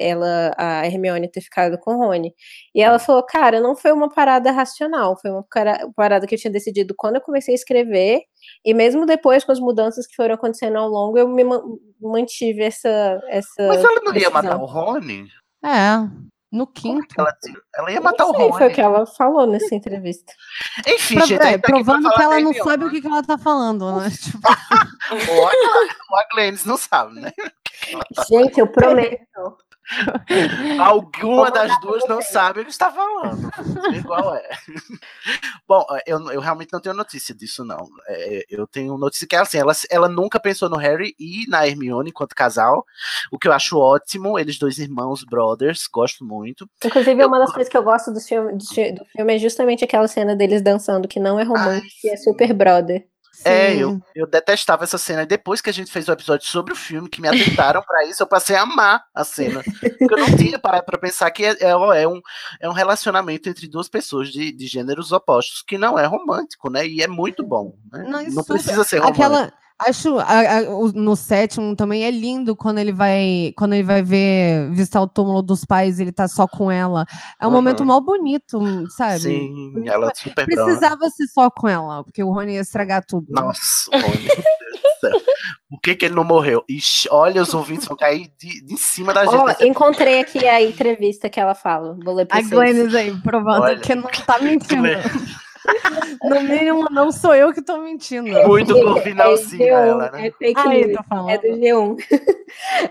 ela, a Hermione ter ficado com o Rony. E ela falou, cara, não foi uma parada racional, foi uma parada que eu tinha decidido quando eu comecei a escrever, e mesmo depois, com as mudanças que foram acontecendo ao longo, eu me ma- mantive essa. essa Mas ela não ia decisão. matar o Rony? É, no quinto. Ela, ela ia matar o Não sei, Rony. foi o que ela falou nessa entrevista. Enfim, Pra- gente, é, tá provando que ela não sabe o que, que ela tá falando, né? Tipo, a Glennis não sabe, né? Gente, eu prometo. Alguma das duas não sabe o que está falando. Igual é. Bom, eu, eu realmente não tenho notícia disso, não. É, eu tenho notícia que assim, ela, ela nunca pensou no Harry e na Hermione enquanto casal, o que eu acho ótimo. Eles dois irmãos, brothers, gosto muito. Inclusive, uma das coisas que eu gosto do filme, do fi- do filme é justamente aquela cena deles dançando, que não é romântico, e é super brother. É, eu, eu detestava essa cena. E depois que a gente fez o episódio sobre o filme, que me atentaram pra isso, eu passei a amar a cena. Porque eu não tinha parado pra pensar que é, é, é um, é um relacionamento entre duas pessoas de, de gêneros opostos, que não é romântico, né? E é muito bom. Né? Não, Não, precisa ser romântico. Aquela, acho a- a- o- no sétimo também é lindo quando ele vai quando ele vai ver visitar o túmulo dos pais, ele tá só com ela. É um Aham. momento mal bonito, sabe? Sim, ela é super. Precisava ser só com ela, porque o Rony ia estragar tudo. Nossa, Deus do céu. Por que, que ele não morreu? Ixi, olha, os ouvintes vão cair de, de em cima da gente. Nesse- encontrei aqui a entrevista que ela fala. Vou ler pra A vocês. Glennis aí, provando Olha. que não tá mentindo. No mínimo, não sou eu que tô mentindo. Muito Gente, corvinalzinha é G1, ela, né? É fake eu news, é do G1.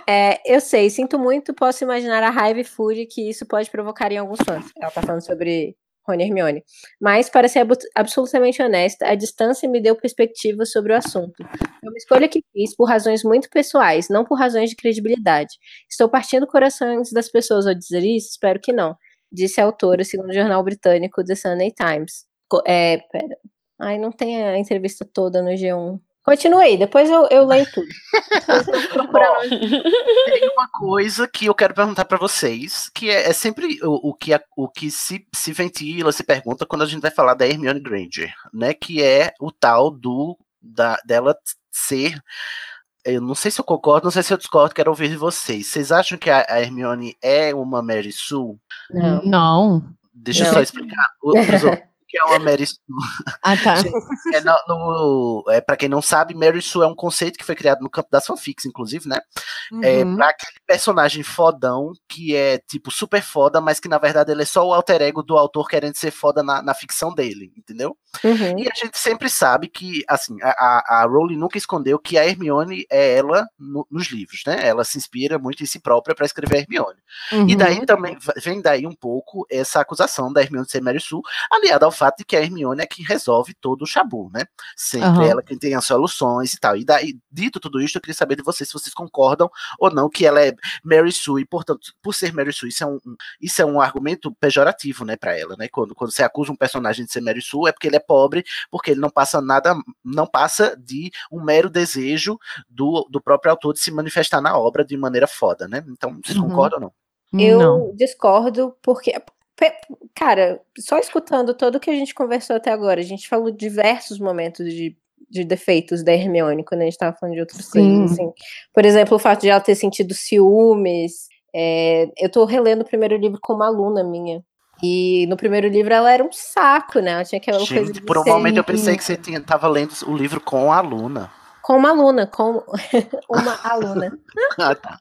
É, eu sei, sinto muito, posso imaginar a raiva e fúria que isso pode provocar em alguns fãs. Ela tá falando sobre Rony Hermione. Mas, para ser absolutamente honesta, a distância me deu perspectiva sobre o assunto. É uma escolha que fiz por razões muito pessoais, não por razões de credibilidade. Estou partindo corações das pessoas ao dizer isso? Espero que não. Disse a autora, segundo o jornal britânico The Sunday Times. É, pera. Ai, não tem a entrevista toda no G1. Continue aí, depois eu, eu leio tudo. Tem uma coisa que eu quero perguntar pra vocês, que é, é sempre o, o que, a- o que se, se ventila, se pergunta quando a gente vai falar da Hermione Granger, né? Que é o tal do da, dela ser. Eu não sei se eu concordo, não sei se eu discordo, quero ouvir de vocês. Vocês acham que a, a Hermione é uma Mary Sue? Não. Não. Deixa eu Não. só explicar. Que é uma Mary Sue? Ah, tá. É, no, no- é, pra quem não sabe, Mary Sue é um conceito que foi criado no campo das fanfics, inclusive, né? É, Uhum. pra aquele personagem fodão que é, tipo, super foda, mas que na verdade ele é só o alter ego do autor querendo ser foda na, na ficção dele, entendeu? Uhum. E a gente sempre sabe que, assim, a, a, Rowling nunca escondeu que a Hermione é ela no- nos livros, né? Ela se inspira muito em si própria pra escrever a Hermione. E daí Uhum. também vem daí um pouco essa acusação da Hermione ser Mary Sue, aliada ao fato de que a Hermione é quem resolve todo o chabu, né? Sempre Aham. ela quem tem as soluções e tal. E daí, dito tudo isso, eu queria saber de vocês se vocês concordam ou não que ela é Mary Sue, e portanto, por ser Mary Sue, isso é um, um- isso é um argumento pejorativo, né, para ela, né? Quando, quando você acusa um personagem de ser Mary Sue, é porque ele é pobre, porque ele não passa nada, não passa de um mero desejo do, do próprio autor de se manifestar na obra de maneira foda, né? Então, vocês Uhum. concordam ou não? Eu Não. discordo porque, cara, só escutando tudo que a gente conversou até agora, a gente falou diversos momentos de, de defeitos da Hermione quando a gente tava falando de outras Sim. coisas, assim. Por exemplo, o fato de ela ter sentido ciúmes. é, eu tô relendo o primeiro livro com uma aluna minha. E no primeiro livro ela era um saco, né? Ela tinha aquela coisa Gente, de por um momento eu pensei que você tinha, tava lendo o livro com a aluna. com uma aluna, com uma aluna. Ah, tá.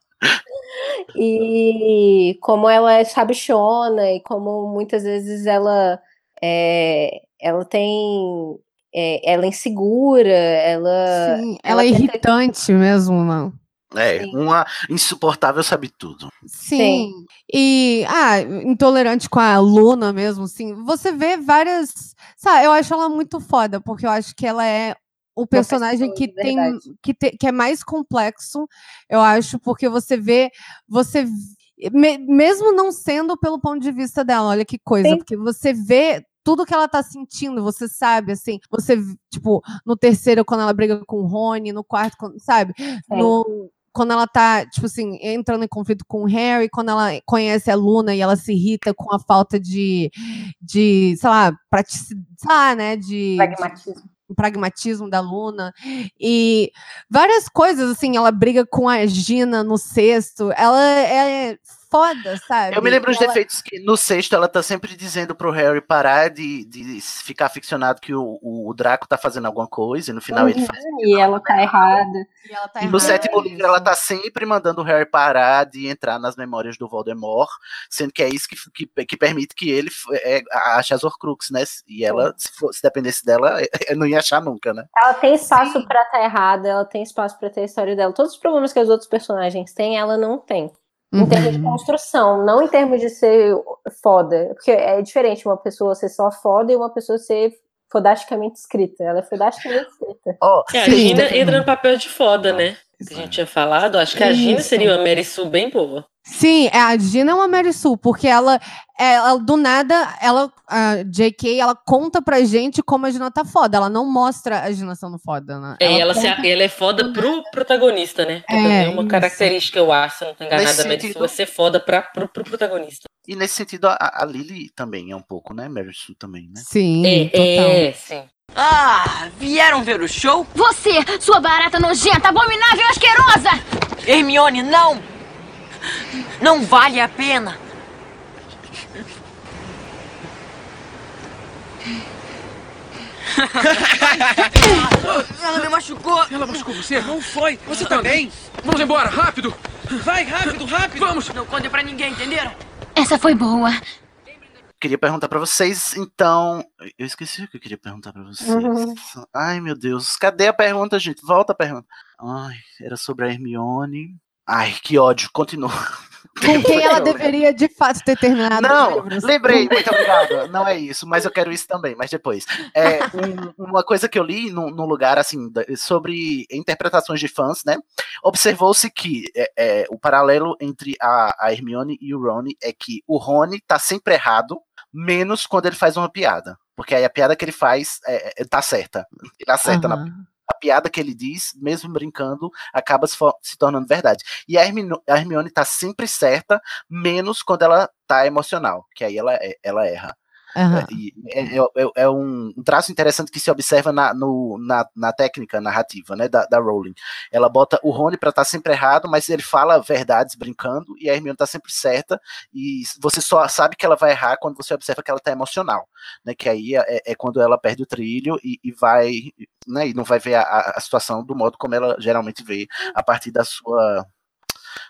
E como ela é sabichona e como muitas vezes ela é, ela tem é, ela é insegura, ela Sim, ela é tenta- irritante mesmo, não. É, uma insuportável sabe tudo. Sim. E, ah, intolerante com a Luna mesmo, assim. Você vê várias. Sabe, eu acho ela muito foda, porque eu acho que ela é o personagem que tem. Que, te- que é mais complexo, eu acho, porque você vê. Você. me- mesmo não sendo pelo ponto de vista dela, olha que coisa, Sim. porque você vê tudo que ela tá sentindo, você sabe, assim, você, tipo, no terceiro, quando ela briga com o Rony, no quarto, quando- sabe? No, quando ela tá, tipo assim, entrando em conflito com o Harry, quando ela conhece a Luna e ela se irrita com a falta de, de sei lá, praticidade, sei lá, né, de... Pragmatismo. de- pragmatismo da Luna e várias coisas assim, ela briga com a Gina no sexto, ela é foda, sabe? Eu me lembro os Ela- defeitos que no sexto ela tá sempre dizendo pro Harry parar de, de ficar aficionado que o, o Draco tá fazendo alguma coisa e no final ele Uhum, faz. E ela tá errada. E ela tá E no sétimo livro ela tá sempre mandando o Harry parar de entrar nas memórias do Voldemort, sendo que é isso que, que, que permite que ele é, ache as Horcruxes, né? E ela, se, for- se dependesse dela, não ia achar nunca, né? Ela tem espaço pra estar errada, ela tem espaço pra ter a história dela. Todos os problemas que os outros personagens têm, ela não tem. Em termos de Uhum. construção, não em termos de ser foda. Porque é diferente uma pessoa ser só foda e uma pessoa ser fodasticamente escrita. Ela é fodasticamente escrita. Ó, É, a Sim. Gina entra no papel de foda, né? Que a gente tinha falado. Acho que a Gina Isso. seria uma Mary Sue bem boa. Sim, é, a Gina é uma Mary Sue, porque ela, ela do nada, ela, a JK, ela conta pra gente como a Gina tá foda. Ela não mostra a Gina sendo foda, né? É, e ela, se- conta- ela é foda pro protagonista, né? É, é uma isso. característica, eu acho, se não tô enganada, Nesse Mary sentido- Sue, é ser foda pra, pro, pro protagonista. E nesse sentido, a, a Lily também é um pouco, né? Mary Sue também, né? Sim, É, total. é, sim. Ah, vieram ver o show? Você, sua barata nojenta, abominável, asquerosa! Hermione, não! Não vale a pena! Ela me machucou! Ela machucou você? Não foi. Você tá bem? Vamos embora, rápido. Vai, rápido, rápido. Vamos. Não conte pra ninguém, entenderam? Essa foi boa. Queria perguntar pra vocês, então. Eu esqueci o que eu queria perguntar pra vocês. Uhum. Ai, meu Deus. Cadê a pergunta, gente? Volta a pergunta. Ai, era sobre a Hermione. Ai, que ódio. Continua. Com quem ela deveria de fato ter terminado Não, lembrei, muito obrigado. Não é isso, mas eu quero isso também, mas depois. É, um- uma coisa que eu li num, num lugar assim, sobre interpretações de fãs, né? Observou-se que é, é, o paralelo entre a, a Hermione e o Rony é que o Rony tá sempre errado, menos quando ele faz uma piada. Porque aí a piada que ele faz é, é- tá certa. Ele acerta na Aham. a piada que ele diz, mesmo brincando, acaba se, se tornando verdade. E a Hermione, a Hermione tá sempre certa, menos quando ela tá emocional, que aí ela, é- ela erra. E é, é- é um, traço interessante que se observa na, no- na, na técnica narrativa né, da, da Rowling. Ela bota o Rony pra estar sempre errado, mas ele fala verdades brincando, e a Hermione tá sempre certa, e você só sabe que ela vai errar quando você observa que ela tá emocional, né, que aí é, é quando ela perde o trilho e, e vai, né, e não vai ver a, a situação do modo como ela geralmente vê, a partir da sua,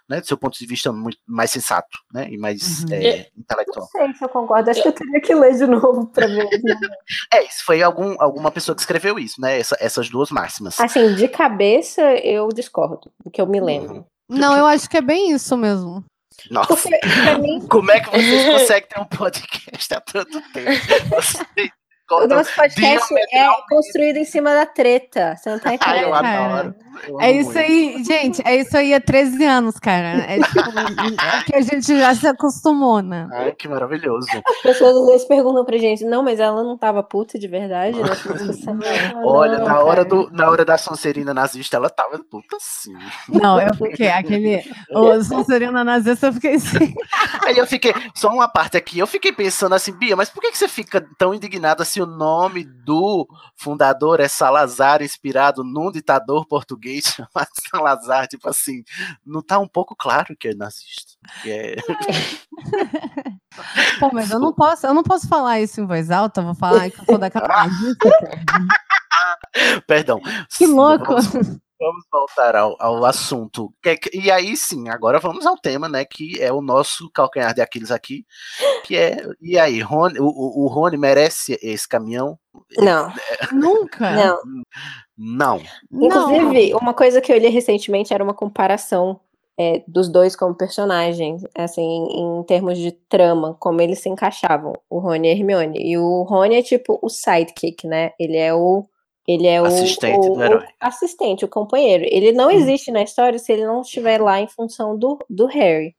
né, do seu ponto de vista muito mais sensato, né, e mais Uhum. é, Não intelectual. sei se eu concordo. Acho que eu teria que ler de novo pra ver. É, isso foi algum, alguma pessoa que escreveu isso, né? essa- essas duas máximas. Assim, de cabeça, eu discordo, do que eu me lembro. Não, eu acho que é bem isso mesmo. Nossa, como é que vocês conseguem ter um podcast há tanto tempo? Vocês O nosso podcast é construído em cima da treta. Você não tá entendendo? Ai, eu adoro. Eu É isso muito. aí, gente. É isso aí há 13 anos, cara. É tipo, é que a gente já se acostumou, né? Ai, que maravilhoso. As pessoas às vezes perguntam pra gente, não, mas ela não tava puta de verdade. Ah, Olha, não, na hora, cara. do, na hora da Sonserina nazista, ela tava puta assim. Não, eu fiquei aquele. O Sonserina nazista, eu fiquei assim. Aí eu fiquei, só uma parte aqui, eu fiquei pensando assim, Bia, mas por que, que você fica tão indignada se o nome do fundador é Salazar, inspirado num ditador português chamado Salazar? Tipo assim, não tá um pouco claro que é nazista? É... Pô, mas eu não posso, eu não posso falar isso em voz alta, eu vou falar que eu sou da. Perdão. Que louco. Vamos, vamos voltar ao, ao assunto. Que- E aí sim, agora vamos ao tema, né? Que é o nosso calcanhar de Aquiles aqui. Que é. E aí, Rony, o, o, Rony merece esse caminhão? Não. Nunca. Não. Não. Inclusive, uma coisa que eu li recentemente era uma comparação é, dos dois como personagens, assim, em termos de trama, como eles se encaixavam, o Rony e a Hermione. E o Rony é tipo o sidekick, né? Ele é o. Ele é o, Assistente o, do herói. o assistente, o companheiro. Ele não existe na história se ele não estiver lá em função do, do Harry.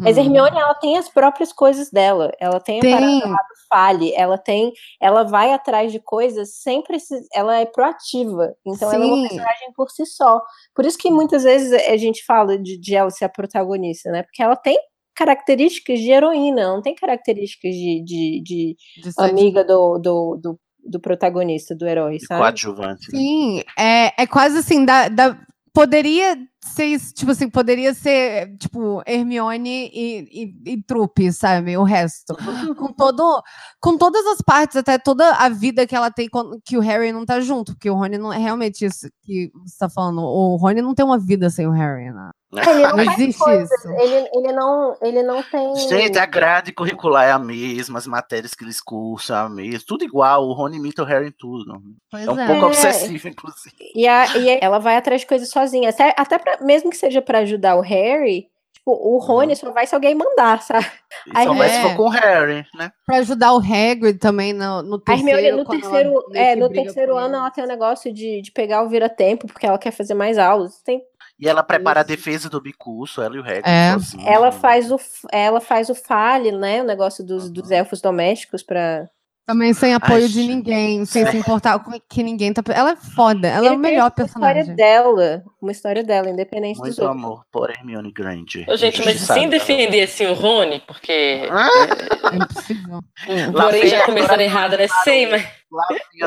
Mas a Hermione, ela tem as próprias coisas dela. Ela tem a Tem. parada lá do fale. Ela tem. Ela vai atrás de coisas sem precisar. Ela é proativa. Então ela é uma Sim. personagem por si só. Por isso que muitas vezes a gente fala de, de ela ser a protagonista, né? Porque ela tem características de heroína, não tem características de, de, de De amiga do, do, do, do protagonista, do herói, sabe? Coadjuvante. né? Sim, é, é quase assim, da, da- poderia ser isso, tipo assim, poderia ser, tipo, Hermione e, e, e trupe, sabe? O resto. com todo, com todas as partes, até toda a vida que ela tem quando, que o Harry não tá junto, porque o Rony não é realmente isso que você tá falando. O Rony não tem uma vida sem o Harry, né? Ele não, Não existe coisas, isso. Ele, ele, não, ele não tem. Gente, a grade curricular é a mesma, as matérias que eles cursam é a mesma, tudo igual. O Rony imita o Harry em tudo. Pois é um é. pouco É. obsessivo, inclusive. E, a, e ela vai atrás de coisas sozinha. Até, até pra- mesmo que seja pra ajudar o Harry, tipo, o Rony só vai se alguém mandar, sabe? E só vai se É. for com o Harry, né? Pra ajudar o Hagrid também no, no A Hermione, terceiro. no quando ela terceiro, meio é, no terceiro ano, ela tem o negócio de, de pegar o vira-tempo, porque ela quer fazer mais aulas. Tem, E ela prepara a defesa do bicurso, ela e o Harry. É. ela faz o ela faz o fale, né? O negócio dos, dos elfos domésticos pra. Também sem apoio Ai, de ninguém, sem se importar com que ninguém tá. Ela é foda, ela é o Ele melhor tem uma história personagem. dela. Uma história dela, independente dos Muito outros. amor por Hermione Granger. Ô, gente, mas sem defender assim o Rony, porque. É impossível. Hum, Lá porém, já a começando errada, né? Sei, mas.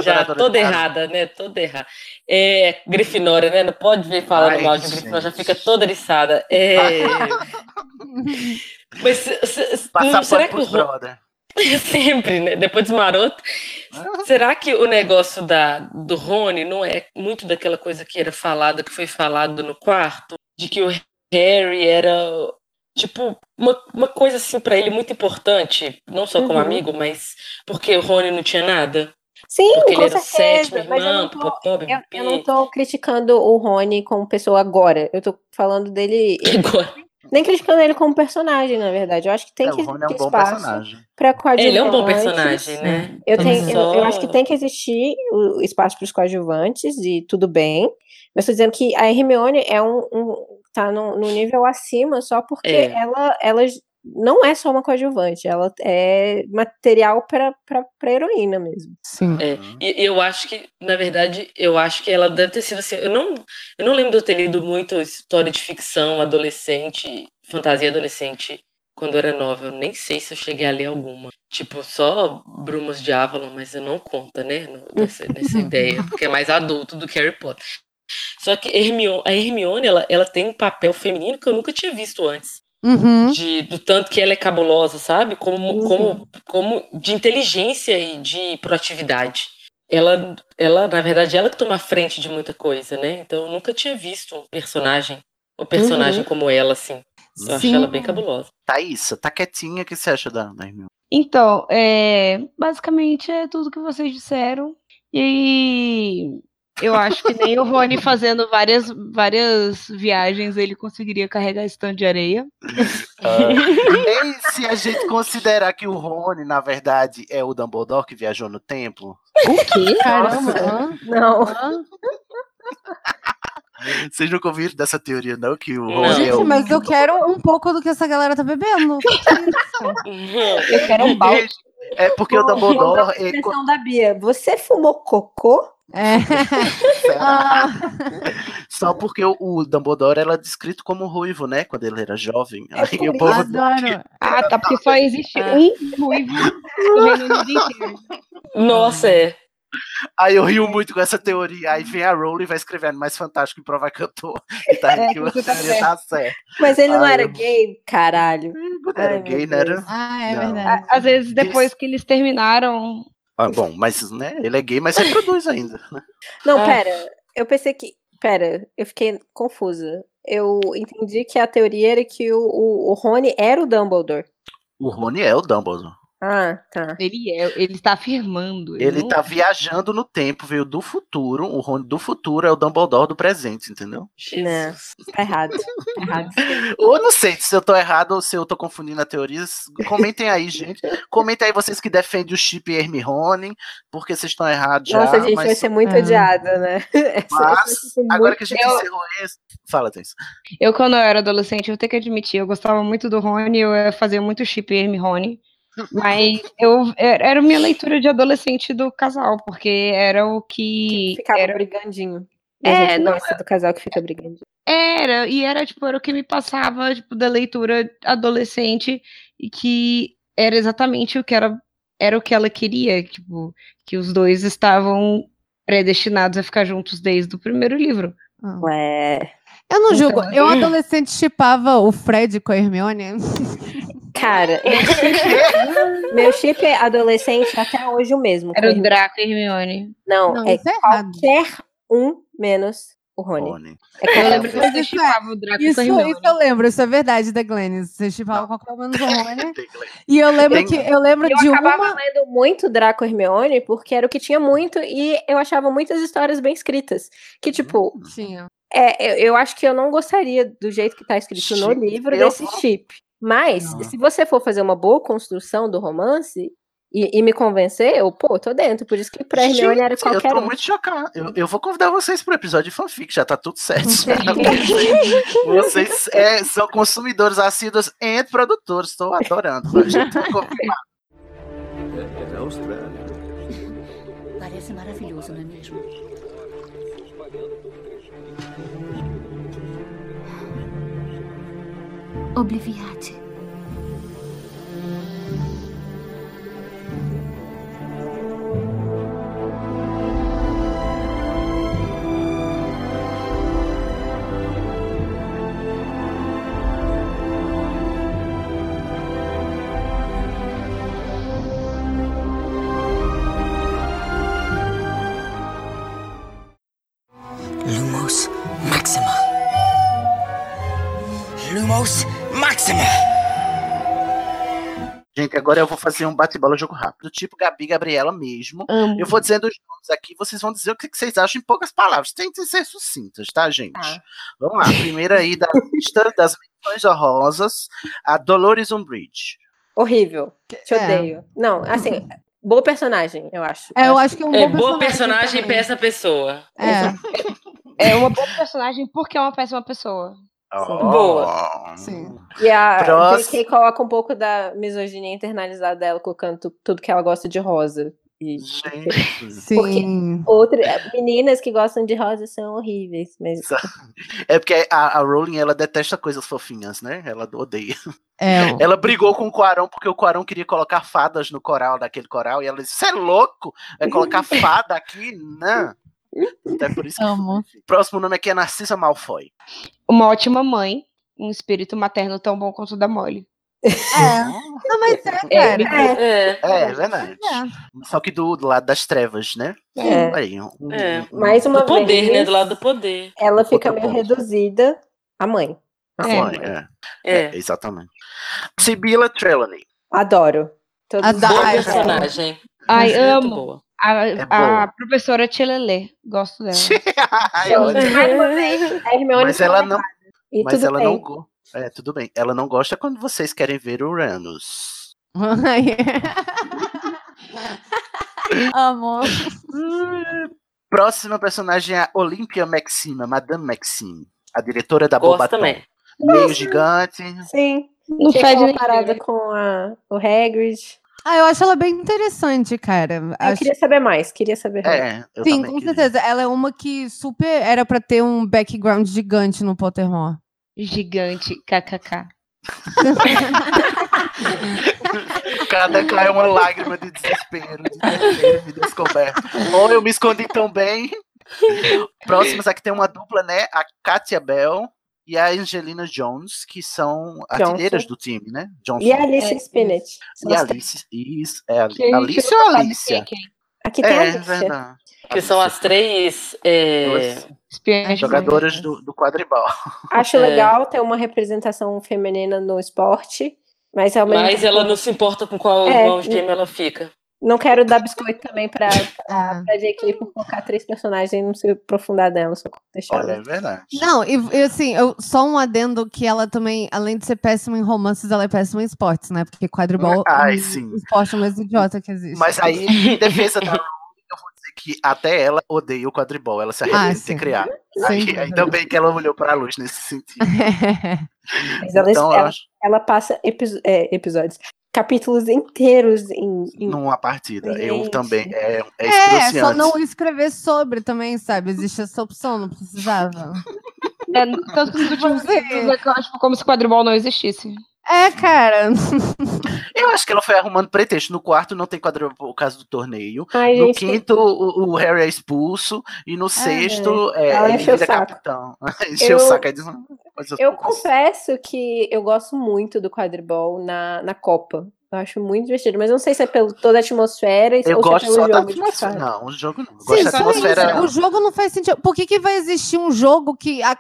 Já toda errada, né? Toda errada. É, Grifinória, né? Não pode vir falando mal de. Grifinória, já fica toda eriçada. É... Mas se- se- se- Passar será pano que o pros Ron... brother. Sempre, né? Depois dos maroto. Será que o negócio da, do Rony não é muito daquela coisa que era falada, que foi falado no quarto? De que o Harry era. tipo, uma, uma coisa assim pra ele muito importante, não só como Uhum. amigo, mas porque o Rony não tinha nada. Sim, porque com ele era o certeza, sétimo mas eu irmão, não tô- papapá, Eu, eu não tô criticando o Rony como pessoa agora. Eu tô falando dele. Nem criticando ele como personagem, na verdade. Eu acho que tem É, que Rony é um existir espaço para coadjuvantes. Ele é um bom personagem, né? Eu, tenho, eu, eu acho que tem que existir o espaço para os coadjuvantes e tudo bem. Mas tô dizendo que a Hermione é um, um- tá no, no nível acima só porque É. ela, ela não é só uma coadjuvante, ela é material para para heroína mesmo. Sim. É, e eu acho que, na verdade, eu acho que ela deve ter sido assim. Eu não, eu não lembro de eu ter lido muito história de ficção adolescente, fantasia adolescente, quando eu era nova. Eu nem sei se eu cheguei a ler alguma. Tipo, só Brumas de Avalon, mas eu não conta, né? Nessa, nessa ideia, porque é mais adulto do que Harry Potter. Só que Hermione, a Hermione, ela, ela tem um papel feminino que eu nunca tinha visto antes. Uhum. De, do tanto que ela é cabulosa, sabe? Como, como, como de inteligência e de proatividade. Ela, ela, na verdade, ela que toma a frente de muita coisa, né? Então eu nunca tinha visto um personagem, um personagem Uhum. como ela, assim. Eu acho Sim. ela bem cabulosa. Thaís, tá quietinha, o que você acha da, da Hermione? Então, é, basicamente é tudo que vocês disseram. E eu acho que nem o Rony fazendo várias, várias viagens ele conseguiria carregar esse tanto de areia. E se a gente considerar que o Rony, na verdade, é o Dumbledore que viajou no tempo? O quê? Caramba. Não. Vocês nunca ouviram dessa teoria, não? Que o. Rony é Gente, o. mas eu quero um pouco do que essa galera tá bebendo. O é isso? Eu quero um balde. É porque o Dumbledore. ele- Expressão da Bia. Você fumou cocô? É. Ah, Só porque o, o Dumbledore era descrito como ruivo, né? Quando ele era jovem. É Aí o povo. Adoro. Ah, tá, porque só existe Ah. um ruivo no Reino Unido inteiro. Nossa, é. Aí eu rio muito com essa teoria. Aí vem a Rowling e vai escrevendo mais fantástico e eu tô. E tá É, tá certo. tá certa. Mas ele não Ai, era eu- gay, caralho. Era Ai, meu gay, né? Deus. Era... Ah, é Não. verdade. Às vezes, depois que eles terminaram. Ah, bom, mas né, ele é gay, mas reproduz ainda. né? Não, Ah. pera. Eu pensei que. Pera, eu fiquei confusa. Eu entendi que a teoria era que o, o, o Rony era o Dumbledore. O Rony é o Dumbledore. Ah, tá. Ele é, ele está afirmando. Ele não- tá viajando no tempo, veio do futuro. O Rony do futuro é o Dumbledore do presente, entendeu? Não, tá errado. Tá errado. Ou eu não sei se eu tô errado ou se eu tô confundindo a teoria. Comentem aí, gente. Comentem aí vocês que defendem o chip Hermione, porque vocês estão errados já. Nossa, a gente mas- vai ser muito Ah. odiada, né? Mas, agora que a gente Eu- encerrou esse. Fala, Thaís. Eu, quando eu era adolescente, eu tenho que admitir, eu gostava muito do Rony, eu eh, fazia muito chip Hermione. Mas eu era era minha leitura de adolescente do casal, porque era o que. Ficava era, brigandinho. É, a gente não- gosta do casal que fica brigandinho. era, e era tipo, era o que me passava, tipo, da leitura adolescente, e que era exatamente o que era, era o que ela queria, tipo, que os dois estavam predestinados a ficar juntos desde o primeiro livro. Ué. Eu não Então, julgo. Eu, adolescente, chipava o Fred com a Hermione. Cara, meu chip, meu chip é adolescente até hoje o mesmo. Era o. Draco e Hermione. Não, Não, é isso é errado. qualquer um menos o Rony. Rony. É Eu lembro que você isso chipava o Draco Isso, com a Hermione. isso eu lembro, isso é verdade da Glennis. Você chipava qualquer um menos o Rony. E eu lembro que eu lembro Eu de acabava uma. lendo muito Draco e Hermione porque era o que tinha muito e eu achava muitas histórias bem escritas. Que, tipo, Tinha. é, eu, eu acho que eu não gostaria do jeito que tá escrito no Chip, livro eu desse chip. Mas, se você for fazer uma boa construção do romance e, e me convencer, eu, pô, tô dentro. Por isso que pra Hermione era Gente, eu qualquer tô um. muito chocado. Eu, eu vou convidar vocês pro episódio de fanfic, já tá tudo certo. vocês é, são consumidores assíduos e produtores, estou adorando. Já tô confirmado. É na Austrália. Parece maravilhoso, não é mesmo? Obliviate. Agora eu vou fazer um bate-bola jogo rápido, tipo Gabi e Gabriela mesmo. Eu vou dizendo os nomes aqui, vocês vão dizer o que vocês acham em poucas palavras. Tentem ser sucintas, tá, gente? Vamos lá, primeira aí da lista das menções honrosas, a Dolores Umbridge. Horrível. Te É. odeio. Não, assim, boa personagem, eu acho. É, eu acho que é um É bom boa personagem pra essa pessoa. É uma boa personagem porque é uma péssima pessoa. Boa. Sim. E a Próximo. JK coloca um pouco da misoginia internalizada dela, colocando tu- tudo que ela gosta de rosa. E... Sim. Outra, meninas que gostam de rosa são horríveis, mas É porque a, a Rowling, ela detesta coisas fofinhas, né? Ela odeia. É. Ela brigou com o Quarão porque o Quarão queria colocar fadas no coral daquele coral e ela disse: Você é louco? Vai colocar fada aqui? Não. Até por isso que Amo. Próximo nome aqui é Narcisa Malfoy. Uma ótima mãe, um espírito materno tão bom quanto o da Molly. É. Não, mas é, cara. É, É, verdade. Só que do, do lado das trevas, né? É. Aí, um- É. um- mais uma do poder, vez, né? Do lado do poder. ela fica meio ponto. reduzida à mãe. a É. mãe, é. É. É, exatamente. Sibylla Trelawney. Adoro. Todos Adoro. os- Boa Ai, personagem. Ai, Muito amo. A, É a professora Tchelele. Gosto dela. Ai, Hermione Mas ela não. E Mas tudo ela bem. não. go- É, tudo bem. Ela não gosta quando vocês querem ver Uranus. Amor. Próxima personagem é a Olympia Maxima, Madame Maxime, a diretora da Gosto Bobaton. também. Meio gigante. Sim. Não fede nem parada com a, o Hagrid. Ah, eu acho ela bem interessante, cara. Eu Acho... queria saber mais, queria saber mais. É, eu Sim, com queria. certeza. Ela é uma que super era pra ter um background gigante no Pottermore. Gigante, kkk. Cada cai uma lágrima de desespero, de desespero, me descoberto. Ou eu me escondi tão bem. Próximas aqui tem uma dupla, né? A Katia Bell e a Angelina Jones, que são artilheiras do time, né? Johnson. E a Alice Spinach. E a Alice. Isso, é Alice quem ou Alicia? é. Aqui tem a É, Alicia. verdade. Que são as três. é, jogadoras do, do quadribol. Acho É. legal ter uma representação feminina no esporte, mas ao mesmo Mas tempo ela não se importa com qual É, qual gêmeo ela fica. Não quero dar biscoito também pra, Ah. pra JK por colocar três personagens e não se aprofundar nela, só deixar Olha, ela. é verdade. Não, e, e assim, eu, só um adendo que ela também, além de ser péssima em romances, ela é péssima em esportes, né? Porque quadribol Ai, é o esporte mais idiota que existe. Mas aí, em defesa da Rowling, eu vou dizer que até ela odeia o quadribol. Ela se arrepende Ah, de sim. ter criado. Sem Aí, dúvida. ainda bem que ela olhou pra luz nesse sentido. Mas ela, Então, ela, acho- ela passa episo- é, episódios, capítulos inteiros em. em- Numa partida. Eu Gente. também. É, é É, só não escrever sobre também, sabe? Existe essa opção, não precisava. É, tanto nos últimos livros é que eu acho como se quadribol não existisse. É, cara. Eu acho que ela foi arrumando pretexto. No quarto não tem quadribol por causa do torneio. Ai, no gente, quinto, o, o Harry é expulso. E no sexto, é, ele vira saco. capitão. Encheu o Eu- saco. Aí diz, "Hum, mas Eu confesso que eu gosto muito do quadribol na, na Copa. Eu acho muito divertido, mas não sei se é pelo toda a atmosfera Eu ou gosto se é só pelo da jogo de atmosfera. Não, o jogo não. Eu Sim, gosto da só atmosfera. isso. O jogo não faz sentido. Por que, que vai existir um jogo que é,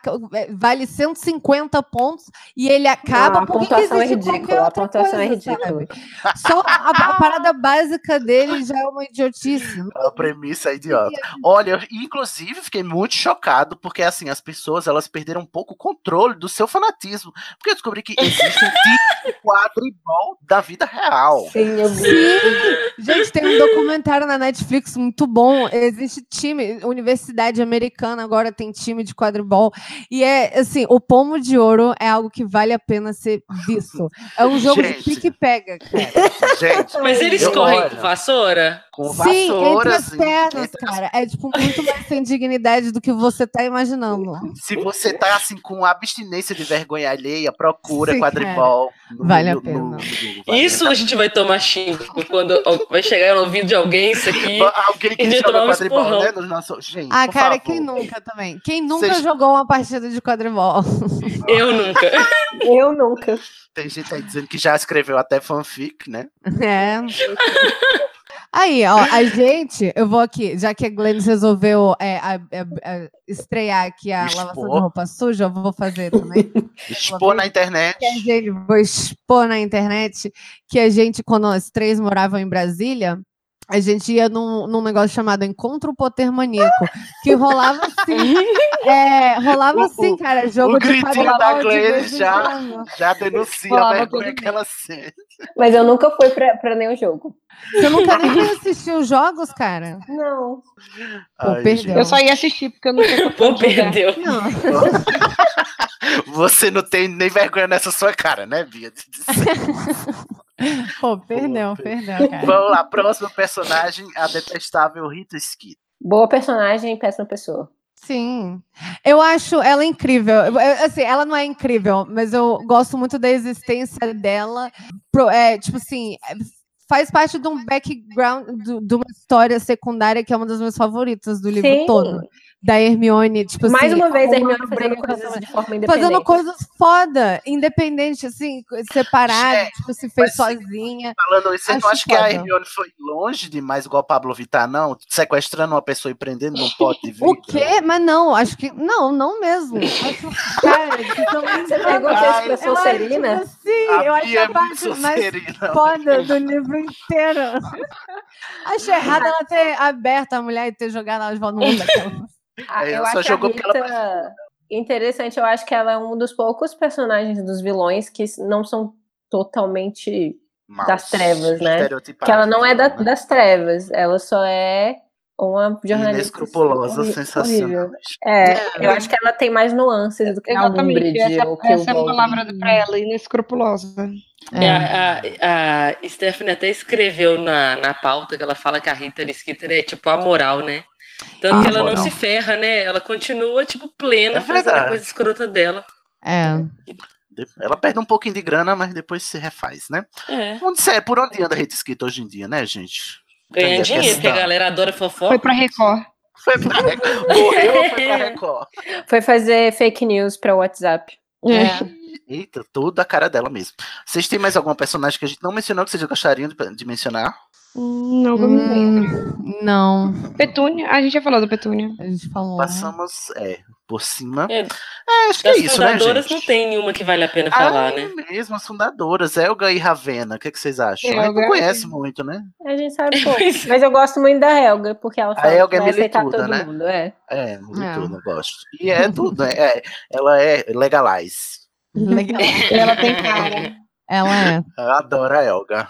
vale 150 pontos e ele acaba? Ah, a Por que que pontuação é ridícula. A pontuação é coisa, ridícula. sabe? Só a, a parada básica dele já é uma idiotice. A premissa é idiota. Olha, eu, inclusive, fiquei muito chocado, porque assim, as pessoas elas perderam um pouco o controle do seu fanatismo. Porque eu descobri que existe um tipo de quadribol da vida real. Sim, eu vi. Sim! Gente, tem um documentário na Netflix muito bom. Existe time, Universidade Americana agora tem time de quadribol. E é assim: o pomo de ouro é algo que vale a pena ser visto. É um jogo Gente. de pique-pega, cara. Gente, Mas eles correm com vassoura? com Sim, entre as pernas, cara. É tipo muito mais sem dignidade do que você tá imaginando. Se você tá assim com abstinência de vergonha alheia, procura Sim, quadribol. no- Vale a no- no- pena. no vale Isso a gente vai tomar xingo quando vai chegar no ouvido de alguém isso aqui. Alguém que joga tomar um quadribol, esporrão. né? No nosso... Gente, Ah, cara, favor. quem nunca também? Quem nunca Vocês- jogou uma partida de quadribol? Eu nunca. Eu nunca. Tem gente aí dizendo que já escreveu até fanfic, né? É. Aí, ó, a gente, eu vou aqui, já que a Glennis resolveu é, a- a- a estrear aqui a Expor. lavação de roupa suja, eu vou fazer também. Expor na internet. Que a gente, vou expor na internet que a gente, quando nós três moravam em Brasília, a gente ia num, num negócio chamado Encontro Poter Maníaco, que rolava assim, é, rolava assim, cara, jogo o de gritinho da de Glenn já, já denuncia a vergonha que ela sente. Mas eu nunca fui pra, pra nenhum jogo. Você nunca nem os jogos, cara? Não. Pô, Ai, perdeu. Eu só ia assistir porque eu não sei Pô, perdeu. Você não tem nem vergonha nessa sua cara, né, Bia? Pô, perdeu, perdeu, cara. Vamos lá, próximo personagem, a detestável Rita Skeet. Boa personagem e péssima pessoa. Sim. Eu acho ela incrível. Eu- Assim, ela não é incrível, mas eu gosto muito da existência dela. Pro- É, tipo assim, faz parte de um background, de uma história secundária que é uma das minhas favoritas do livro Sim. todo. Da Hermione, tipo Mais assim. uma vez a Hermione fazendo coisas de forma independente. Fazendo coisas foda, independente, assim, separada, É, tipo, se fez sozinha. Falando isso, você não Acho acha que a. Hermione foi longe demais, igual Pablo Vittar, não? Sequestrando uma pessoa e prendendo num pote de vidro? O quê? Mas não, acho que. Não, não mesmo. Acho, cara, que são Você perguntou isso pra Eu acho, Sonserina? tipo, Sim, A eu acho é a parte mais Sonserina. foda do livro inteiro. Acho errado ela ter aberto a mulher e ter jogado ela de volta no mundo daquela. Ah, É, eu só acho jogou ela Rita interessante. Eu acho que ela é um dos poucos personagens dos vilões que não são totalmente Maus, das trevas, né? Que ela não é da- né? das trevas, ela só é uma jornalista Inescrupulosa, sensacional. horrível. É, eu acho que ela tem mais nuances do que a Umbridge essa, ou que essa é a palavra pra ela, inescrupulosa. É, a, a, a Stephanie até escreveu na, na pauta que ela fala que a Rita Skeeter é tipo a moral, né? Tanto que ela não Amoral. se ferra, né? Ela continua, tipo, plena, É fazendo a coisa escrota dela. É. Ela perde um pouquinho de grana, mas depois se refaz, né? É. Onde, cê- por onde anda a Rita Skeet hoje em dia, né, gente? Ganha dinheiro, porque a questão? galera adora fofoca. Foi pra Record. Foi pra Record. Morreu ou foi pra Record? Foi fazer fake news pra WhatsApp. É. Eita, tudo a cara dela mesmo. Vocês têm mais algum personagem que a gente não mencionou que vocês gostariam de, de mencionar? Não, vou me lembro. Hum, não. Petúnia, a gente já falou do Petúnia. A gente falou. Passamos, é, por cima. É, É, acho que é isso, né, fundadoras gente? não tem nenhuma que vale a pena falar, Ah, né? mesmo, as fundadoras, Elga e Ravena, o que, é que vocês acham? A gente Helga não conhece muito, né? A gente sabe pouco. Mas eu gosto muito da Helga, porque ela A que é milituda, todo né? mundo. É. É, muito É. gosto. E é tudo, né? É, ela é legalize. Legal. Ela tem cara. Ela é. Adoro a Elga.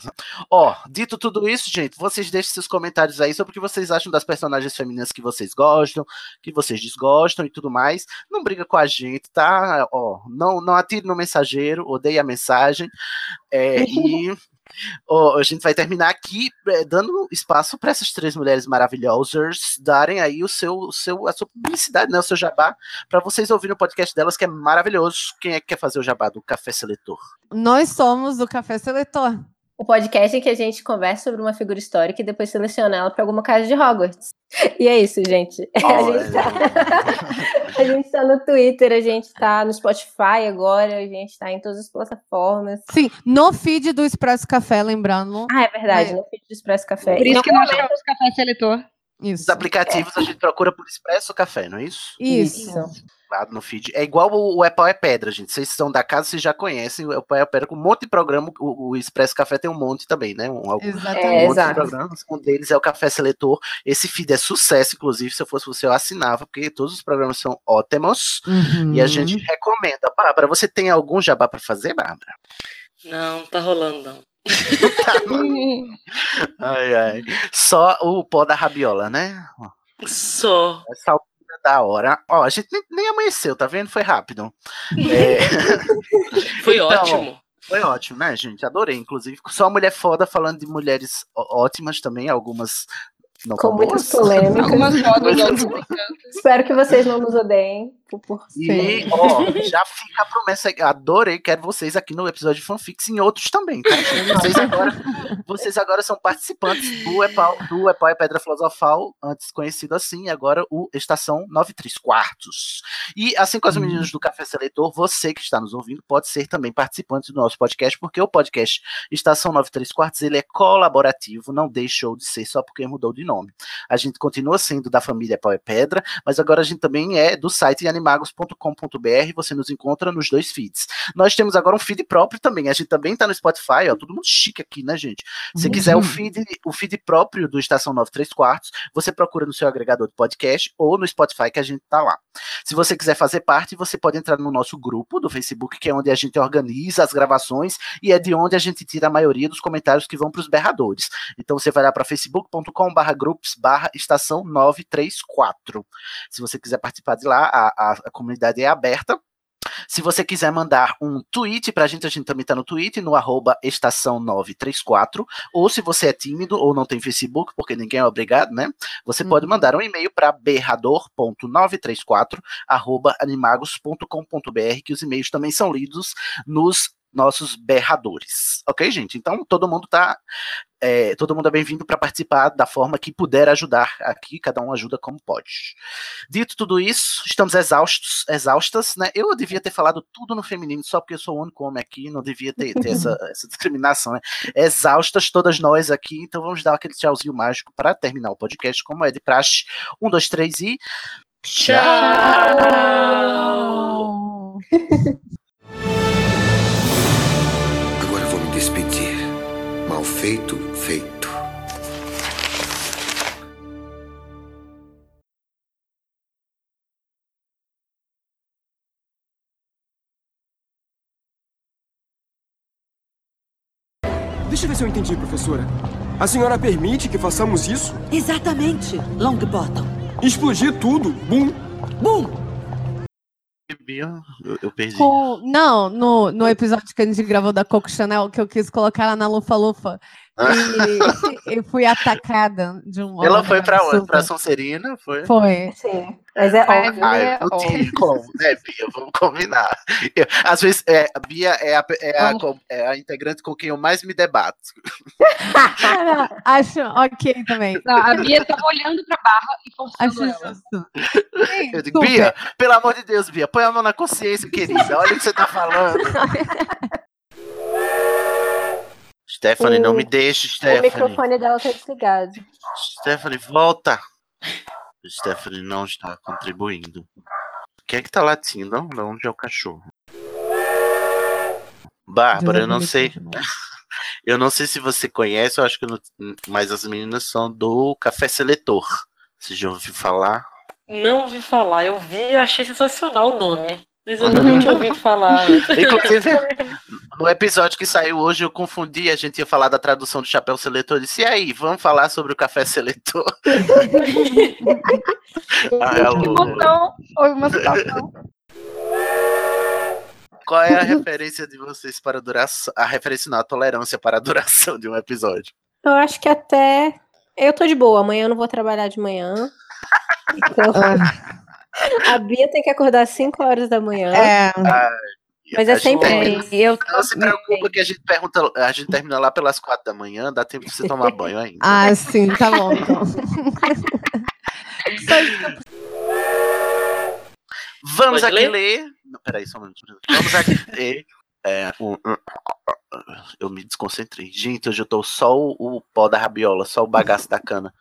Ó, dito tudo isso, gente, vocês deixem seus comentários aí sobre o que vocês acham das personagens femininas que vocês gostam, que vocês desgostam e tudo mais. Não briga com a gente, tá? Ó, não, não atire no mensageiro, odeie a mensagem. É, e ó, a gente vai terminar aqui é, dando espaço para essas três mulheres maravilhosas darem aí o seu, o seu, a sua publicidade, né? O seu jabá, para vocês ouvirem o podcast delas, que é maravilhoso. Quem é que quer fazer o jabá do Café Seletor? Nós somos o Café Seletor. O podcast em que a gente conversa sobre uma figura histórica e depois seleciona ela para alguma casa de Hogwarts. E é isso, gente. A gente, tá... a gente tá no Twitter, a gente tá no Spotify agora, a gente tá em todas as plataformas. Sim, no feed do Expresso Café, lembrando. Ah, é verdade, É. no feed do Expresso Café. Por isso Não que nós chamamos café seletor. Isso. Os aplicativos a gente procura por Expresso Café, não é isso? Isso. Lá no feed. É igual o, o Apple é Pedra, gente. Vocês são da casa, vocês já conhecem. O Apple é Pedra com um monte de programa. O, o Expresso Café tem um monte também, né? Um, algum- Exatamente. um É, monte exato. de programas. Um deles é o Café Seletor. Esse feed é sucesso, inclusive. Se eu fosse você, eu assinava, porque todos os programas são ótimos. Uhum. E a gente recomenda. Bárbara, você tem algum jabá pra fazer, Bárbara? Não, tá rolando, não. Ai, ai. Só o pó da rabiola, né? Só. Essa altura da hora. Ó, a gente nem, nem amanheceu, tá vendo? Foi rápido. É, Foi Então, ótimo. Foi ótimo, né, gente? Adorei. Inclusive, só uma mulher foda falando de mulheres ótimas também, algumas não Com muitas polêmicas. Espero que vocês não nos odeiem. Por E, ó, já fica a promessa. Adorei, quero vocês aqui no episódio de fanfics e em outros também, tá? Vocês agora, vocês agora são participantes do Epau, do Epau e Pedra Filosofal, antes conhecido assim, e agora o Estação 93 Quartos. E assim como as meninas do Café Seletor, você que está nos ouvindo pode ser também participante do nosso podcast, porque o podcast Estação 93 Quartos, ele é colaborativo, não deixou de ser só porque mudou de nome. A gente continua sendo da família Pau e Pedra, mas agora a gente também é do site animagos.com.br, você nos encontra nos dois feeds. Nós temos agora um feed próprio também, a gente também tá no Spotify, ó, todo mundo chique aqui, né, gente? Se Uhum. quiser o feed, o feed próprio do Estação 93 Quartos, você procura no seu agregador de podcast ou no Spotify que a gente tá lá. Se você quiser fazer parte, você pode entrar no nosso grupo do Facebook, que é onde a gente organiza as gravações e é de onde a gente tira a maioria dos comentários que vão para os berradores. Então você vai lá para facebook.com/barra groups barra estação 934. Se você quiser participar de lá, a, a, a comunidade é aberta. Se você quiser mandar um tweet pra gente, a gente também tá no Twitter, no arroba estação 934. Ou se você é tímido ou não tem Facebook, porque ninguém é obrigado, né? Você pode mandar um e-mail para berrador.934 arroba animagos.com.br, que os e-mails também são lidos nos nossos berradores. Ok, gente? Então todo mundo tá. é, todo mundo é bem-vindo para participar da forma que puder ajudar aqui, cada um ajuda como pode. Dito tudo isso, estamos exaustos, exaustas, né? Eu devia ter falado tudo no feminino só porque eu sou o único homem aqui, não devia ter, ter essa, essa discriminação, né? Exaustas todas nós aqui, então vamos dar aquele tchauzinho mágico para terminar o podcast, como é de praxe. Um, dois, três e. Tchau! feito, feito. Deixa eu ver se eu entendi, professora. A senhora permite que façamos isso? Exatamente, Longbottom. Explodir tudo? Bum! Bum! Eu, eu perdi. Com- não, no, no episódio que a gente gravou da Coco Chanel, que eu quis colocar ela na Lufa Lufa. E, e fui atacada de um Ela foi pra onde? Pra Sonserina? Foi? Foi. Sim. Mas é óbvio. É não tem como, né, Bia? Vamos combinar. Eu- às vezes, é, a Bia é a, é, a, é a integrante com quem eu mais me debato. Acho ok também. Não, a Bia tava olhando pra barra e forçando Acho ela. justo. Eu digo, super. Bia, pelo amor de Deus, Bia, põe a mão na consciência, querida. Olha o que você tá falando. Stephanie, não me deixe, O Stephanie. microfone dela tá desligado. Stephanie, volta. Stephanie não está contribuindo. Quem é que tá latindo? Não, não, onde é o cachorro? Bárbara, eu não sei. Eu não sei se você conhece, eu acho que não, mas as meninas são do Café Seletor. Você já ouviu falar? Não ouvi falar, eu vi e achei sensacional o nome. Mas eu nunca tinha ouvido falar. Inclusive, no episódio que saiu hoje, eu confundi, a gente ia falar da tradução do Chapéu Seletor. Eu disse, e aí, vamos falar sobre o Café Seletor? Ai, alô. Emoção, houve uma situação. Qual é a referência de vocês para a duração? A referência não, a tolerância para a duração de um episódio. Eu acho que até. Eu tô de boa, amanhã eu não vou trabalhar de manhã. Então, a Bia tem que acordar às 5 horas da manhã. É. Mas é sempre. Eu Não se preocupa que a gente pergunta, a gente termina lá pelas quatro da manhã, dá tempo de você tomar banho ainda. Ah, sim, tá bom. Então. Vamos Pode aqui ler? ler. Não, peraí, só um minuto. Vamos aqui ler. é, um- um- eu me desconcentrei. Gente, hoje eu tô só o, o pó da rabiola, só o bagaço da cana.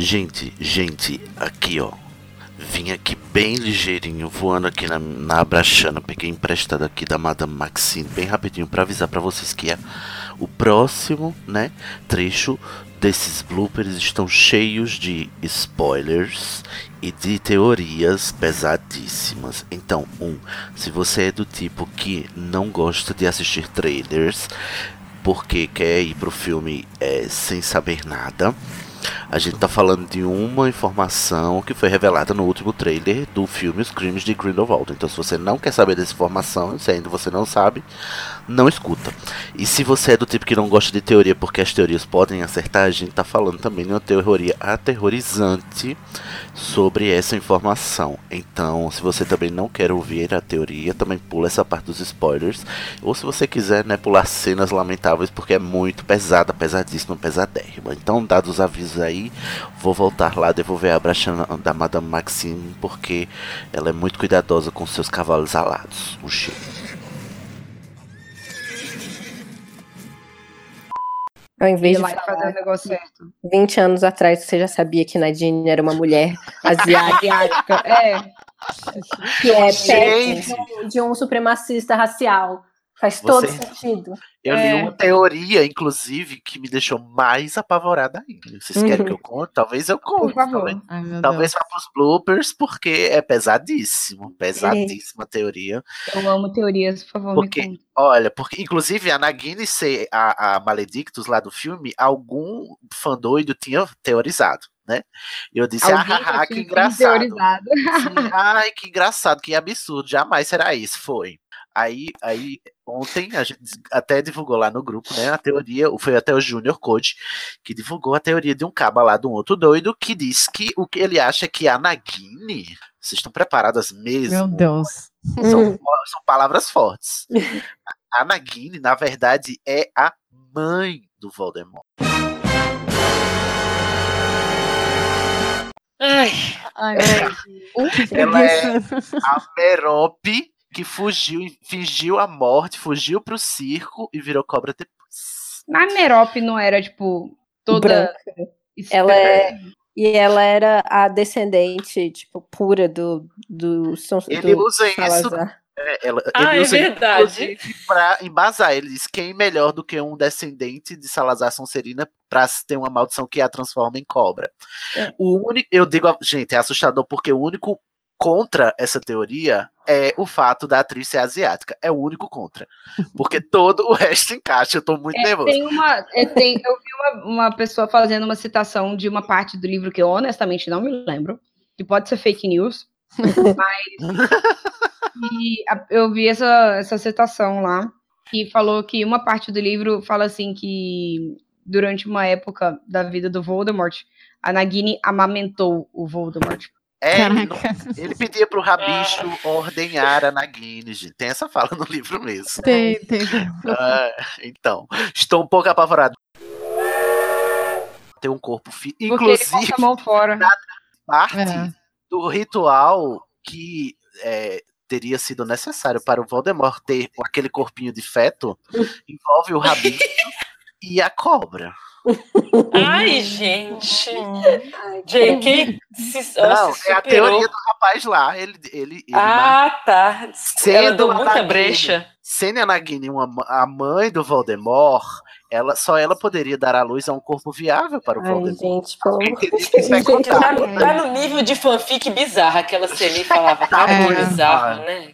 Gente, gente, aqui ó. Vim aqui bem ligeirinho, voando aqui na, na Abrachana. Peguei emprestado aqui da Madame Maxine, bem rapidinho, pra avisar pra vocês que é o próximo, né, trecho desses bloopers estão cheios de spoilers e de teorias pesadíssimas. Então, um, se você é do tipo que não gosta de assistir trailers porque quer ir pro filme é, sem saber nada, A gente tá falando de uma informação que foi revelada no último trailer do filme Os Crimes de Grindelwald. Então, se você não quer saber dessa informação, se ainda você não sabe, não escuta. E se você é do tipo que não gosta de teoria porque as teorias podem acertar, a gente tá falando também de uma teoria aterrorizante sobre essa informação. Então, se você também não quer ouvir a teoria, também pula essa parte dos spoilers. Ou se você quiser, né, pular cenas lamentáveis porque é muito pesada, pesadíssima, pesadérrima. Então, dados os avisos aí, vou voltar lá devolver a bracha da Madame Maxine porque ela é muito cuidadosa com seus cavalos alados. Um cheiro. Ao invés de falar fazer o negócio certo. 20 anos atrás você já sabia que Nadine era uma mulher asiática. é. Que é de um supremacista racial. Faz todo Você- sentido. Eu li É. uma teoria, inclusive, que me deixou mais apavorada ainda. Vocês querem que eu conte? Talvez eu conte. Talvez, talvez vá pros bloopers, porque é pesadíssimo. Pesadíssima teoria. Eu amo teorias, por favor, Porque, olha, porque inclusive a Nagini ser a, a Maledictus lá do filme, algum fã doido tinha teorizado, né? E eu disse, ah, Alguém haha, que engraçado. teorizado. Sim, ai, que engraçado, que absurdo, jamais será isso, foi. Aí, aí ontem a gente até divulgou lá no grupo, né, a teoria, foi até o Junior Code, que divulgou a teoria de um caba lá, de um outro doido, que diz que o que ele acha é que a Nagini, vocês estão preparadas mesmo? Meu Deus. São, são palavras fortes. A Nagini, na verdade, é a mãe do Voldemort. Ai, Ela é a Merope que fugiu, fingiu a morte, fugiu pro circo e virou cobra depois. Mas a Merope não era, tipo, toda. Ela é. E ela era a descendente, tipo, pura do, do, São- Ele do usa isso. Salazar. É, ela, Ah, ele é usa isso, verdade. pra embasar. Ele diz quem melhor do que um descendente de Salazar Sonserina pra ter uma maldição que a transforma em cobra. É. O único, eu digo, gente, é assustador porque o único contra essa teoria é o fato da atriz ser asiática. É o único contra. Porque todo o resto encaixa. Eu tô muito É, nervoso. tem uma, é, tem- eu vi uma, uma pessoa fazendo uma citação de uma parte do livro que eu honestamente não me lembro, que pode ser fake news, mas e a- eu vi essa, essa citação lá, que falou que uma parte do livro fala assim que durante uma época da vida do Voldemort, a Nagini amamentou o Voldemort. É, ele, não- ele pedia pro Rabicho ordenhar a Nagini, gente. Tem essa fala no livro mesmo. Tem, tem. Ah, então, estou um pouco apavorado. Tem um corpo ele Inclusive, a mão fora. parte É. do ritual que é, teria sido necessário para o Voldemort ter aquele corpinho de feto envolve o Rabicho e a cobra. Ai, gente. JK se Não, se é a teoria do rapaz lá. Ele, ele, ele Ah, tá. Ela Sendo deu muita Nagini- brecha. Sendo a Nagini uma, a mãe do Voldemort, ela, só ela poderia dar à luz a um corpo viável para o Ai, Voldemort. gente, pelo amor de Isso é Deus. Tá, tá no nível de fanfic bizarra, aquela e falava, cara, É. bizarro, né?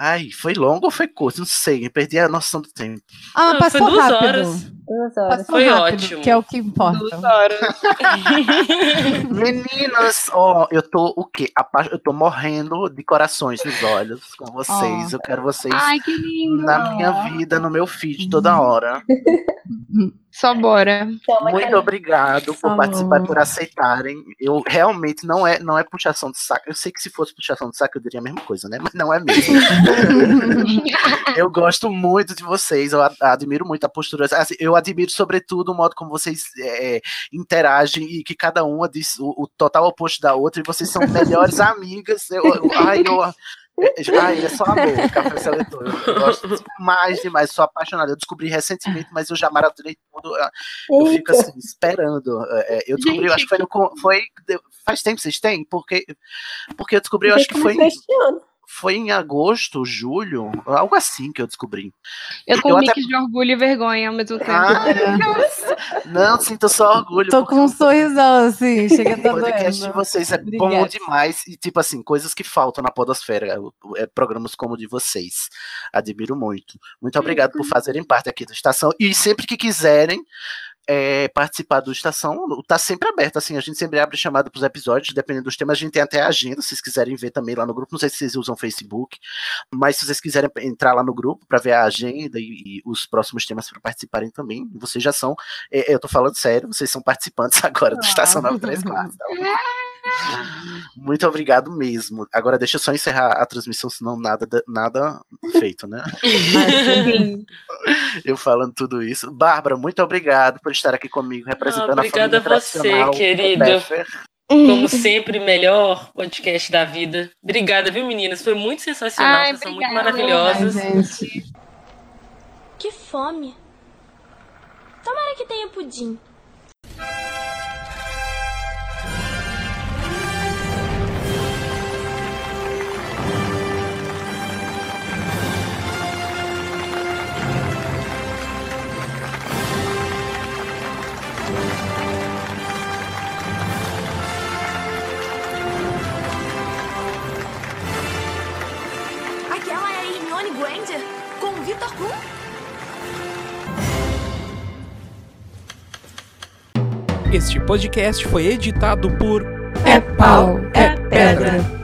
Ai, foi longo ou foi curto? Não sei, eu perdi a noção do tempo. Ah, Não, passou foi duas rápido. horas. Duas horas. Passou Foi rápido, ótimo. Que é o que importa. Meninas, ó, eu tô o quê? Eu tô morrendo de corações nos olhos com vocês. Ó. Eu quero vocês Ai, que lindo! na minha vida, no meu feed toda hora. Só bora. Muito obrigado por participar, por aceitarem. Eu realmente não é, não é puxação de saco. Eu sei que se fosse puxação de saco eu diria a mesma coisa, né? Mas não é mesmo. eu gosto muito de vocês. Eu admiro muito a postura. assim, eu admiro sobretudo o modo como vocês é, interagem e que cada uma diz o, o total oposto da outra. E vocês são melhores amigas. Eu, eu- ai, eu, é- Ai, é só amor, café seletor. Eu gosto demais, demais. Sou apaixonado. Eu descobri recentemente, mas eu já maratonei tudo. Eu fico assim, esperando. É, Eu descobri, eu acho que foi no. Foi, faz tempo que vocês têm? Porque, porque eu descobri, eu acho que foi, Começou este ano. Foi em agosto, julho, algo assim que eu descobri. Eu tô Eu um até- mix de orgulho e vergonha ao mesmo tempo. Ah, não, sinto só orgulho. Tô com um sorrisão assim, chega a O podcast de vocês é bom Obrigada. demais. E, tipo assim, coisas que faltam na Podosfera. o- É, programas como o de vocês. Admiro muito. Muito obrigado por fazerem parte aqui da estação. E sempre que quiserem, é, participar do Estação, tá sempre aberto, assim, a gente sempre abre chamada pros episódios, dependendo dos temas, a gente tem até a agenda, se vocês quiserem ver também lá no grupo, não sei se vocês usam Facebook, mas se vocês quiserem entrar lá no grupo para ver a agenda e, e, os próximos temas para participarem também, vocês já são, é, eu tô falando sério, vocês são participantes agora do Estação 934. Tá Muito obrigado mesmo. Agora deixa eu só encerrar a transmissão, senão nada, nada feito, né? eu falando tudo isso. Bárbara, muito obrigado por estar aqui comigo, representando ah, a família Obrigada a você, querido. Como sempre, melhor podcast da vida. Obrigada, viu, meninas? Foi muito sensacional. Ai, Vocês são muito maravilhosas. Ai, que fome. Tomara que tenha pudim. Este podcast foi editado por É Pau, É, é Pedra.